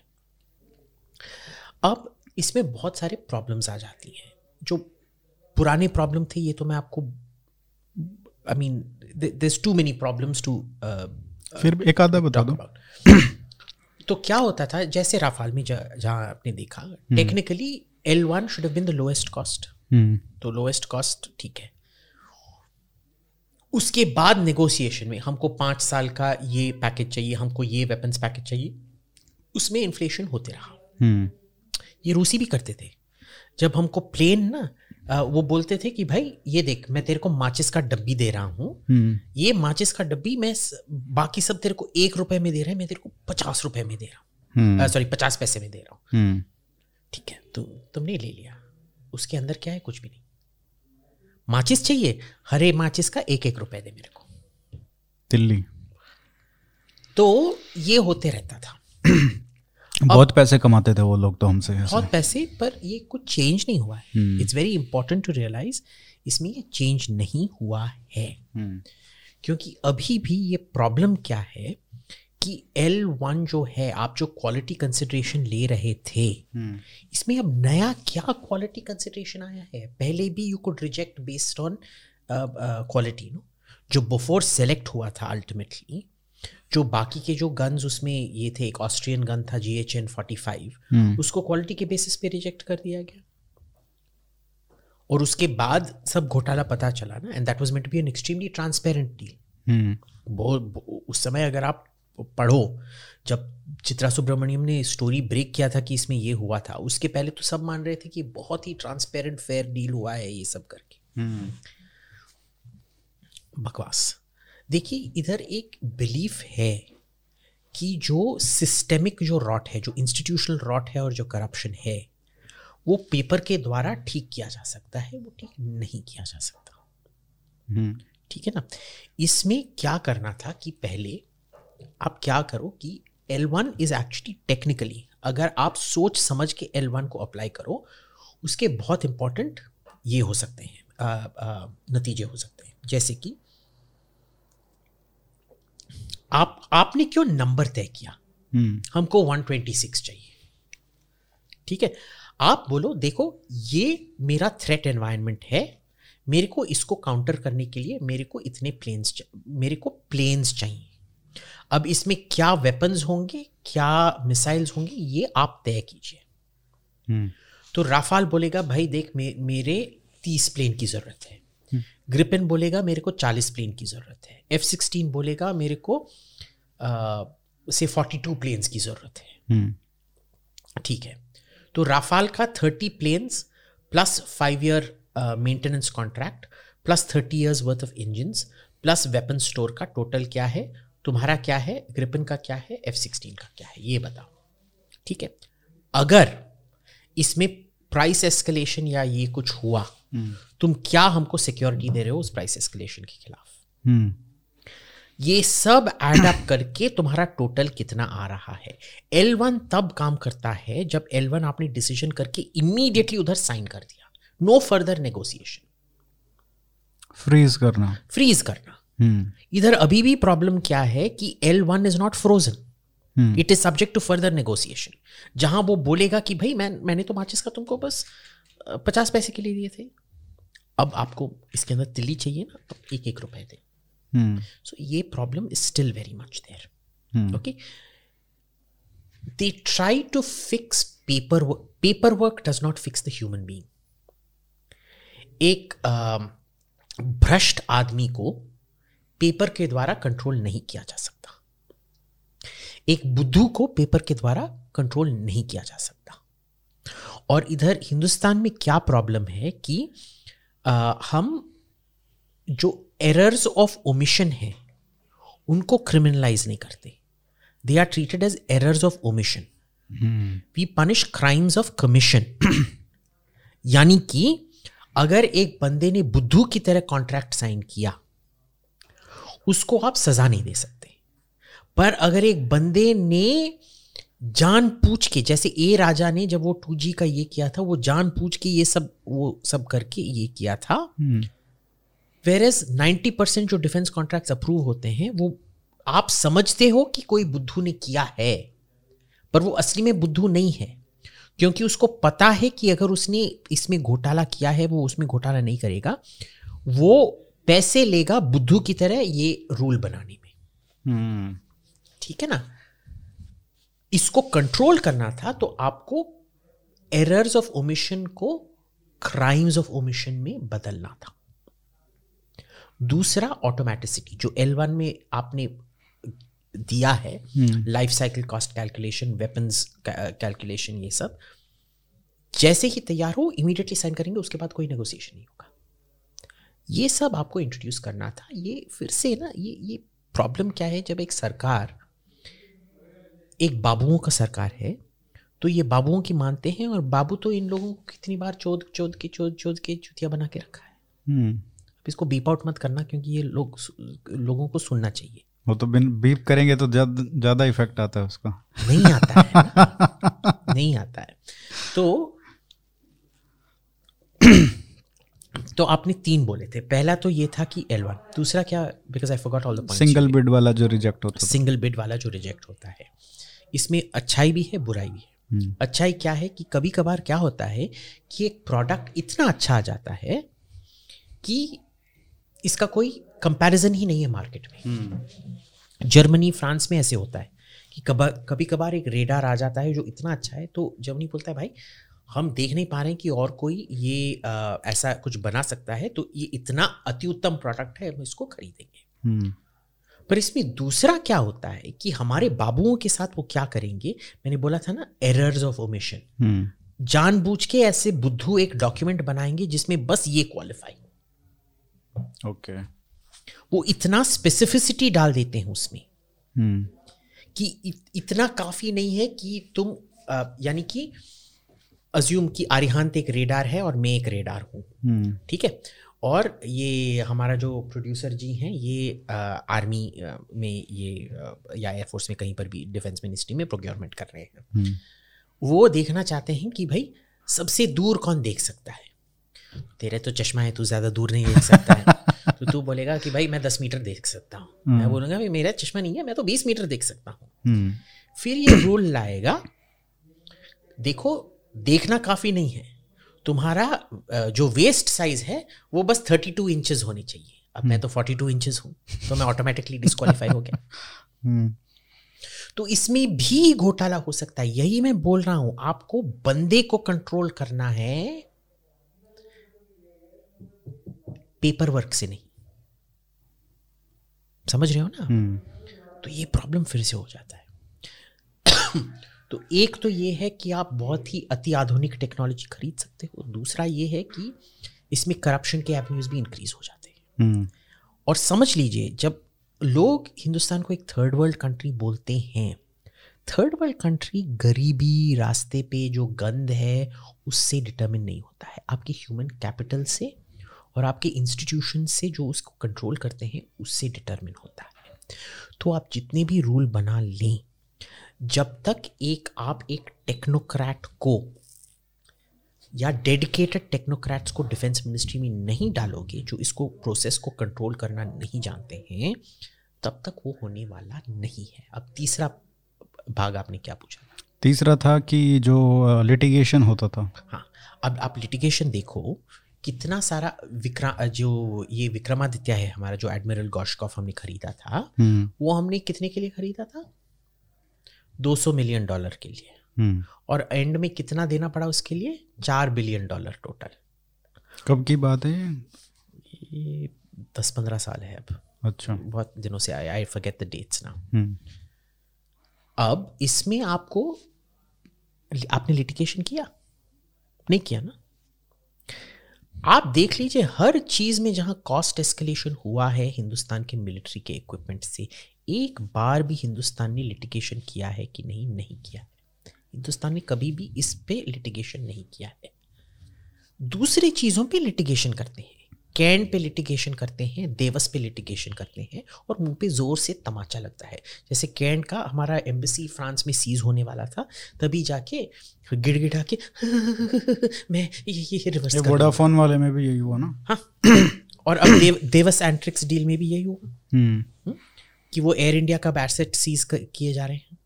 अब इसमें बहुत सारे प्रॉब्लम्स आ जाती हैं जो पुराने प्रॉब्लम थे ये तो मैं आपको I mean this too many problems too फिर एक आधा बता दो। [clears throat] तो क्या होता था जैसे राफाल में जहाँ आपने देखा technically L one should have been the lowest cost तो लोएस्ट कॉस्ट ठीक है। उसके बाद नेगोशिएशन में हमको पाँच साल का ये पैकेज चाहिए हमको ये वेपन्स पैकेज चाहिए उसमें इन्फ्लेशन होते रहा। hmm. ये रूसी भी करते थे। जब हमको प्लेन ना वो बोलते थे कि भाई ये देख मैं तेरे को माचिस का डब्बी दे रहा हूँ। हम्म। ये माचिस का डब्बी मैं बाकी सब तेरे को एक रुपए में दे रहा है मैं तेरे को पचास रुपए में दे रहा हूँ। Sorry hmm. पचास पैसे में दे रहा हूँ। हम्म। ठीक है तो तुमने ले लिया। उसके अंदर क्या है? कुछ भी नहीं। माचिस चाहिए? हरे माचिस का एक एक रुपए दे मेरे को। दिल्ली तो ये होते रहता था। [clears throat] बहुत पैसे कमाते थे वो लोग तो हमसे बहुत पैसे पर ये कुछ चेंज नहीं हुआ है। It's very important to realise इसमें ये चेंज नहीं हुआ है। हम्म। क्योंकि अभी भी ये प्रॉब्लम क्या है कि एल वन जो है आप जो क्वालिटी कंसिड्रेशन ले रहे थे हम्म। इसमें अब नया क्या क्वालिटी कंसिड्रेशन आया है? पहले भी you could reject based on quality no जो बिफोर सेलेक्ट हुआ था अल्टीमेटली जो बाकी के जो गन्स उसमें ये थे एक ऑस्ट्रियन गन था G H N forty five उसको क्वालिटी के बेसिस पे रिजेक्ट कर दिया गया। और उसके बाद सब घोटाला पता चला ना and that was meant to be an extremely transparent deal बहुत उस समय अगर आप पढ़ो जब चित्रा सुब्रमण्यम ने स्टोरी ब्रेक किया था कि इसमें ये हुआ था उसके पहले तो सब मान रहे थे कि बहुत ही ट्रांसपेरेंट फेयर डील हुआ है ये सब करके। हम्म। बकवास। देखिए इधर एक बिलीफ है कि जो सिस्टेमिक जो रॉट है जो इंस्टीट्यूशनल रॉट है और जो करप्शन है वो पेपर के द्वारा ठीक किया जा सकता है वो ठीक नहीं किया जा सकता। हम्म। ठीक है ना? इसमें क्या करना था कि पहले आप क्या करो कि L one is actually technically अगर आप सोच समझ के एल वन को अप्लाई करो उसके बहुत इंपॉर्टेंट ये हो सकते हैं आ, आ, नतीजे हो सकते हैं। जैसे कि आप आपने क्यों नंबर तय किया? हम्म। हमको 126 चाहिए। ठीक है? आप बोलो देखो ये मेरा थ्रेट एनवायरनमेंट है। मेरे को इसको काउंटर करने के लिए मेरे को इतने प्लेन्स मेरे को प्लेन्स चाहिए। अब इसमें क्या वेपन्स होंगे क्या मिसाइल्स होंगे ये आप तय कीजिए। हम्म। तो राफाल बोलेगा भाई देख मे, मेरे तीस प्लेन की ज़रूरत है। ग्रिपिन। बोलेगा मेरे को चालीस प्लेन की ज़रूरत है। एफ़ सिक्सटीन बोलेगा मेरे को आ, से फोर्टी टू प्लेन्स की ज़रूरत है। हम्म। ठीक है। तो राफाल का thirty planes plus five year maintenance contract plus thirty years worth of engine plus weapon store का टोटल क्या है? तुम्हारा क्या है? ग्रिपिन का क्या है? एफ़ सिक्सटीन का क्या है? ये बताओ। ठीक है। अगर इसमें प्राइस एस्केलेशन या ये कुछ हुआ। तुम क्या हमको सिक्योरिटी दे रहे हो उस प्राइस एस्केलेशन के खिलाफ? हम्म। ये सब एड अप करके तुम्हारा टोटल कितना आ रहा है? एल वन तब काम करता है जब एल वन आपने डिसीज़न करके इमीडिएटली उधर साइन कर दिया। नो फर्दर नेगोशिएशन फ्रीज करना। फ्रीज करना। हम्म। इधर अभी भी प्रॉब्लम क्या है कि L one is not frozen it is subject to further negotiation जहाँ वो बोलेगा कि भाई मैं मैंने तो माचिस का तुमको बस पचास पैसे के लिए दिए थे। अब आपको इसके अंदर तिल्ली चाहिए ना तो एक एक रुपए दे। सो ये problem is still very much there okay they try to fix paper paper work does not fix the human being एक भ्रष्ट आदमी को पेपर के द्वारा कंट्रोल नहीं किया जा सकता। एक बुद्धू को पेपर के द्वारा कंट्रोल नहीं किया जा सकता। और इधर हिंदुस्तान में क्या प्रॉब्लम है कि आ, हम जो एरर्स ऑफ़ ओमिशन है उनको क्रिमिनलाइज नहीं करते। They are treated as errors of omission we punish crimes of commission यानी कि अगर एक बंदे ने बुद्धू की तरह कॉन्ट्रैक्ट साइन किया उसको आप सजा नहीं दे सकते। पर अगर एक बंदे ने जान पूछ के जैसे ए राजा ने जब वो टू जी का ये किया था वो जान पूछ के ये सब वो सब करके ये किया था। वेर एज नाइन्टी परसेंट जो डिफेंस कॉन्ट्रैक्ट अप्रूव होते हैं वो आप समझते हो कि कोई बुद्धू ने किया है पर वो असली में बुद्धू नहीं है। क्योंकि उसको पता है कि अगर उसने इसमें घोटाला किया है वो उसमें घोटाला नहीं करेगा वो पैसे लेगा बुद्धू की तरह ये रूल बनाने में। हम्म। ठीक है ना? इसको कंट्रोल करना था तो आपको एरर्स ऑफ़ ओमिशन को क्राइम्स ऑफ़ ओमिशन में बदलना था। दूसरा ऑटोमेटिसिटी जो एल वन में आपने दिया है life cycle cost calculation weapons calculation ये सब जैसे ही तैयार हो इमीडिएटली साइन करेंगे उसके बाद कोई नेगोशिएशन नहीं होगा। ये सब आपको इंट्रोड्यूस करना था। ये फिर से ना ये ये प्रॉब्लम क्या है? जब एक सरकार एक बाबुओं का सरकार है तो ये बाबुओं की मानते हैं और बाबू तो इन लोगों को कितनी बार चौध चौध के चौध चौध के चुतिया बना के रखा है। हम्म। अब इसको बीप आउट मत करना क्योंकि ये लोग लोगों को सुनना चाहिए। वो तो बिन बीप करेंगे तो ज़्यादा इफ़ेक्ट आता है उसका। नहीं आता है [laughs] नहीं आता है। तो [clears throat] तो आपने तीन बोले थे। पहला तो ये था कि एल दूसरा क्या? Because I forgot all the single bid वाला जो रिजेक्ट होता है सिंगल बिड वाला जो रिजेक्ट होता है। इसमें अच्छाई भी है बुराई भी है हम्म। अच्छाई क्या है कि कभी कभार क्या होता है कि एक प्रोडक्ट इतना अच्छा आ जाता है कि इसका कोई कंपैरिजन ही नहीं है मार्केट में हम्म। जर्मनी फ्रांस में ऐसे होता है कि कभी कभार एक रेडार आ जाता है जो इतना अच्छा है तो जर्मनी बोलता है भाई हम देख नहीं पा रहे हैं कि और कोई ये आ, ऐसा कुछ बना सकता है तो ये इतना अति उत्तम प्रोडक्ट है हम इसको खरीदेंगे हम्म। पर इसमें दूसरा क्या होता है कि हमारे बाबुओं के साथ वो क्या करेंगे मैंने बोला था ना एरर्स ऑफ़ ओमिशन जानबूझ के ऐसे बुद्धू एक डॉक्यूमेंट बनाएँगे जिसमें बस ये क्वालिफाई ओके okay. वो इतना स्पेसिफिसिटी डाल देते हैं उसमें hmm. कि इत, इतना काफ़ी नहीं है कि तुम यानी कि अज्यूम कि आरिहांत एक रेडार है और मैं एक रेडार हूँ hmm. ठीक है और ये हमारा जो प्रोड्यूसर जी हैं ये आ, आर्मी में ये आ, या एयरफोर्स में कहीं पर भी डिफेंस मिनिस्ट्री में प्रोक्योरमेंट कर रहे हैं hmm. वो देखना चाहते हैं कि भाई सबसे दूर कौन देख सकता है तेरे तो चश्मा है तू ज़्यादा दूर नहीं देख सकता है [laughs] तो तू बोलेगा कि भाई मैं दस मीटर देख सकता हूँ मैं हम्म। बोलूँगा भाई मेरा चश्मा नहीं है मैं तो बीस मीटर देख सकता हूँ हम्म। फिर ये रूल लाएगा देखो देखना काफ़ी नहीं है तुम्हारा जो वेस्ट साइज़ है वो बस थर्टी टू इंचज होनी चाहिए। अब मैं हम्म। तो फोर्टी टू इंचज हूँ तो मैं ऑटोमेटिकली डिस्कालीफाई हो गया। [laughs] तो इसमें भी घोटाला हो सकता है। यही मैं बोल रहा हूँ आपको बंदे को कंट्रोल करना है पेपर वर्क से नहीं। समझ रहे हो ना? हम्म। तो ये प्रॉब्लम फिर से हो जाता है। तो एक तो ये है कि आप बहुत ही अति आधुनिक टेक्नोलॉजी खरीद सकते हो। दूसरा ये है कि इसमें करप्शन के एवेन्यूज भी इंक्रीज हो जाते हैं। हम्म। और समझ लीजिए जब लोग हिंदुस्तान को एक थर्ड वर्ल्ड कंट्री बोलते हैं थर्ड वर्ल्ड कंट्री गरीबी रास्ते पे जो गंद है उससे डिटर्मिन नहीं होता है। आपके ह्यूमन कैपिटल से और आपके इंस्टीट्यूशन से जो उसको कंट्रोल करते हैं उससे डिटर्मिन होता है। तो आप जितने भी रूल बना लें जब तक एक आप एक टेक्नोक्रेट को या डेडिकेटेड टेक्नोक्रेट्स को डिफेंस मिनिस्ट्री में नहीं डालोगे जो इसको प्रोसेस को कंट्रोल करना नहीं जानते हैं तब तक वो होने वाला नहीं है। अब तीसरा भाग आपने क्या पूछा? तीसरा था कि जो लिटिगेशन होता था। हाँ अब आप लिटिगेशन देखो कितना सारा विक्रा जो ये विक्रमादित्य है हमारा जो एडमिरल गॉशकॉफ हमने खरीदा था हम्म। वो हमने कितने के लिए खरीदा था? 200 मिलियन डॉलर के लिए। हम्म। और एंड में कितना देना पड़ा उसके लिए? चार बिलियन डॉलर टोटल। कब की बात है ये? दस पंद्रह साल है अब। अच्छा। बहुत दिनों से आए आई फॉरगेट द डेट्स ना अब इसमें आपको आपने लिटिकेशन किया? नहीं किया ना? आप देख लीजिए हर चीज़ में जहाँ कॉस्ट एस्केलेशन हुआ है हिंदुस्तान के मिलिट्री के इक्विपमेंट से एक बार भी हिंदुस्तान ने लिटिगेशन किया है कि नहीं? नहीं किया है। हिंदुस्तान ने कभी भी इस पे लिटिगेशन नहीं किया है। दूसरी चीज़ों पे लिटिगेशन करते हैं। कैंड पे लिटिगेशन करते हैं देवस पे लिटिगेशन करते हैं और मुँह पे ज़ोर से तमाचा लगता है। जैसे कैंड का हमारा एम्बेसी फ्रांस में सीज होने वाला था तभी जाके गिड़गिड़ा के [laughs] मैं ये ये रिवर्स वोडाफोन वाले में भी यही हुआ ना? हाँ। और अब देव, देवस एंट्रिक्स डील में भी यही हुआ। हम्म। हम्म? कि वो एयर इंडिया का बैटसेट सीज किए जा रहे हैं।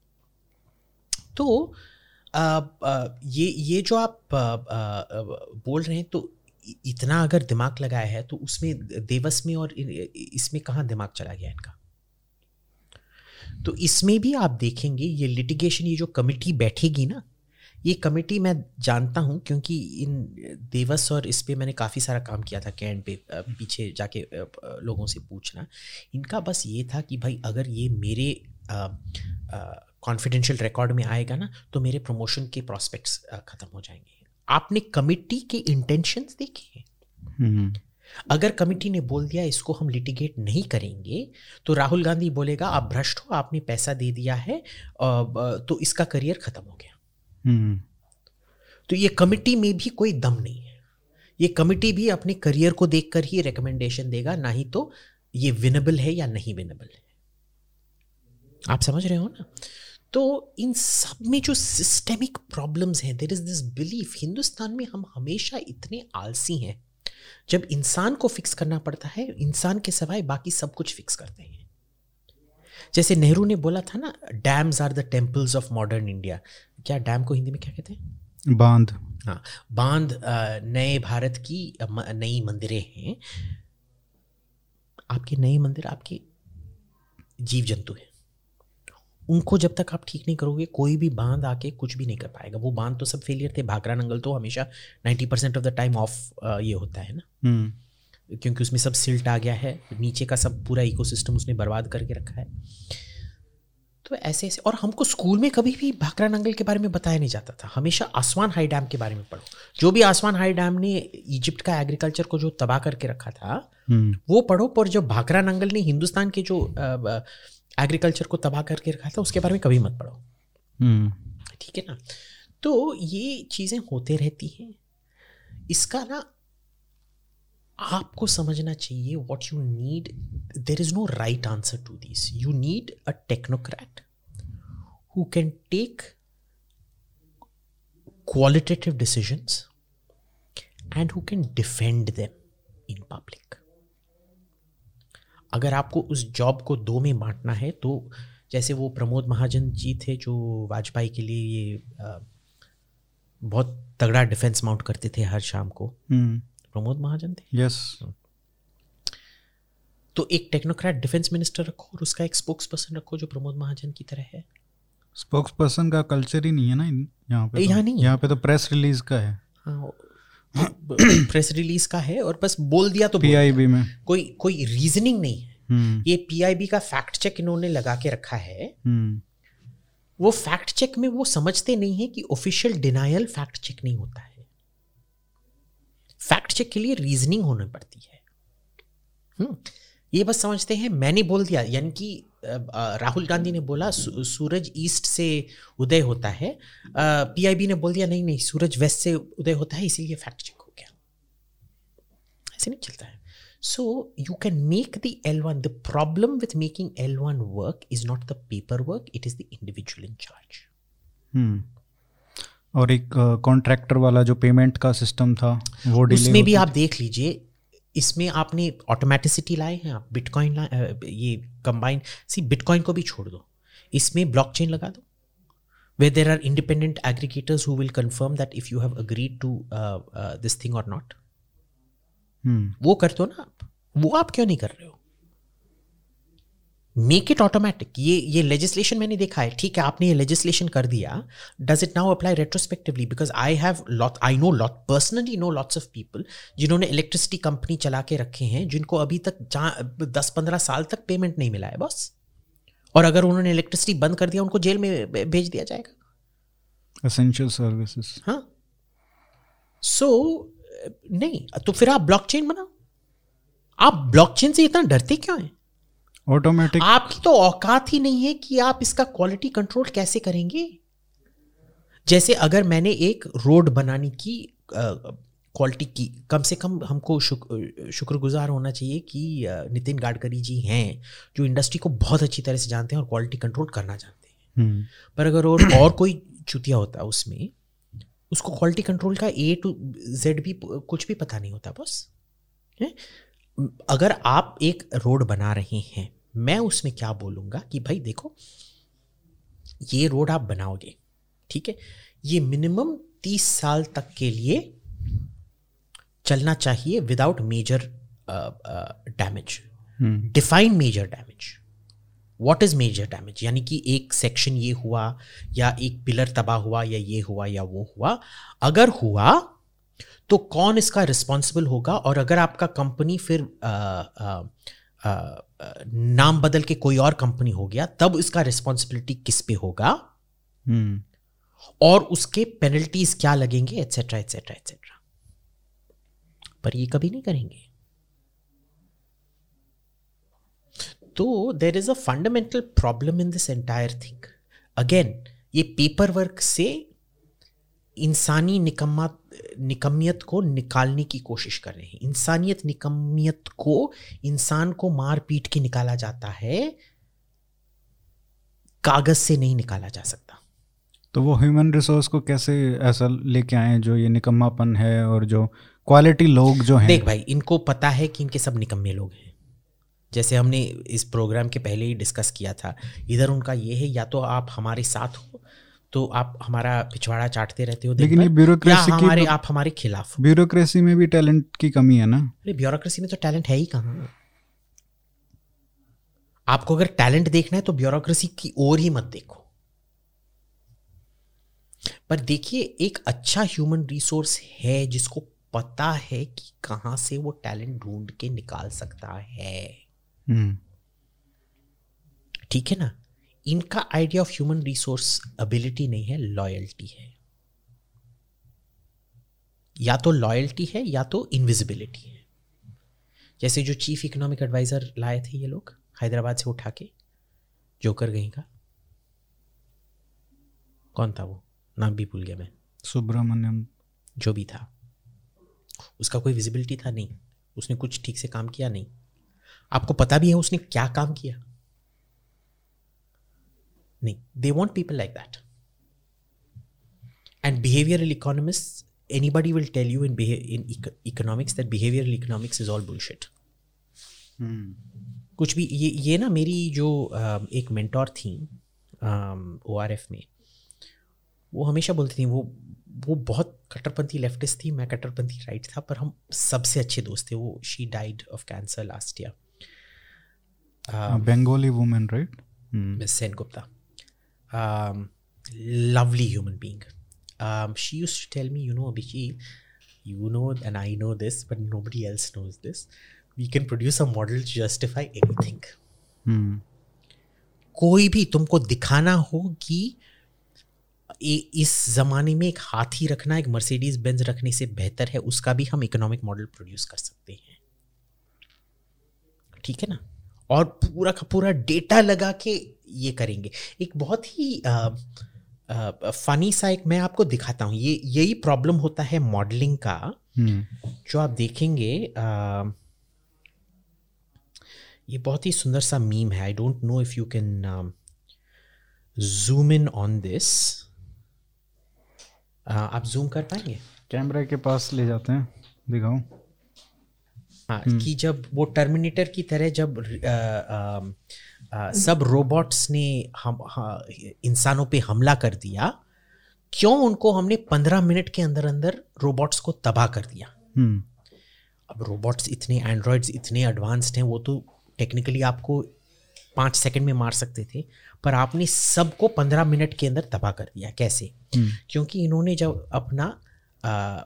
तो आ, आ, ये ये जो आप आ, बोल रहे हैं तो इतना अगर दिमाग लगाया है तो उसमें देवस में और इसमें कहाँ दिमाग चला गया इनका? तो इसमें भी आप देखेंगे ये लिटिगेशन ये जो कमिटी बैठेगी ना ये कमेटी मैं जानता हूँ क्योंकि इन देवस और इस पर मैंने काफ़ी सारा काम किया था कैंड पे पीछे जाके लोगों से पूछना। इनका बस ये था कि भाई अगर ये मेरे कॉन्फिडेंशियल रिकॉर्ड में आएगा ना तो मेरे प्रमोशन के प्रॉस्पेक्ट्स ख़त्म हो जाएँगे। आपने कमिटी के इंटेंशंस देखे हैं? अगर कमिटी ने बोल दिया इसको हम लिटिगेट नहीं करेंगे तो राहुल गांधी बोलेगा आप भ्रष्ट हो आपने पैसा दे दिया है तो इसका करियर खत्म हो गया। हम्म। तो ये कमिटी में भी कोई दम नहीं है। ये कमिटी भी अपने करियर को देखकर ही रिकमेंडेशन देगा, ना ही तो ये विनेबल है या नहीं विनेबल है। आप समझ रहे हो ना? तो इन सब में जो सिस्टेमिक प्रॉब्लम्स हैं there is this belief Hindustan में हम हमेशा इतने आलसी हैं। जब इंसान को फिक्स करना पड़ता है, इंसान के सिवाय बाकी सब कुछ फिक्स करते हैं। जैसे नेहरू ने बोला था ना dams are the temples of modern India क्या डैम को हिंदी में क्या कहते हैं? बाँध। हाँ बाँध नए भारत की नई मंदिरें हैं। आपके नए मंदिर आपके जीव जंतु हैं। उनको जब तक आप ठीक नहीं करोगे कोई भी बाँध आके कुछ भी नहीं कर पाएगा। वो बाँध तो सब फेलियर थे। भाकरा नंगल तो हमेशा ninety percent of the time of ये होता है ना? हम्म। क्योंकि उसमें सब सिल्ट आ गया है। नीचे का सब पूरा इकोसिस्टम उसने बर्बाद करके रखा है। तो ऐसे ऐसे और हमको स्कूल में कभी भी भाकरा नंगल के बारे में बताया नहीं जाता था। हमेशा आसमान हाई डैम के बारे में पढ़ो। जो भी आसमान हाई डैम ने इजिप्ट का एग्रीकल्चर को जो तबाह करके रखा था हम्म। वो पढ़ो पर जो भाकरा नंगल ने हिंदुस्तान के जो एग्रीकल्चर को तबाह करके रखा था उसके बारे में कभी मत पढ़ो। हम्म। ठीक है ना? तो ये चीज़ें होते रहती हैं। इसका ना आपको समझना चाहिए what you need there is no right answer to this you need a technocrat who can take qualitative decisions and who can defend them in public. अगर आपको उस जॉब को दो में बांटना है तो जैसे वो प्रमोद महाजन जी थे जो वाजपेयी के लिए ये बहुत तगड़ा डिफेंस माउंट करते थे हर शाम को hmm. प्रमोद महाजन थे? यस तो एक टेक्नोक्रेट डिफेंस मिनिस्टर रखो और उसका एक स्पोक्स पर्सन रखो जो प्रमोद महाजन की तरह है। स्पोक्स पर्सन का कल्चर ही नहीं है ना यहाँ पे यहाँ तो, नहीं यहाँ पे तो प्रेस रिलीज़ का है। हाँ प्रेस रिलीज़ का है और बस बोल दिया तो पीआईबी में। कोई कोई रीजनिंग नहीं है। हम्म। ये पीआईबी का फैक्ट चेक इन्होंने लगा के रखा है। हम्म। वो फैक्ट चेक में वो समझते नहीं है कि ऑफिशियल डिनायल फैक्ट चेक नहीं होता है। फैक्ट चेक के लिए रीजनिंग होनी पड़ती है। हम्म, ये बस समझते हैं मैंने बोल दिया यानी कि राहुल गांधी ने बोला सूरज ईस्ट से उदय होता है। पीआईबी ने बोल दिया नहीं नहीं सूरज वेस्ट से उदय होता है इसीलिए फैक्ट चेक हो गया। ऐसे नहीं चलता है। So you can make the L one the problem with making L one work is not the paper work it is the individual in charge और एक कॉन्ट्रैक्टर वाला जो पेमेंट का सिस्टम था वो उसमें भी आप देख लीजिए इसमें आपने ऑटोमेटिसिटी लाए हैं आप बिटकॉइन लाए ये कंबाइन सी बिटकॉइन को भी छोड़ दो। इसमें ब्लॉकचेन लगा दो। Way there are independent aggregators who will confirm that if you have agreed to this thing or not वो कर दो ना आप। वो आप क्यों नहीं कर रहे हो? मेक इट ऑटोमेटिक ये ये लेजिस्लेशन मैंने देखा है। ठीक है आपने ये लेजिस्लेशन कर दिया। Does it now apply retrospectively because I have lot I know lot personally know lots of people जिन्होंने इलेक्ट्रिसिटी कंपनी चला के रखे हैं जिनको अभी तक जहाँ दस पंद्रह साल तक पेमेंट नहीं मिला है बस। और अगर उन्होंने इलेक्ट्रिसिटी बंद कर दिया उनको जेल में भेज दिया जाएगा। एसेंशियल सर्विसेज़ हाँ। सो so, नहीं तो फिर आप ब्लॉकचेन बनाओ। आप ब्लॉकचेन से इतना डरते क्यों हैं? ऑटोमेटिक आपकी तो औकात ही नहीं है कि आप इसका क्वालिटी कंट्रोल कैसे करेंगे। जैसे अगर मैंने एक रोड बनाने की क्वालिटी की कम से कम हमको शुक्र शुक्रगुजार होना चाहिए कि नितिन गडकरी जी हैं जो इंडस्ट्री को बहुत अच्छी तरह से जानते हैं और क्वालिटी कंट्रोल करना जानते हैं। हम्म। पर अगर और, और कोई चुतिया होता उसमें उसको क्वालिटी कंट्रोल का ए टू जेड भी कुछ भी पता नहीं होता बस। अगर आप एक रोड बना रहे हैं मैं उसमें क्या बोलूँगा कि भाई देखो ये रोड आप बनाओगे ठीक है? ये मिनिमम तीस साल तक के लिए चलना चाहिए without major damage define major damage what is major damage यानी कि एक सेक्शन ये हुआ या एक पिलर तबाह हुआ या ये हुआ या वो हुआ। अगर हुआ तो कौन इसका रिस्पॉन्सिबल होगा? और अगर आपका कंपनी फिर आ, आ, नाम बदल के कोई और कंपनी हो गया तब इसका रिस्पॉन्सिबिलिटी किस पे होगा? hmm. और उसके पेनल्टीज क्या लगेंगे एटसेट्रा एटसेट्रा एटसेट्रा पर ये कभी नहीं करेंगे। तो there is a fundamental problem in this entire thing again ये पेपर वर्क से इंसानी निकम्मा निकमियत को निकालने की कोशिश कर रहे हैं। इंसानियत निकमियत को इंसान को मार पीट के निकाला जाता है कागज़ से नहीं निकाला जा सकता। तो वो ह्यूमन रिसोर्स को कैसे ऐसा लेके आए जो ये निकम्मापन है और जो क्वालिटी लोग जो हैं? देख भाई इनको पता है कि इनके सब निकम्मे लोग हैं। जैसे हमने इस प्रोग्राम के पहले ही डिस्कस किया था। इधर उनका ये है या तो आप हमारे साथ हो तो आप हमारा पिछवाड़ा चाटते रहते हो लेकिन ये ब्यूरोक्रेसी की हमारे आप हमारे खिलाफ ब्यूरोक्रेसी में भी टैलेंट की कमी है ना? अरे ब्यूरोक्रेसी में तो टैलेंट है ही कहाँ? आपको अगर टैलेंट देखना है तो ब्यूरोक्रेसी की ओर ही मत देखो। पर देखिए एक अच्छा ह्यूमन रिसोर्स है जिसको पता है कि कहाँ से वो टैलेंट ढूंढ के निकाल सकता है। हम्म। ठीक है ना? इनका idea of human resource ability नहीं है लॉयल्टी है। या तो लॉयल्टी है या तो इनविजिबिलिटी है। जैसे जो चीफ इकोनॉमिक एडवाइजर लाए थे ये लोग हैदराबाद से उठा के जोकर गई का। कौन था वो? नाम भी भूल गया मैं। सुब्रमण्यम। जो भी था। उसका कोई विजिबिलिटी था नहीं। उसने कुछ ठीक से काम किया नहीं। आपको पता भी है उसने क्या काम किया? नहीं they want people like that and behavioural economist anybody will tell you in beha- in eco- economics that behavioral economics is all bullshit. कुछ भी ये ये ना मेरी जो अ, एक मेंटोर थी ओ आर एफ़ में वो हमेशा बोलती थी वो वो बहुत कट्टरपंथी लेफ्टिस्ट थी मैं कट्टरपंथी राइट था पर हम सबसे अच्छे दोस्त थे वो she died of cancer last year Bengali women right Sen Gupta. Um, lovely human being. Um, she used to tell me, you know, Abhijit, you know, and I know this, but nobody else knows this. We can produce a model to justify anything. Hmm. कोई भी तुमको दिखाना हो कि ए- इस जमाने में एक हाथी रखना एक मर्सिडीज बेंज रखने से बेहतर है उसका भी हम इकोनॉमिक मॉडल प्रोड्यूस कर सकते हैं ठीक है ना और पूरा का पूरा डेटा लगा के ये करेंगे। एक बहुत ही फनी सा एक मैं आपको दिखाता हूँ। ये यही प्रॉब्लम होता है मॉडलिंग का। जो आप देखेंगे अ, ये बहुत ही सुंदर सा मीम है। I don't know if you can zoom in on this आप जूम कर पाएँगे? कैमरा के पास ले जाते हैं। दिखाओ हाँ कि जब वो टर्मिनेटर की तरह जब अ, अ, सब रोबोट्स ने हम इंसानों पे हमला कर दिया। क्यों उनको हमने पंद्रह मिनट के अंदर अंदर रोबोट्स को तबाह कर दिया? हम्म। अब रोबोट्स इतने एंड्रॉयड्स इतने एडवांस्ड हैं वो तो टेक्निकली आपको पाँच सेकंड में मार सकते थे पर आपने सबको पंद्रह मिनट के अंदर तबाह कर दिया। कैसे? क्योंकि इन्होंने जब अपना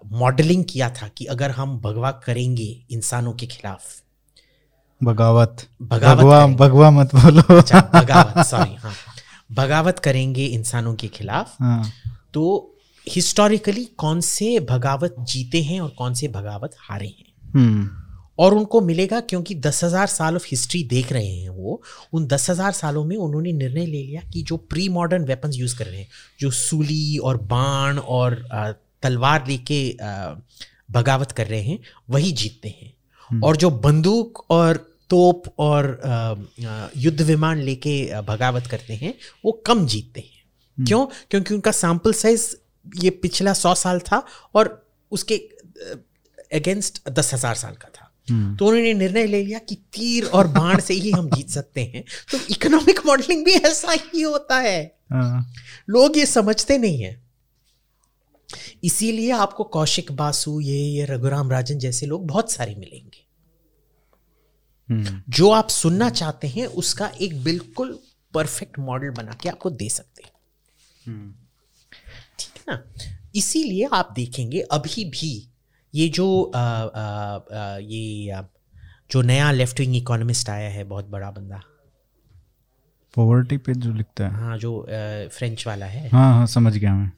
मॉडलिंग किया था कि अगर हम भगवा करेंगे इंसानों के खिलाफ बगावत। बगावत भगवा भगवा मत बोलो। अच्छा बगावत सॉरी हाँ। बगावत करेंगे इंसानों के खिलाफ। हाँ। तो हिस्टोरिकली कौन से भगावत जीते हैं और कौन से भगावत हारे हैं? हम्म। और उनको मिलेगा क्योंकि दस हज़ार साल ऑफ़ हिस्ट्री देख रहे हैं वो उन दस हज़ार सालों में उन्होंने निर्णय ले लिया कि जो प्री मॉडर्न वेपन्स यूज़ कर रहे हैं जो सूली और बाण और तलवार लेके बगावत कर रहे हैं वही जीतते हैं। और जो बंदूक और तोप और युद्ध विमान लेके बगावत करते हैं वो कम जीतते हैं। क्यों? क्योंकि उनका सैंपल साइज़ ये पिछला सौ साल था और उसके अगेंस्ट दस हज़ार साल का था। तो उन्होंने निर्णय ले लिया कि तीर और बाण से ही हम जीत सकते हैं। तो इकोनॉमिक मॉडलिंग भी ऐसा ही होता है। हाँ। लोग ये समझते नहीं है। इसीलिए आपको कौशिक बासु ये ये रघुराम राजन जैसे लोग बहुत सारे मिलेंगे। हम्म जो आप सुनना चाहते हैं उसका एक बिल्कुल परफेक्ट मॉडल बना के आपको दे सकते हैं। ठीक है ना? इसीलिए आप देखेंगे अभी भी ये जो आ, आ, आ, ये आ, जो नया लेफ़्ट विंग इकोनॉमिस्ट आया है बहुत बड़ा बंदा। पॉवर्टी पे जो लिखता है। हाँ जो फ्रेंच वाला है। हाँ हाँ समझ गया मैं।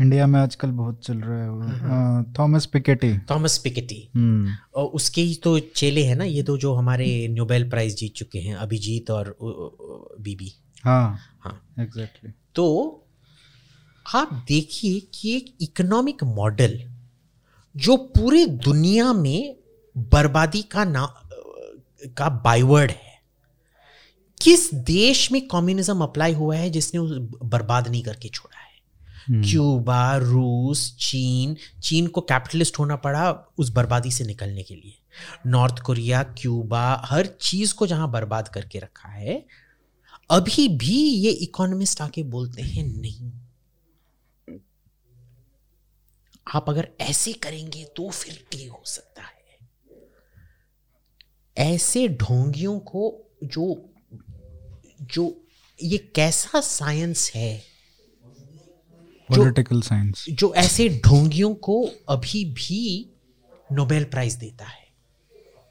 इंडिया में आजकल बहुत चल रहा है थॉमस पिकेटी। Thomas Piketty. हम्म। और उसके ही तो चेले हैं ना ये तो जो हमारे नोबेल प्राइज जीत चुके हैं अभिजीत और बीबी। हाँ। हाँ। Exactly exactly. तो आप देखिए कि एक इकोनॉमिक मॉडल जो पूरे दुनिया में बर्बादी का ना का बाइवर्ड है किस देश में कम्युनिज्म अप्लाई हुआ है जिसने उस बर्बाद नहीं करके छोड़ा? क्यूबा, रूस, चीन चीन को कैपिटलिस्ट होना पड़ा उस बर्बादी से निकलने के लिए। नॉर्थ कोरिया, क्यूबा, हर चीज़ को जहाँ बर्बाद करके रखा है, अभी भी ये इकोनॉमिस्ट आके बोलते हैं, नहीं। आप अगर ऐसे करेंगे तो फिर ठीक हो सकता है। ऐसे ढोंगियों को जो जो ये कैसा साइंस है पॉलिटिकल साइंस जो ऐसे ढोंगियों को अभी भी नोबेल प्राइज देता है।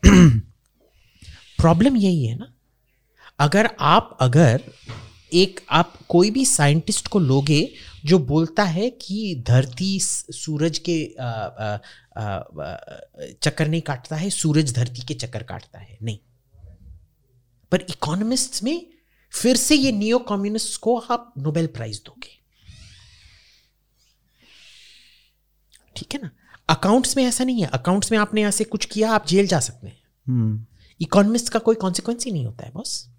[clears throat] प्रॉब्लम यही है ना अगर आप अगर एक आप कोई भी साइंटिस्ट को लोगे जो बोलता है कि धरती सूरज के आ, आ, आ, चक्कर नहीं काटता है सूरज धरती के चक्कर काटता है नहीं। पर इकोनॉमिस्ट में फिर से ये नियो कम्युनिस्ट को आप नोबेल प्राइज दोगे। ठीक है ना? अकाउंट्स में ऐसा नहीं है। अकाउंट्स में आपने ऐसे कुछ किया आप जेल जा सकते हैं। Economist hmm. का कोई कॉन्सिक्वेंस ही नहीं होता है बॉस।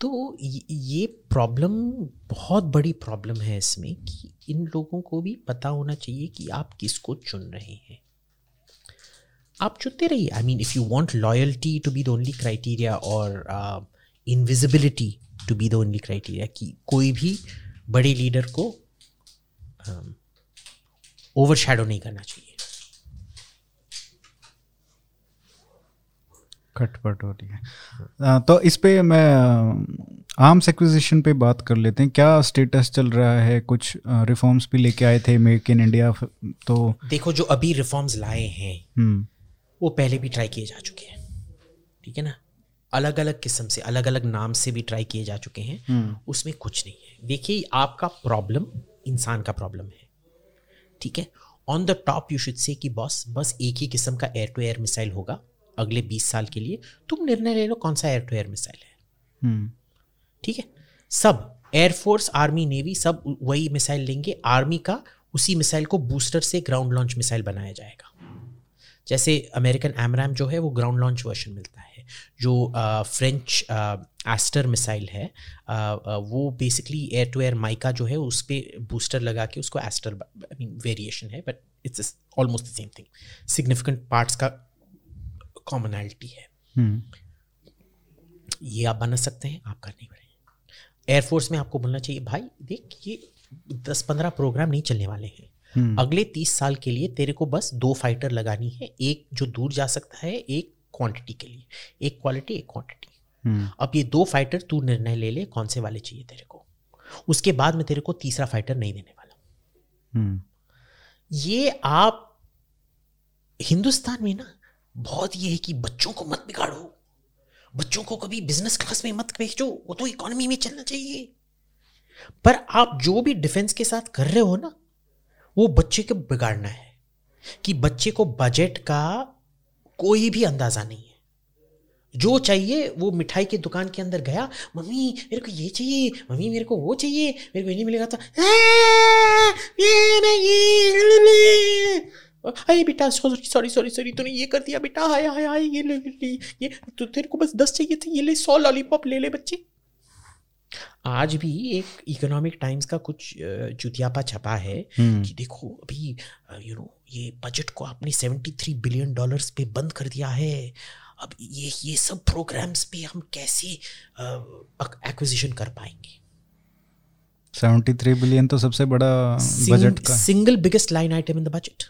तो ये प्रॉब्लम बहुत बड़ी प्रॉब्लम है इसमें कि इन लोगों को भी पता होना चाहिए कि आप किसको चुन रहे हैं। आप चुनते रहिए। I mean if you want loyalty to be the only criteria और invisibility to be the only criteria कि कोई भी बड़े लीडर को ओवर um, नहीं करना चाहिए। खटपट हो रही है। तो इस पे मैं आर्म्स एक्विजिशन पे बात कर लेते हैं। क्या स्टेटस चल रहा है? कुछ रिफॉर्म्स भी लेके आए थे मेक इन इंडिया तो देखो जो अभी रिफॉर्म्स लाए हैं हम्म। वो पहले भी ट्राई किए जा चुके हैं। ठीक है ना? अलग अलग किस्म से अलग अलग नाम से भी ट्राई किए जा चुके हैं। हम्म। उसमें कुछ नहीं है। देखिए आपका प्रॉब्लम इंसान का प्रॉब्लम है। ठीक है? On the top you should say कि बॉस बस एक ही किस्म का एयर टू एयर मिसाइल होगा अगले बीस साल के लिए। तुम निर्णय ले लो कौन सा एयर टू एयर मिसाइल है। हम्म। ठीक है? सब एयरफोर्स आर्मी नेवी सब वही मिसाइल लेंगे। आर्मी का उसी मिसाइल को बूस्टर से ग्राउंड लॉन्च मिसाइल बनाया जाएगा। जैसे अमेरिकन एमरैम जो है वो ग्राउंड लॉन्च वर्जन मिलता है। जो फ्रेंच एस्टर मिसाइल है वो basically air to air MICA जो है उस पर बूस्टर लगा के उसको एस्टर आई मीन वेरिएशन है but it's almost the same thing significant parts का कॉमनैलिटी है hmm. ये आप बना सकते हैं आप कर नहीं पड़ेंगे एयरफोर्स में आपको बोलना चाहिए भाई देख ये दस पंद्रह प्रोग्राम नहीं चलने वाले हैं hmm. अगले तीस साल के लिए तेरे को बस दो फाइटर लगानी है एक जो दूर जा सकता है एक क्वांटिटी के लिए एक क्वालिटी एक क्वांटिटी. अब ये दो फाइटर तू निर्णय ले ले कौन से वाले चाहिए तेरे को। उसके बाद में तेरे को तीसरा फाइटर नहीं देने वाला। hmm. ये आप हिंदुस्तान में ना बहुत ये है कि बच्चों को मत बिगाड़ो। बच्चों को कभी बिज़नेस क्लास में मत भेजो वो तो इकोनॉमी में चलना चाहिए। पर आप जो भी डिफेंस के साथ कर रहे हो ना वो बच्चे को बिगाड़ना है। कि बच्चे को बजट का कोई भी अंदाज़ा नहीं। जो चाहिए वो मिठाई की दुकान के अंदर गया मम्मी मेरे को ये चाहिए मम्मी मेरे को वो चाहिए मेरे को ये नहीं मिलेगा। तो ये नहीं अरे बेटा सॉरी सॉरी सॉरी सॉरी तूने ये कर दिया बेटा। हाय हाय हाय ये ले ले ये तो तेरे को बस दस चाहिए थे ये ले सौ लॉलीपॉप ले ले बच्चे। आज भी एक इकोनॉमिक टाइम्स का कुछ चुतियापा छपा है हम्म। कि देखो अभी यू नो ये बजट को आपने सेवेंटी थ्री बिलियन डॉलर्स पे बंद कर दिया है। अब ये ये सब प्रोग्राम्स पे हम कैसे एक्विजिशन कर पाएँगे 73 बिलियन तो सबसे बड़ा बजट का single biggest line item in the budget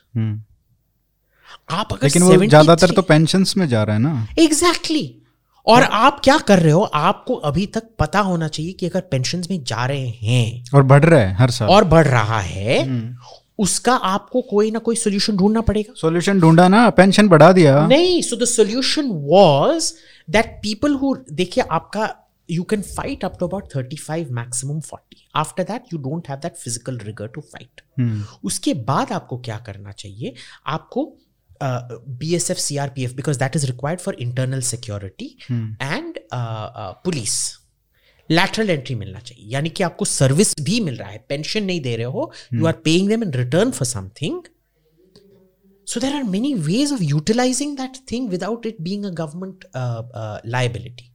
आप अगर लेकिन वो ज़्यादातर तो पेंशन्स में जा रहा है ना एग्जैक्टली exactly. और. आप क्या कर रहे हो आपको अभी तक पता होना चाहिए कि अगर पेंशन में जा रहे हैं और बढ़ रहा है हर साल और बढ़ रहा है हम्म। उसका आपको कोई ना कोई सोल्यूशन ढूंढना पड़ेगा। सोल्यूशन ढूंढा ना पेंशन बढ़ा दिया। नहीं so the solution was that people who देखिए आपका you can fight up to about 35 maximum 40 after that you don't have that physical rigor to fight. Hmm. उसके बाद आपको क्या करना चाहिए? आपको B S F C R P F because that is required for internal security and police lateral entry मिलना चाहिए। यानी कि आपको सर्विस भी मिल रहा है। पेंशन नहीं दे रहे हो। You are paying them in return for something so there are many ways of utilising that thing without it being a government liability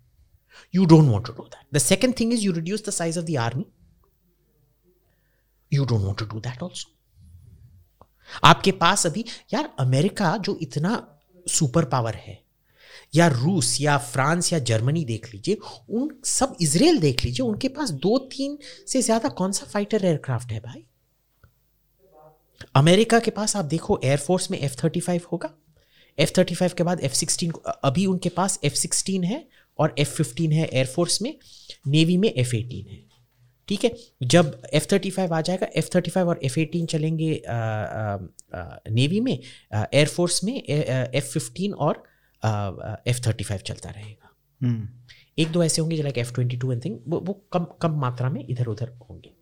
you don't want to do that the second thing is you reduce the size of the army you don't want to do that also आपके पास अभी यार America जो इतना super power है या रूस या फ्रांस या जर्मनी देख लीजिए उन सब इसराइल देख लीजिए उनके पास दो तीन से ज़्यादा कौन सा फाइटर एयरक्राफ्ट है भाई? अमेरिका के पास आप देखो एयरफोर्स में एफ़ थर्टी फाइव होगा। एफ़ थर्टी फाइव के बाद एफ़ सिक्सटीन अभी उनके पास एफ़ सिक्सटीन है और एफ़ फिफ्टीन है एयरफोर्स में नेवी में एफ़ एटीन है। ठीक है? जब एफ़ थर्टी फाइव आ जाएगा एफ़ थर्टी फाइव और एफ़ एटीन चलेंगे आ, आ, आ, नेवी में एयरफोर्स में एफ़ फिफ्टीन और एफ़ थर्टी फाइव चलता रहेगा। हम्म। एक दो ऐसे होंगे like F twenty two and thing वो वो कम कम मात्रा में इधर उधर होंगे।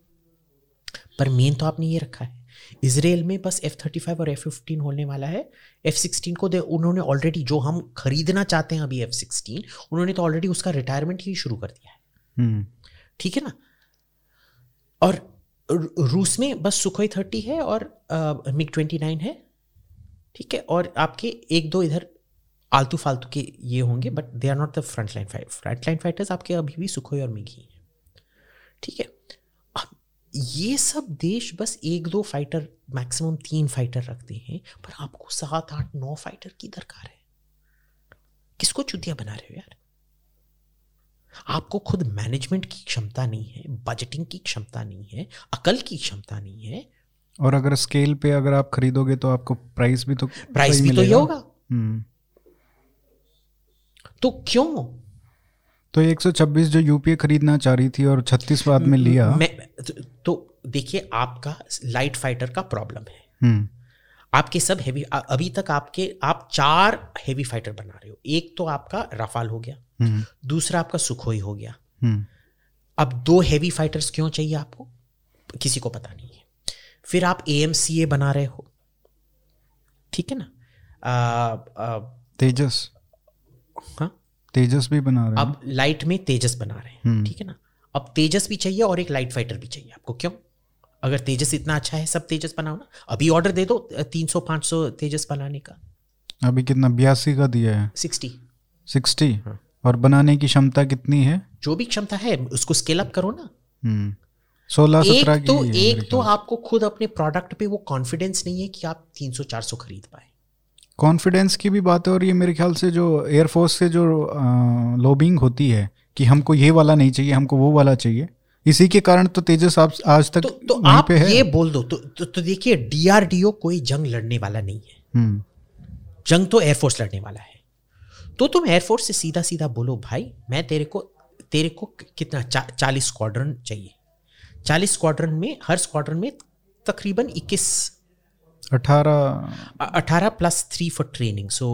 पर मेन तो आपने ये रखा है। इसराइल में बस एफ़ थर्टी फाइव और एफ़ फिफ्टीन होने वाला है। एफ़ सिक्सटीन को दे उन्होंने ऑलरेडी जो हम खरीदना चाहते हैं अभी एफ़ सिक्सटीन उन्होंने तो ऑलरेडी उसका रिटायरमेंट ही शुरू कर दिया है। हम्म। ठीक है ना? और रूस में बस सुखोई थर्टी है और मिग ट्वेंटी नाइन है। ठीक है? और आपके एक दो इधर आलतू फालतू के ये होंगे but they are not the front line fight front line fighters आपके अभी भी सुखोई और मिग ही। ठीक है? अब ये सब देश बस एक दो फाइटर मैक्सिमम तीन फाइटर रखते हैं पर आपको सात आठ नौ फाइटर की दरकार है। किसको चुतिया बना रहे हो यार? आपको खुद मैनेजमेंट की क्षमता नहीं है बजटिंग की क्षमता नहीं है अकल की क्षमता नहीं है। और अगर स्केल पे अगर आप खरीदोगे तो आपको प्राइस भी तो प्राइस सही भी तो ये होगा। हम्म। तो क्यों? तो 126 जो यूपीए खरीदना चाह रही थी और 36 बाद में लिया। मैं तो- तो देखिए आपका लाइट फाइटर का प्रॉब्लम है। हम्म। आपके सब हैवी अभी तक आपके आप चार हैवी फाइटर बना रहे हो। एक तो आपका राफाल हो गया। हम्म। दूसरा आपका सुखोई हो गया। हम्म। अब दो हैवी फाइटर्स क्यों चाहिए आपको? किसी को पता नहीं है। फिर आप ए बना रहे हो। ठीक है ना? आ, आ, तेजस। हाँ? तेजस भी बना रहे हैं। अब लाइट में तेजस बना रहे हैं हम्म। ठीक है ना? अब तेजस भी चाहिए और एक लाइट फाइटर भी चाहिए आपको क्यों? अगर तेजस इतना अच्छा है सब तेजस बनाओ ना। अभी ऑर्डर दे दो तीन सौ पाँच सौ तेजस बनाने का। अभी कितना? बयासी का दिया है। सिक्सटी। सिक्सटी? हाँ। और बनाने की क्षमता कितनी है? जो भी क्षमता है उसको स्केल अप करो ना। हम्म। सोलह सत्रह एक तो एक तो आपको खुद अपने प्रोडक्ट पे वो कॉन्फिडेंस नहीं है कि आप 300-400 खरीद पाए। कॉन्फिडेंस की भी बात है और ये मेरे ख्याल से जो एयरफोर्स से जो लॉबिंग होती है कि हमको ये वाला नहीं चाहिए हमको वो वाला चाहिए इसी के कारण तो तेजस आप आज तक तो तो आप पे है। ये बोल दो तो तो, तो देखिए डीआरडीओ कोई जंग लड़ने वाला नहीं है। हम्म। जंग तो एयरफोर्स लड़ने वाला है। तो तुम एयरफोर्स से सीधा सीधा बोलो भाई मैं तेरे को तेरे को कितना चा, चालीस स्क्वाड्रन चाहिए। चालीस स्क्वाड्रन में हर स्क्वाड्रन में तकरीबन इक्कीस अठारह अठारह plus three for training so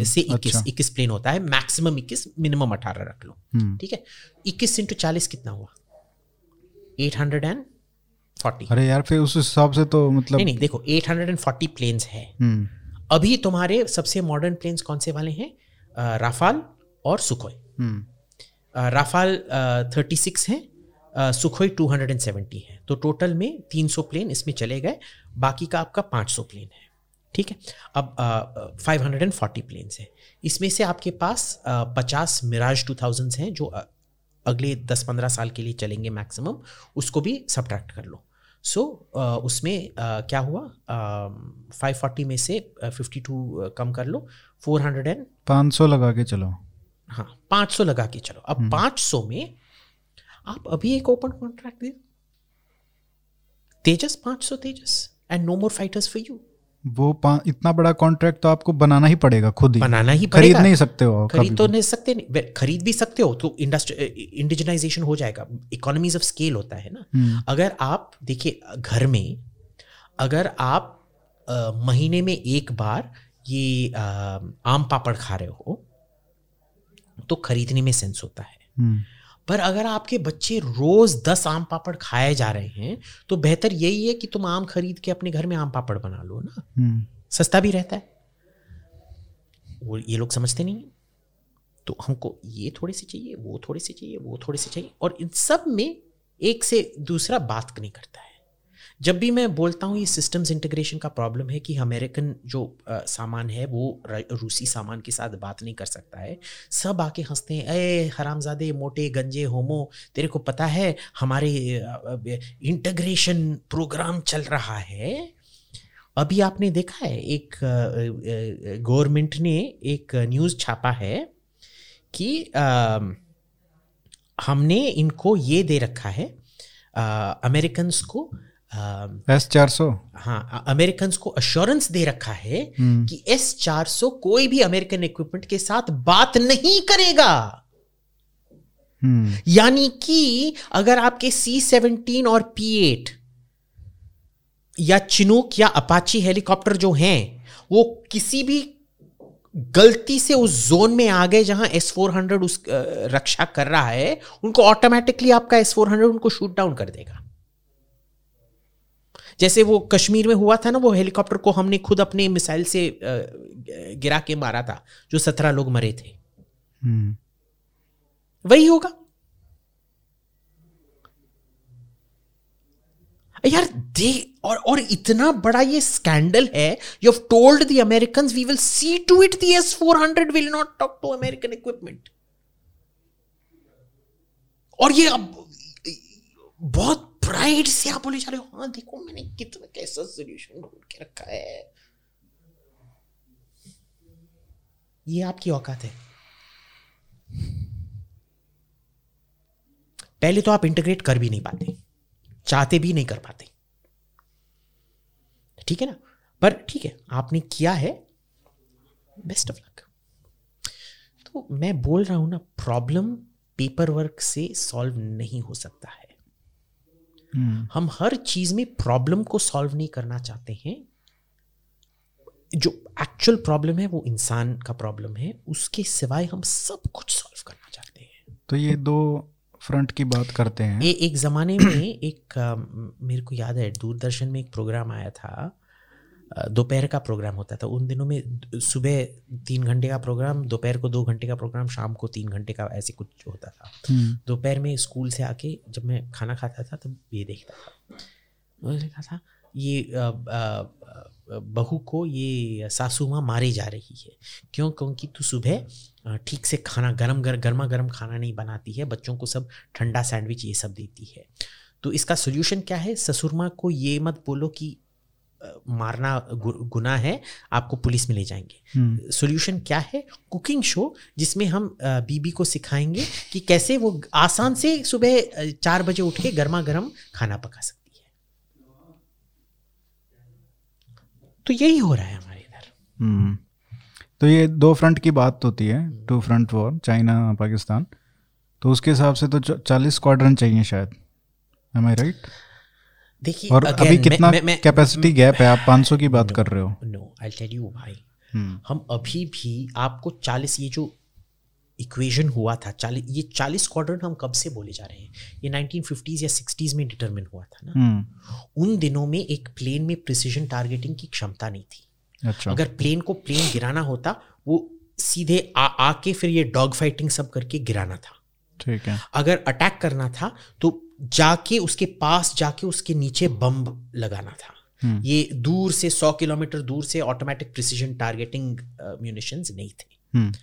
इससे इक्कीस अच्छा। इक्कीस प्लेन होता है। मैक्सिमम इक्कीस मिनिमम अठारह रख लो। हम्म। ठीक है? इक्कीस इंटू चालीस कितना हुआ? Eight hundred and forty. अरे यार फिर उस हिसाब से तो मतलब नहीं नहीं देखो eight hundred and forty planes है। हम्म। अभी तुम्हारे सबसे मॉडर्न प्लेन्स कौन से वाले हैं? राफाल और सुखोई। हम्म। राफाल थर्टी सिक्स है। Sukhoi two hundred and seventy है। तो टोटल में तीन सौ प्लेन इसमें चले गए बाकी का आपका पाँच सौ प्लेन है। ठीक है? अब five hundred and forty planes है। इसमें से आपके पास पचास मिराज टू थाउजेंड्स हैं जो अगले दस पंद्रह साल के लिए चलेंगे मैक्सिमम उसको भी सब्ट्रैक्ट कर लो। सो so, उसमें अ, क्या हुआ? फाइव फोर्टी में से फिफ्टी टू कम कर लो फोर हंड्रेड एंड पाँच सौ लगा के चलो। हाँ पाँच सौ लगा के चलो। अब पाँच सौ में आप अभी एक ओपन कॉन्ट्रैक्ट दे तेजस पाँच सौ Tejas and no more fighters for you वो इतना बड़ा कॉन्ट्रैक्ट तो आपको बनाना ही पड़ेगा खुद ही। बनाना ही खरीद नहीं सकते हो खरीद तो नहीं सकते नहीं। खरीद भी सकते हो तो इंडस्ट्री इंडिजनाइजेशन हो जाएगा। इकोनॉमीज ऑफ़ स्केल होता है ना। हम्म, अगर आप देखिए घर में अगर आप अ, महीने में एक बार ये अ, आम पापड़ खा रहे हो तो खरीदने में सेंस होता है। हम्म, पर अगर आपके बच्चे रोज दस आम पापड़ खाए जा रहे हैं तो बेहतर यही है कि तुम आम खरीद के अपने घर में आम पापड़ बना लो ना? हम्म, सस्ता भी रहता है। वो ये लोग समझते नहीं हैं। तो हमको ये थोड़े से चाहिए वो थोड़े से चाहिए वो थोड़े से चाहिए और इन सब में एक से दूसरा बात नहीं करता है। जब भी मैं बोलता हूँ ये सिस्टम्स इंटीग्रेशन का प्रॉब्लम है कि अमेरिकन जो आ, सामान है वो रूसी सामान के साथ बात नहीं कर सकता है। सब आके हँसते हैं अरे हरामजादे मोटे गंजे होमो तेरे को पता है हमारे इंटीग्रेशन प्रोग्राम चल रहा है। अभी आपने देखा है एक गवर्नमेंट ने एक न्यूज़ छापा है कि आ, हमने इनको ये दे रखा है अमेरिकन को एस चार सौ हाँ अमेरिकन को अश्योरेंस दे रखा है हम्म। कि एस चार सौ कोई भी अमेरिकन इक्विपमेंट के साथ बात नहीं करेगा हम्म। यानी कि अगर आपके सी सेवनटीन और पी एट या चिनूक या अपाची हेलीकॉप्टर जो हैं वो किसी भी गलती से उस जोन में आ गए जहाँ एस फोर हंड्रेड उस रक्षा कर रहा है उनको ऑटोमेटिकली आपका एस फोर हंड्रेड उनको शूट डाउन कर देगा जैसे वो कश्मीर में हुआ था ना वो हेलीकॉप्टर को हमने खुद अपने मिसाइल से गिरा के मारा था जो सत्रह लोग मरे थे। हम्म। वही होगा। यार दे और और इतना बड़ा ये स्कैंडल है you have told the American we will see to it the S four hundred will not talk to American equipment और ये अब बहुत प्राइड से आप बोले जा रहे हो? हाँ देखो, मैंने कितना कैसा सोल्यूशन ढूंढ के रखा है। ये आपकी औकात है। पहले तो आप इंटीग्रेट कर भी नहीं पाते, चाहते भी नहीं कर पाते। ठीक है ना? पर ठीक है, आपने किया है। बेस्ट ऑफ़ लक तो मैं बोल रहा हूँ ना प्रॉब्लम पेपर वर्क से सॉल्व नहीं हो सकता है। Hmm. हम हर चीज़ में प्रॉब्लम को सॉल्व नहीं करना चाहते हैं। जो एक्चुअल प्रॉब्लम है वो इंसान का प्रॉब्लम है उसके सिवाय हम सब कुछ सॉल्व करना चाहते हैं। तो ये दो फ्रंट की बात करते हैं। ए, एक ज़माने में एक आ, मेरे को याद है दूरदर्शन में एक प्रोग्राम आया था। दोपहर का प्रोग्राम होता था। उन दिनों में सुबह तीन घंटे का प्रोग्राम दोपहर को दो घंटे का प्रोग्राम शाम को तीन घंटे का ऐसे कुछ होता था। हम्म। दोपहर में स्कूल से आके जब मैं खाना खाता था तब ये देखता था। देखा था ये बहू को ये सासू माँ मारी जा रही है। क्यों? क्योंकि तू सुबह ठीक से खाना गरम गर गर्मा गर्म खाना नहीं बनाती है बच्चों को सब ठंडा सैंडविच ये सब देती है। तो इसका सोल्यूशन क्या है? ससुर माँ को ये मत बोलो कि मारना गु, गुना है आपको पुलिस में ले जाएँगे। सोल्यूशन हम्म। क्या है? कुकिंग शो जिसमें हम बीबी को सिखाएँगे कि कैसे वो आसान से सुबह चार बजे उठ के गर्मा गर्म खाना पका सकते तो यही हो रहा है हमारे इधर। हम्म। तो ये दो फ्रंट की बात होती है two front war China Pakistan. तो उसके हिसाब से तो चालीस क्वाड्रन चाहिए शायद। एम आई राइट देखिए और again, अभी कितना कैपेसिटी गैप है? आप 500 की बात no, कर रहे हो। नो आई टेल यू भाई hmm. हम अभी भी आपको 40 ये जो इक्वेशन हुआ था चालीस ये चालीस क्वाड्रेंट हम कब से बोले जा रहे हैं? ये नाइनटीन फिफ्टीज़ या सिक्सटीज़ में डिटरमिन हुआ था ना? hmm. उन दिनों में एक प्लेन में प्रिसीजन टारगेटिंग की क्षमता नहीं थी। अच्छा। अगर प्लेन को प्लेन गिराना होता वो सीधे आ आके फिर ये डॉग फाइटिंग सब करके गिराना था। ठीक है। अगर अटैक करना था तो जाके उसके पास जाके उसके नीचे बम लगाना था hmm. ये दूर से सौ किलोमीटर दूर से ऑटोमेटिक प्रिसीजन टारगेटिंग म्यूनिशंस नहीं थे hmm.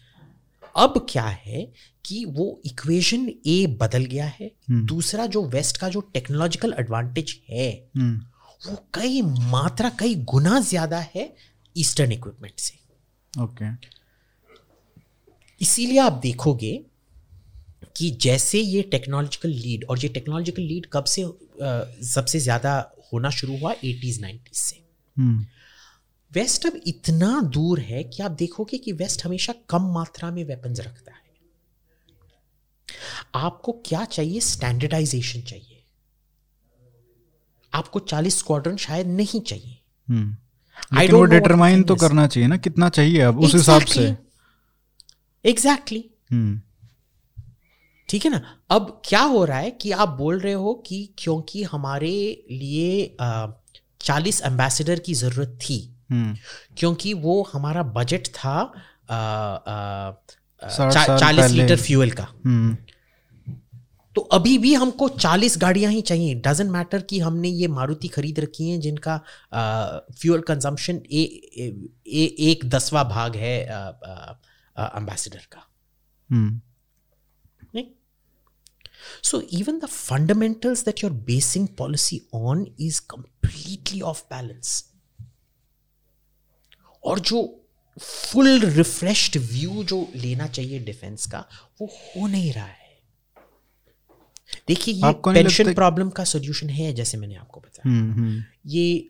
अब क्या है कि वो इक्वेशन ए बदल गया है hmm. दूसरा जो वेस्ट का जो टेक्नोलॉजिकल एडवांटेज है. वो कई मात्रा कई गुना ज़्यादा है ईस्टर्न इक्विपमेंट से ओके okay. इसीलिए आप देखोगे कि जैसे ये टेक्नोलॉजिकल लीड और ये टेक्नोलॉजिकल लीड कब से सबसे ज़्यादा होना शुरू हुआ? एटीज़ नाइन्टीज से। वेस्ट हम्म। अब इतना दूर है कि आप देखोगे कि वेस्ट हमेशा कम मात्रा में वेपन्स रखता है। आपको क्या चाहिए? स्टैंडर्डाइजेशन चाहिए। आपको 40 स्क्वाड्रन शायद नहीं चाहिए। हम्म। लेकिन वो डिटरमाइन तो करना चाहिए ना कितना चाहिए अब exactly. उस हिसाब से। Exactly exactly. ठीक है ना? अब क्या हो रहा है कि आप बोल रहे हो कि क्योंकि हमारे लिए चालीस एम्बेसडर की ज़रूरत थी। हम्म। क्योंकि वो हमारा बजट था चालीस लीटर फ्यूल का। हम्म। तो अभी भी हमको 40 गाड़ियाँ ही चाहिए। डजेंट मैटर कि हमने ये मारुति खरीद रखी हैं जिनका फ्यूल कंजम्पशन ए, ए, ए, एक दसवा भाग है एम्बेसडर का। हम्म। So even the fundamentals that you're basing policy on is completely off balance और जो फुल रिफ्रेश्ड व्यू जो लेना चाहिए डिफेंस का वो हो नहीं रहा है। देखिए ये पेंशन प्रॉब्लम का सोल्यूशन है जैसे मैंने आपको बताया। हम्म हम्म। ये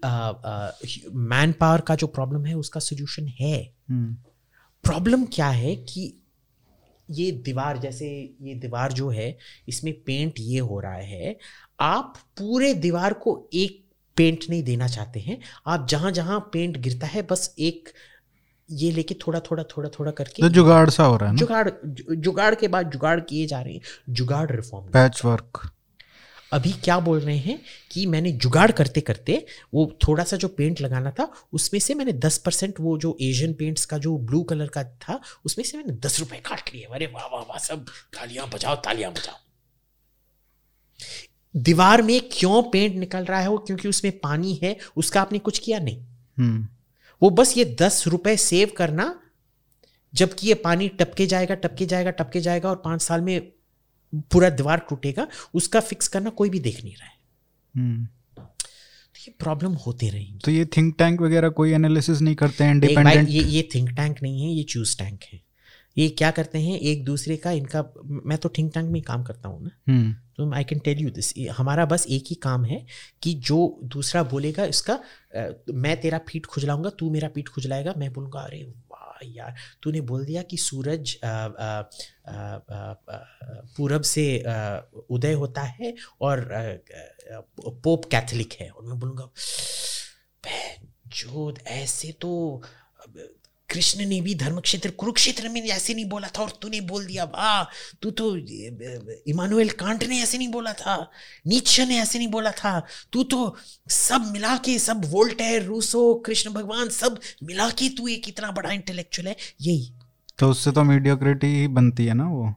मैन पावर का जो प्रॉब्लम है उसका सोल्यूशन है। हम्म। प्रॉब्लम क्या है कि ये दीवार जैसे ये दीवार जो है इसमें पेंट ये हो रहा है आप पूरे दीवार को एक पेंट नहीं देना चाहते हैं। आप जहाँ जहाँ पेंट गिरता है बस एक ये लेके थोड़ा थोड़ा थोड़ा थोड़ा करके तो जुगाड़ सा हो रहा है ना? जुगाड़ जुगाड़ के बाद जुगाड़ किए जा रहे हैं। जुगाड़ रिफॉर्म पैच वर्क अभी क्या बोल रहे हैं कि मैंने जुगाड़ करते करते वो थोड़ा सा जो पेंट लगाना था उसमें से मैंने दस परसेंट वो जो एशियन पेंट्स का जो ब्लू कलर का था उसमें से मैंने दस रुपए काट लिए। अरे वाह वाह वाह सब तालियाँ बजाओ तालियाँ बजाओ। दीवार में क्यों पेंट निकल रहा है वो? क्योंकि उसमें पानी है उसका आपने कुछ किया नहीं। हम्म। वो बस ये दस रुपए सेव करना जबकि ये पानी टपके जाएगा टपके जाएगा टपके जाएगा और पाँच साल में पूरा दीवार टूटेगा उसका फिक्स करना कोई भी देख नहीं रहा है। हम्म। तो ये प्रॉब्लम होते रहेंगी। तो ये थिंक टैंक वगैरह कोई एनालिसिस नहीं करते हैं इंडिपेंडेंट ये ये थिंक टैंक नहीं है ये चूज़ टैंक है। ये क्या करते हैं एक दूसरे का इनका मैं तो थिंक टैंक में काम करता हूँ ना। हम्म। तो I can tell you this हमारा बस एक ही काम है कि जो दूसरा बोलेगा इसका मैं तेरा पीठ खुजलाऊँगा तू मेरा पीठ खुजलाएगा मैं बोलूँगा अरे यार, तूने बोल दिया कि सूरज पूरब से उदय होता है और पोप कैथलिक है। और मैं बोलूँगा जो ऐसे तो कृष्ण ने भी धर्म क्षेत्र कुरुक्षेत्र में ऐसे नहीं बोला था और तूने बोल दिया वाह तू तो इमानुएल कांट ने ऐसे नहीं बोला था नीचे ने ऐसे नहीं बोला था तू तो सब मिला के सब वोल्टेयर रूसो कृष्ण भगवान सब मिला के तू एक इतना बड़ा इंटेलेक्चुअल है यही। तो उससे तो मीडियोक्रिटी ही बनती है ना वो।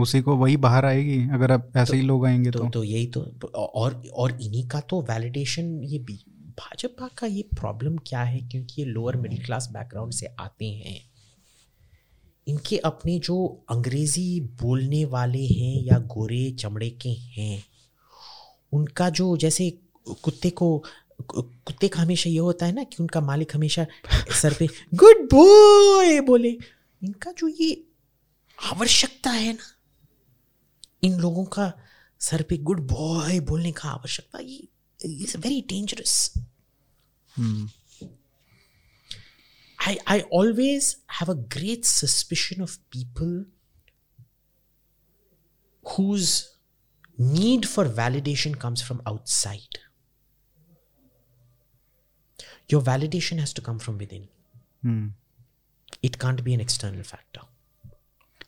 उसी को वही बाहर आएगी अगर अब ऐसे तो, ही लोग आएँगे तो तो। तो यही तो और और इन्हीं का तो वैलिडेशन ये भाजपा का ये प्रॉब्लम क्या है? क्योंकि ये लोअर मिडिल क्लास बैकग्राउंड से आते हैं। इनके अपने जो अंग्रेज़ी बोलने वाले हैं या गोरे चमड़े के हैं उनका जो जैसे कुत्ते को कुत्ते का हमेशा ये होता है ना कि उनका मालिक हमेशा सर पे [laughs] गुड बॉय बोले। इनका जो ये आवश्यकता है ना इन लोगों का सर पे गुड बॉय बोलने का आवश्यकता ये Is very dangerous hmm, I, I always have a great suspicion of people whose need for validation comes from outside. Your validation has to come from within. Hmm. It can't be an external factor.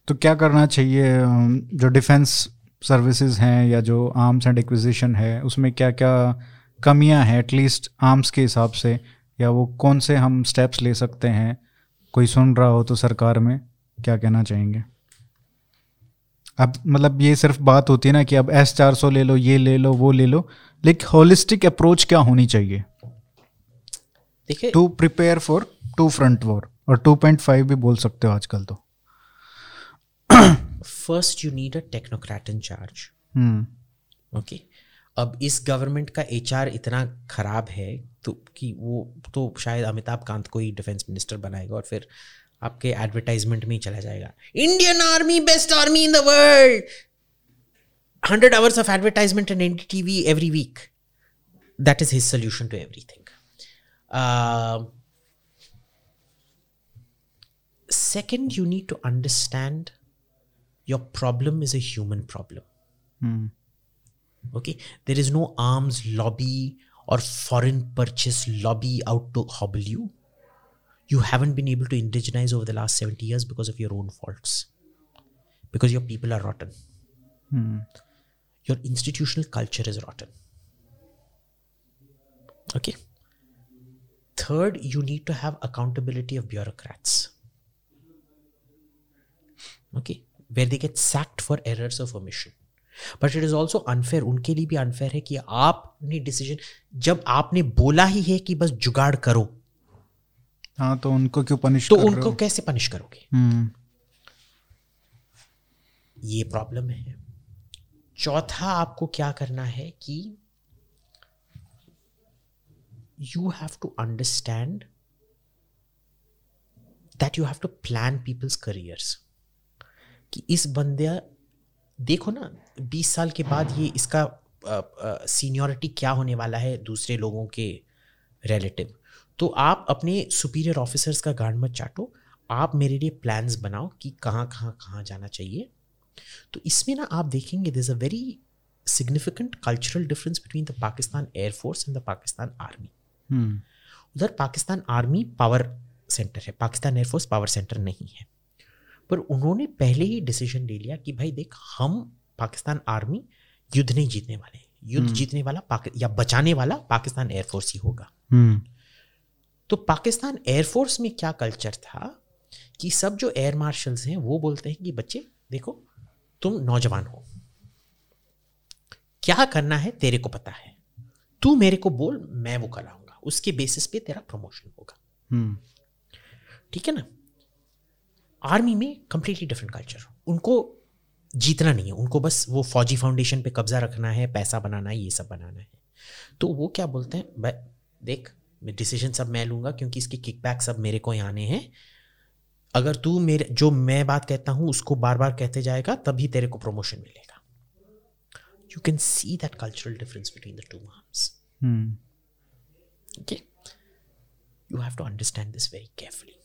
तो क्या करना चाहिए अम, जो defence services हैं या जो arms and acquisition है उसमें क्या क्या कमियाँ हैं एटलीस्ट आर्म्स के हिसाब से या वो कौन से हम स्टेप्स ले सकते हैं? कोई सुन रहा हो तो सरकार में क्या कहना चाहेंगे? अब मतलब ये सिर्फ़ बात होती है ना कि अब एस चार सौ ले लो ये ले लो वो ले लो लेकिन होलिस्टिक अप्रोच क्या होनी चाहिए? देखिए to prepare for two front war और टू पॉइंट फाइव भी बोल सकते हो आजकल तो। First you need a technocrat in charge okay अब इस गवर्नमेंट का एचआर इतना खराब है तो कि वो तो शायद अमिताभ कांत को ही डिफेंस मिनिस्टर बनाएगा और फिर आपके एडवर्टाइजमेंट में ही चला जाएगा। Indian army best army in the world hundred hours of advertisement and an TV every week that is his solution to everything second you need to understand your problem is a human problem. Mm. Okay, there is no arms lobby or foreign purchase lobby out to hobble you. You haven't been able to indigenize over the last 70 years because of your own faults, because your people are rotten. Mm. Your institutional culture is rotten. Okay. Third, you need to have accountability of bureaucrats. Okay. Where they get sacked for errors of omission. But it is also unfair उनके लिए भी unfair है कि आपने decision जब आपने बोला ही है कि बस जुगाड़ करो हाँ तो उनको क्यों पनिश तो उनको? कैसे पनिश करोगे? हम्म। ये प्रॉब्लम है। चौथा आपको क्या करना है कि you have to understand that you have to plan people's careers कि इस बंदे देखो ना बीस साल के बाद ये इसका सीनियोरिटी क्या होने वाला है दूसरे लोगों के रिलेटिव तो आप अपने सुपीरियर ऑफिसर्स का गांड मत चाटो। आप मेरे लिए प्लान्स बनाओ कि कहाँ कहाँ कहाँ जाना चाहिए। तो इसमें ना आप देखेंगे this a very significant cultural difference between the Pakistan air force and the Pakistan army उधर पाकिस्तान आर्मी पावर सेंटर है। पाकिस्तान एयरफोर्स पावर सेंटर नहीं है। पर उन्होंने पहले ही डिसीज़न ले लिया कि भाई देख हम पाकिस्तान आर्मी युद्ध नहीं जीतने वाले युद्ध जीतने वाला या बचाने वाला पाकिस्तान एयरफोर्स ही होगा। हम्म। तो पाकिस्तान एयरफोर्स में क्या कल्चर था कि सब जो एयर मार्शल्स हैं वो बोलते हैं कि बच्चे देखो तुम नौजवान हो। क्या करना है तेरे को पता है। तू मेरे को बोल मैं वो कराऊँगा। उसके बेसिस पे तेरा प्रमोशन होगा। हम्म। ठीक है ना? आर्मी में कंप्लीटली डिफरेंट कल्चर उनको जीतना नहीं है। उनको बस वो फौजी फाउंडेशन पे कब्जा रखना है पैसा बनाना है ये सब बनाना है। तो वो क्या बोलते हैं? भाई देख डिसीज़न सब मैं लूँगा क्योंकि इसके किकबैक सब मेरे को यहाँ आने हैं। अगर तू मेरे जो मैं बात कहता हूँ उसको बार बार कहते जाएगा तभी तेरे को प्रमोशन मिलेगा। You can see that cultural difference between the two arms okay? You have to understand this very carefully.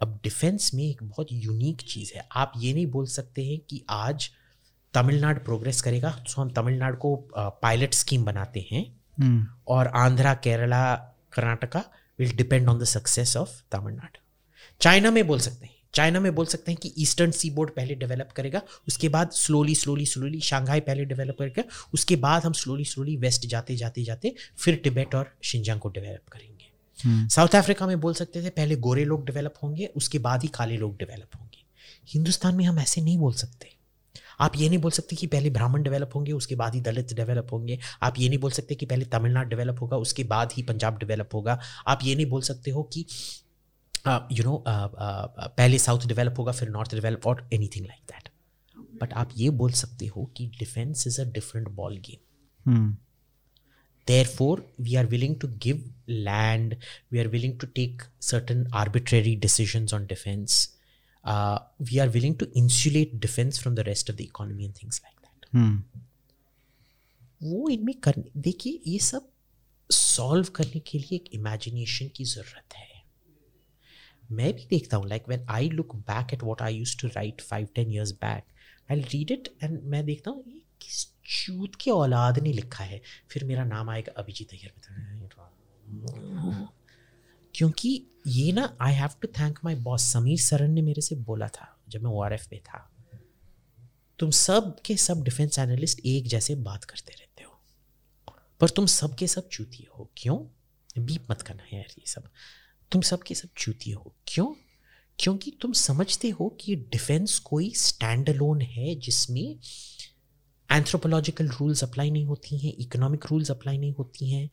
अब डिफेंस में एक बहुत यूनिक चीज़ है। आप ये नहीं बोल सकते हैं कि आज तमिलनाडु प्रोग्रेस करेगा। तो हम तमिलनाडु को पायलट स्कीम बनाते हैं। हम्म। और Andhra Kerala Karnataka will depend on the success of Tamil Nadu. China में बोल सकते हैं। चाइना में बोल सकते हैं कि ईस्टर्न सी बोर्ड पहले डेवलप करेगा उसके बाद स्लोली स्लोली स्लोली शंघाई पहले डेवलप करेगा उसके बाद हम स्लोली स्लोली वेस्ट जाते जाते जाते फिर टिबेट और शिंजांग को डेवलप करेंगे। साउथ अफ्रीका में बोल सकते थे पहले गोरे लोग डेवलप होंगे उसके बाद ही काले लोग डेवलप होंगे। हिंदुस्तान में हम ऐसे नहीं बोल सकते। आप ये नहीं बोल सकते कि पहले ब्राह्मण डेवलप होंगे उसके बाद ही दलित डेवलप होंगे। आप ये नहीं बोल सकते कि पहले तमिलनाडु डेवलप होगा उसके बाद ही पंजाब डेवलप होगा। आप ये नहीं बोल सकते हो कि यू नो पहले साउथ डेवलप होगा फिर नॉर्थ डेवलप और एनीथिंग लाइक दैट बट आप ये बोल सकते हो कि defence is a different ball game hmm for we are willing to give land we are willing to take certain arbitrary decisions on defense uh, we are willing to insulate defense from the rest of the economy and things like that हम्म वो इनमें करने देखिए ये सब solve करने के लिए एक इमेजिनेशन की ज़रूरत है मैं भी देखता हूँ like when I look back at what I used to write five ten years back I read it and मैं देखता हूँ ये किस चूत के औलाद ने लिखा है फिर मेरा नाम आएगा अभिजीत अय्यर क्योंकि ये ना I have to thank my boss Sameer Saran ने मेरे से बोला था, जब मैं ओ में था। तुम सब के सब डिफेंस एनालिस्ट एक जैसे बात करते रहते हो। पर तुम सब के सब चूतिए हो। क्यों? बीप मत करना यार ये सब। तुम सब के सब चूतिए हो। क्यों? क्योंकि तुम समझते हो कि डिफेंस कोई स्टैंड अलोन है जिसमें एंथ्रोपोलॉजिकल रूल्स अप्लाई नहीं होती हैं इकोनॉमिक रूल्स अप्लाई नहीं होती हैं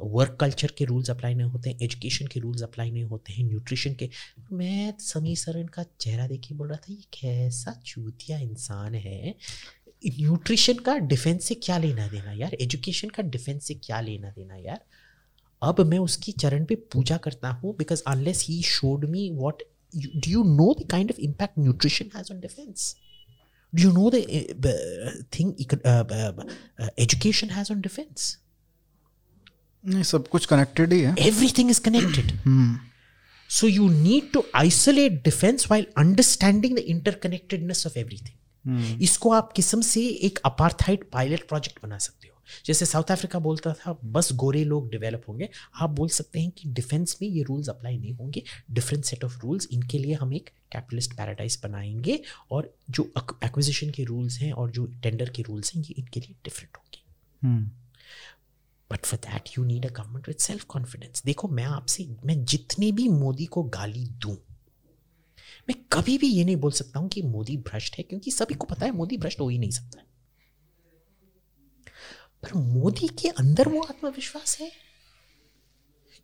वर्क कल्चर के रूल्स अप्लाई नहीं होते हैं एजुकेशन के रूल्स अप्लाई नहीं होते हैं न्यूट्रिशन के। मैं सरन का चेहरा देख के बोल रहा था ये कैसा चूतिया इंसान है। न्यूट्रिशन का डिफेंस से क्या लेना देना यार? एजुकेशन का डिफेंस से क्या लेना देना यार? अब मैं उसकी चरण पे पूजा करता हूँ because unless he showed me what do you know the kind of impact nutrition has on defence do you know the uh, thing eco- uh, uh, uh, education has on defense नहीं सब कुछ connected ही है। Everything is connected. [clears throat] Hmm. So you need to isolate defense while understanding the interconnectedness of everything. हम्म। इसको आप किस्म से एक अपार्थाइड पायलट प्रोजेक्ट बना सकते हो। जैसे साउथ अफ्रीका बोलता था बस गोरे लोग डेवलप होंगे। आप बोल सकते हैं कि डिफेंस में ये रूल्स अप्लाई नहीं होंगे। डिफरेंट सेट ऑफ़ रूल्स इनके लिए हम एक कैपिटलिस्ट पैराडाइज बनाएँगे और जो एक्विजिशन के रूल्स हैं और जो टेंडर के रूल्स हैं ये इनके लिए डिफरेंट होंगे। हम्म। But for that you need a government with self confidence देखो, मैं आपसे, मैं जितने भी मोदी को गाली दूँ, मैं कभी भी ये नहीं बोल सकता हूँ कि मोदी भ्रष्ट है, क्योंकि सभी को पता है मोदी भ्रष्ट हो ही नहीं सकता है। पर मोदी के अंदर वो आत्मविश्वास है।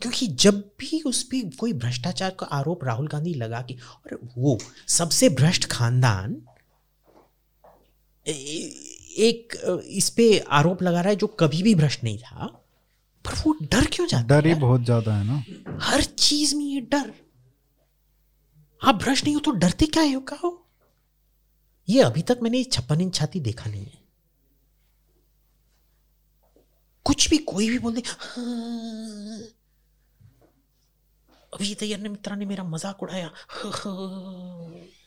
क्योंकि जब भी उस पर कोई भ्रष्टाचार का आरोप राहुल गांधी लगा कि, और वो सबसे भ्रष्ट खानदान एक इस पे आरोप लगा रहा है जो कभी भी भ्रष्ट नहीं था पर वो डर क्यों जाता डर ही बहुत ज़्यादा है ना। हर चीज़ में ये डर। आप भ्रष्ट नहीं हो तो डरते क्या हो? ये अभी तक मैंने छप्पन इंच छाती देखा नहीं है। कुछ भी कोई भी बोल दे हाँ। अभी तैयार ने मित्रा ने मेरा मज़ाक उड़ाया। [laughs]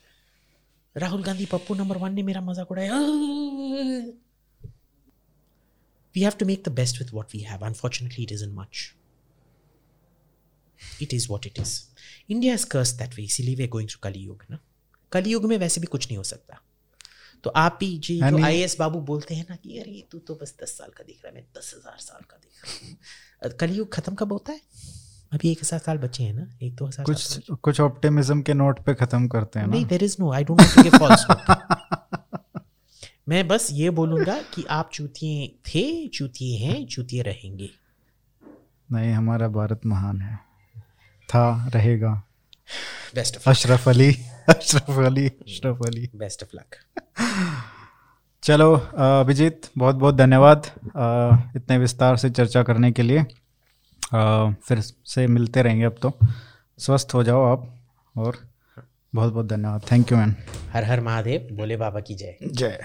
राहुल गांधी पप्पू नंबर वन ने मेरा मज़ाक उड़ाया we have to make the best with what we have. Unfortunately, it isn't much. It is what it is. India is cursed that way. इसीलिए we are going through Kali Yuga ना कली युग में वैसे भी कुछ नहीं हो सकता तो आप ही जी जो आई बाबू बोलते हैं ना कि अरे तू तो बस दस साल का दिख रहा है मैं दस हज़ार साल का दिख रहा हूँ कलयुग खत्म कब होता है अभी एक हज़ार साल बचे हैं ना एक दो हज़ार कुछ कुछ ऑप्टिमिज्म के नोट पे खत्म करते हैं नहीं there is no I don't false मैं बस ये बोलूँगा कि आप चूतिए थे चूतिए हैं चूतिए रहेंगे। नहीं हमारा भारत महान है। था रहेगा। Best of Ashraf Ali Ashraf Ali Ashraf Ali. Best of luck चलो अभिजीत बहुत बहुत धन्यवाद इतने विस्तार से चर्चा करने के लिए। फिर से मिलते रहेंगे अब तो। स्वस्थ हो जाओ आप और बहुत बहुत धन्यवाद। थैंक यू मैन हर हर महादेव भोले बाबा की जय। जय।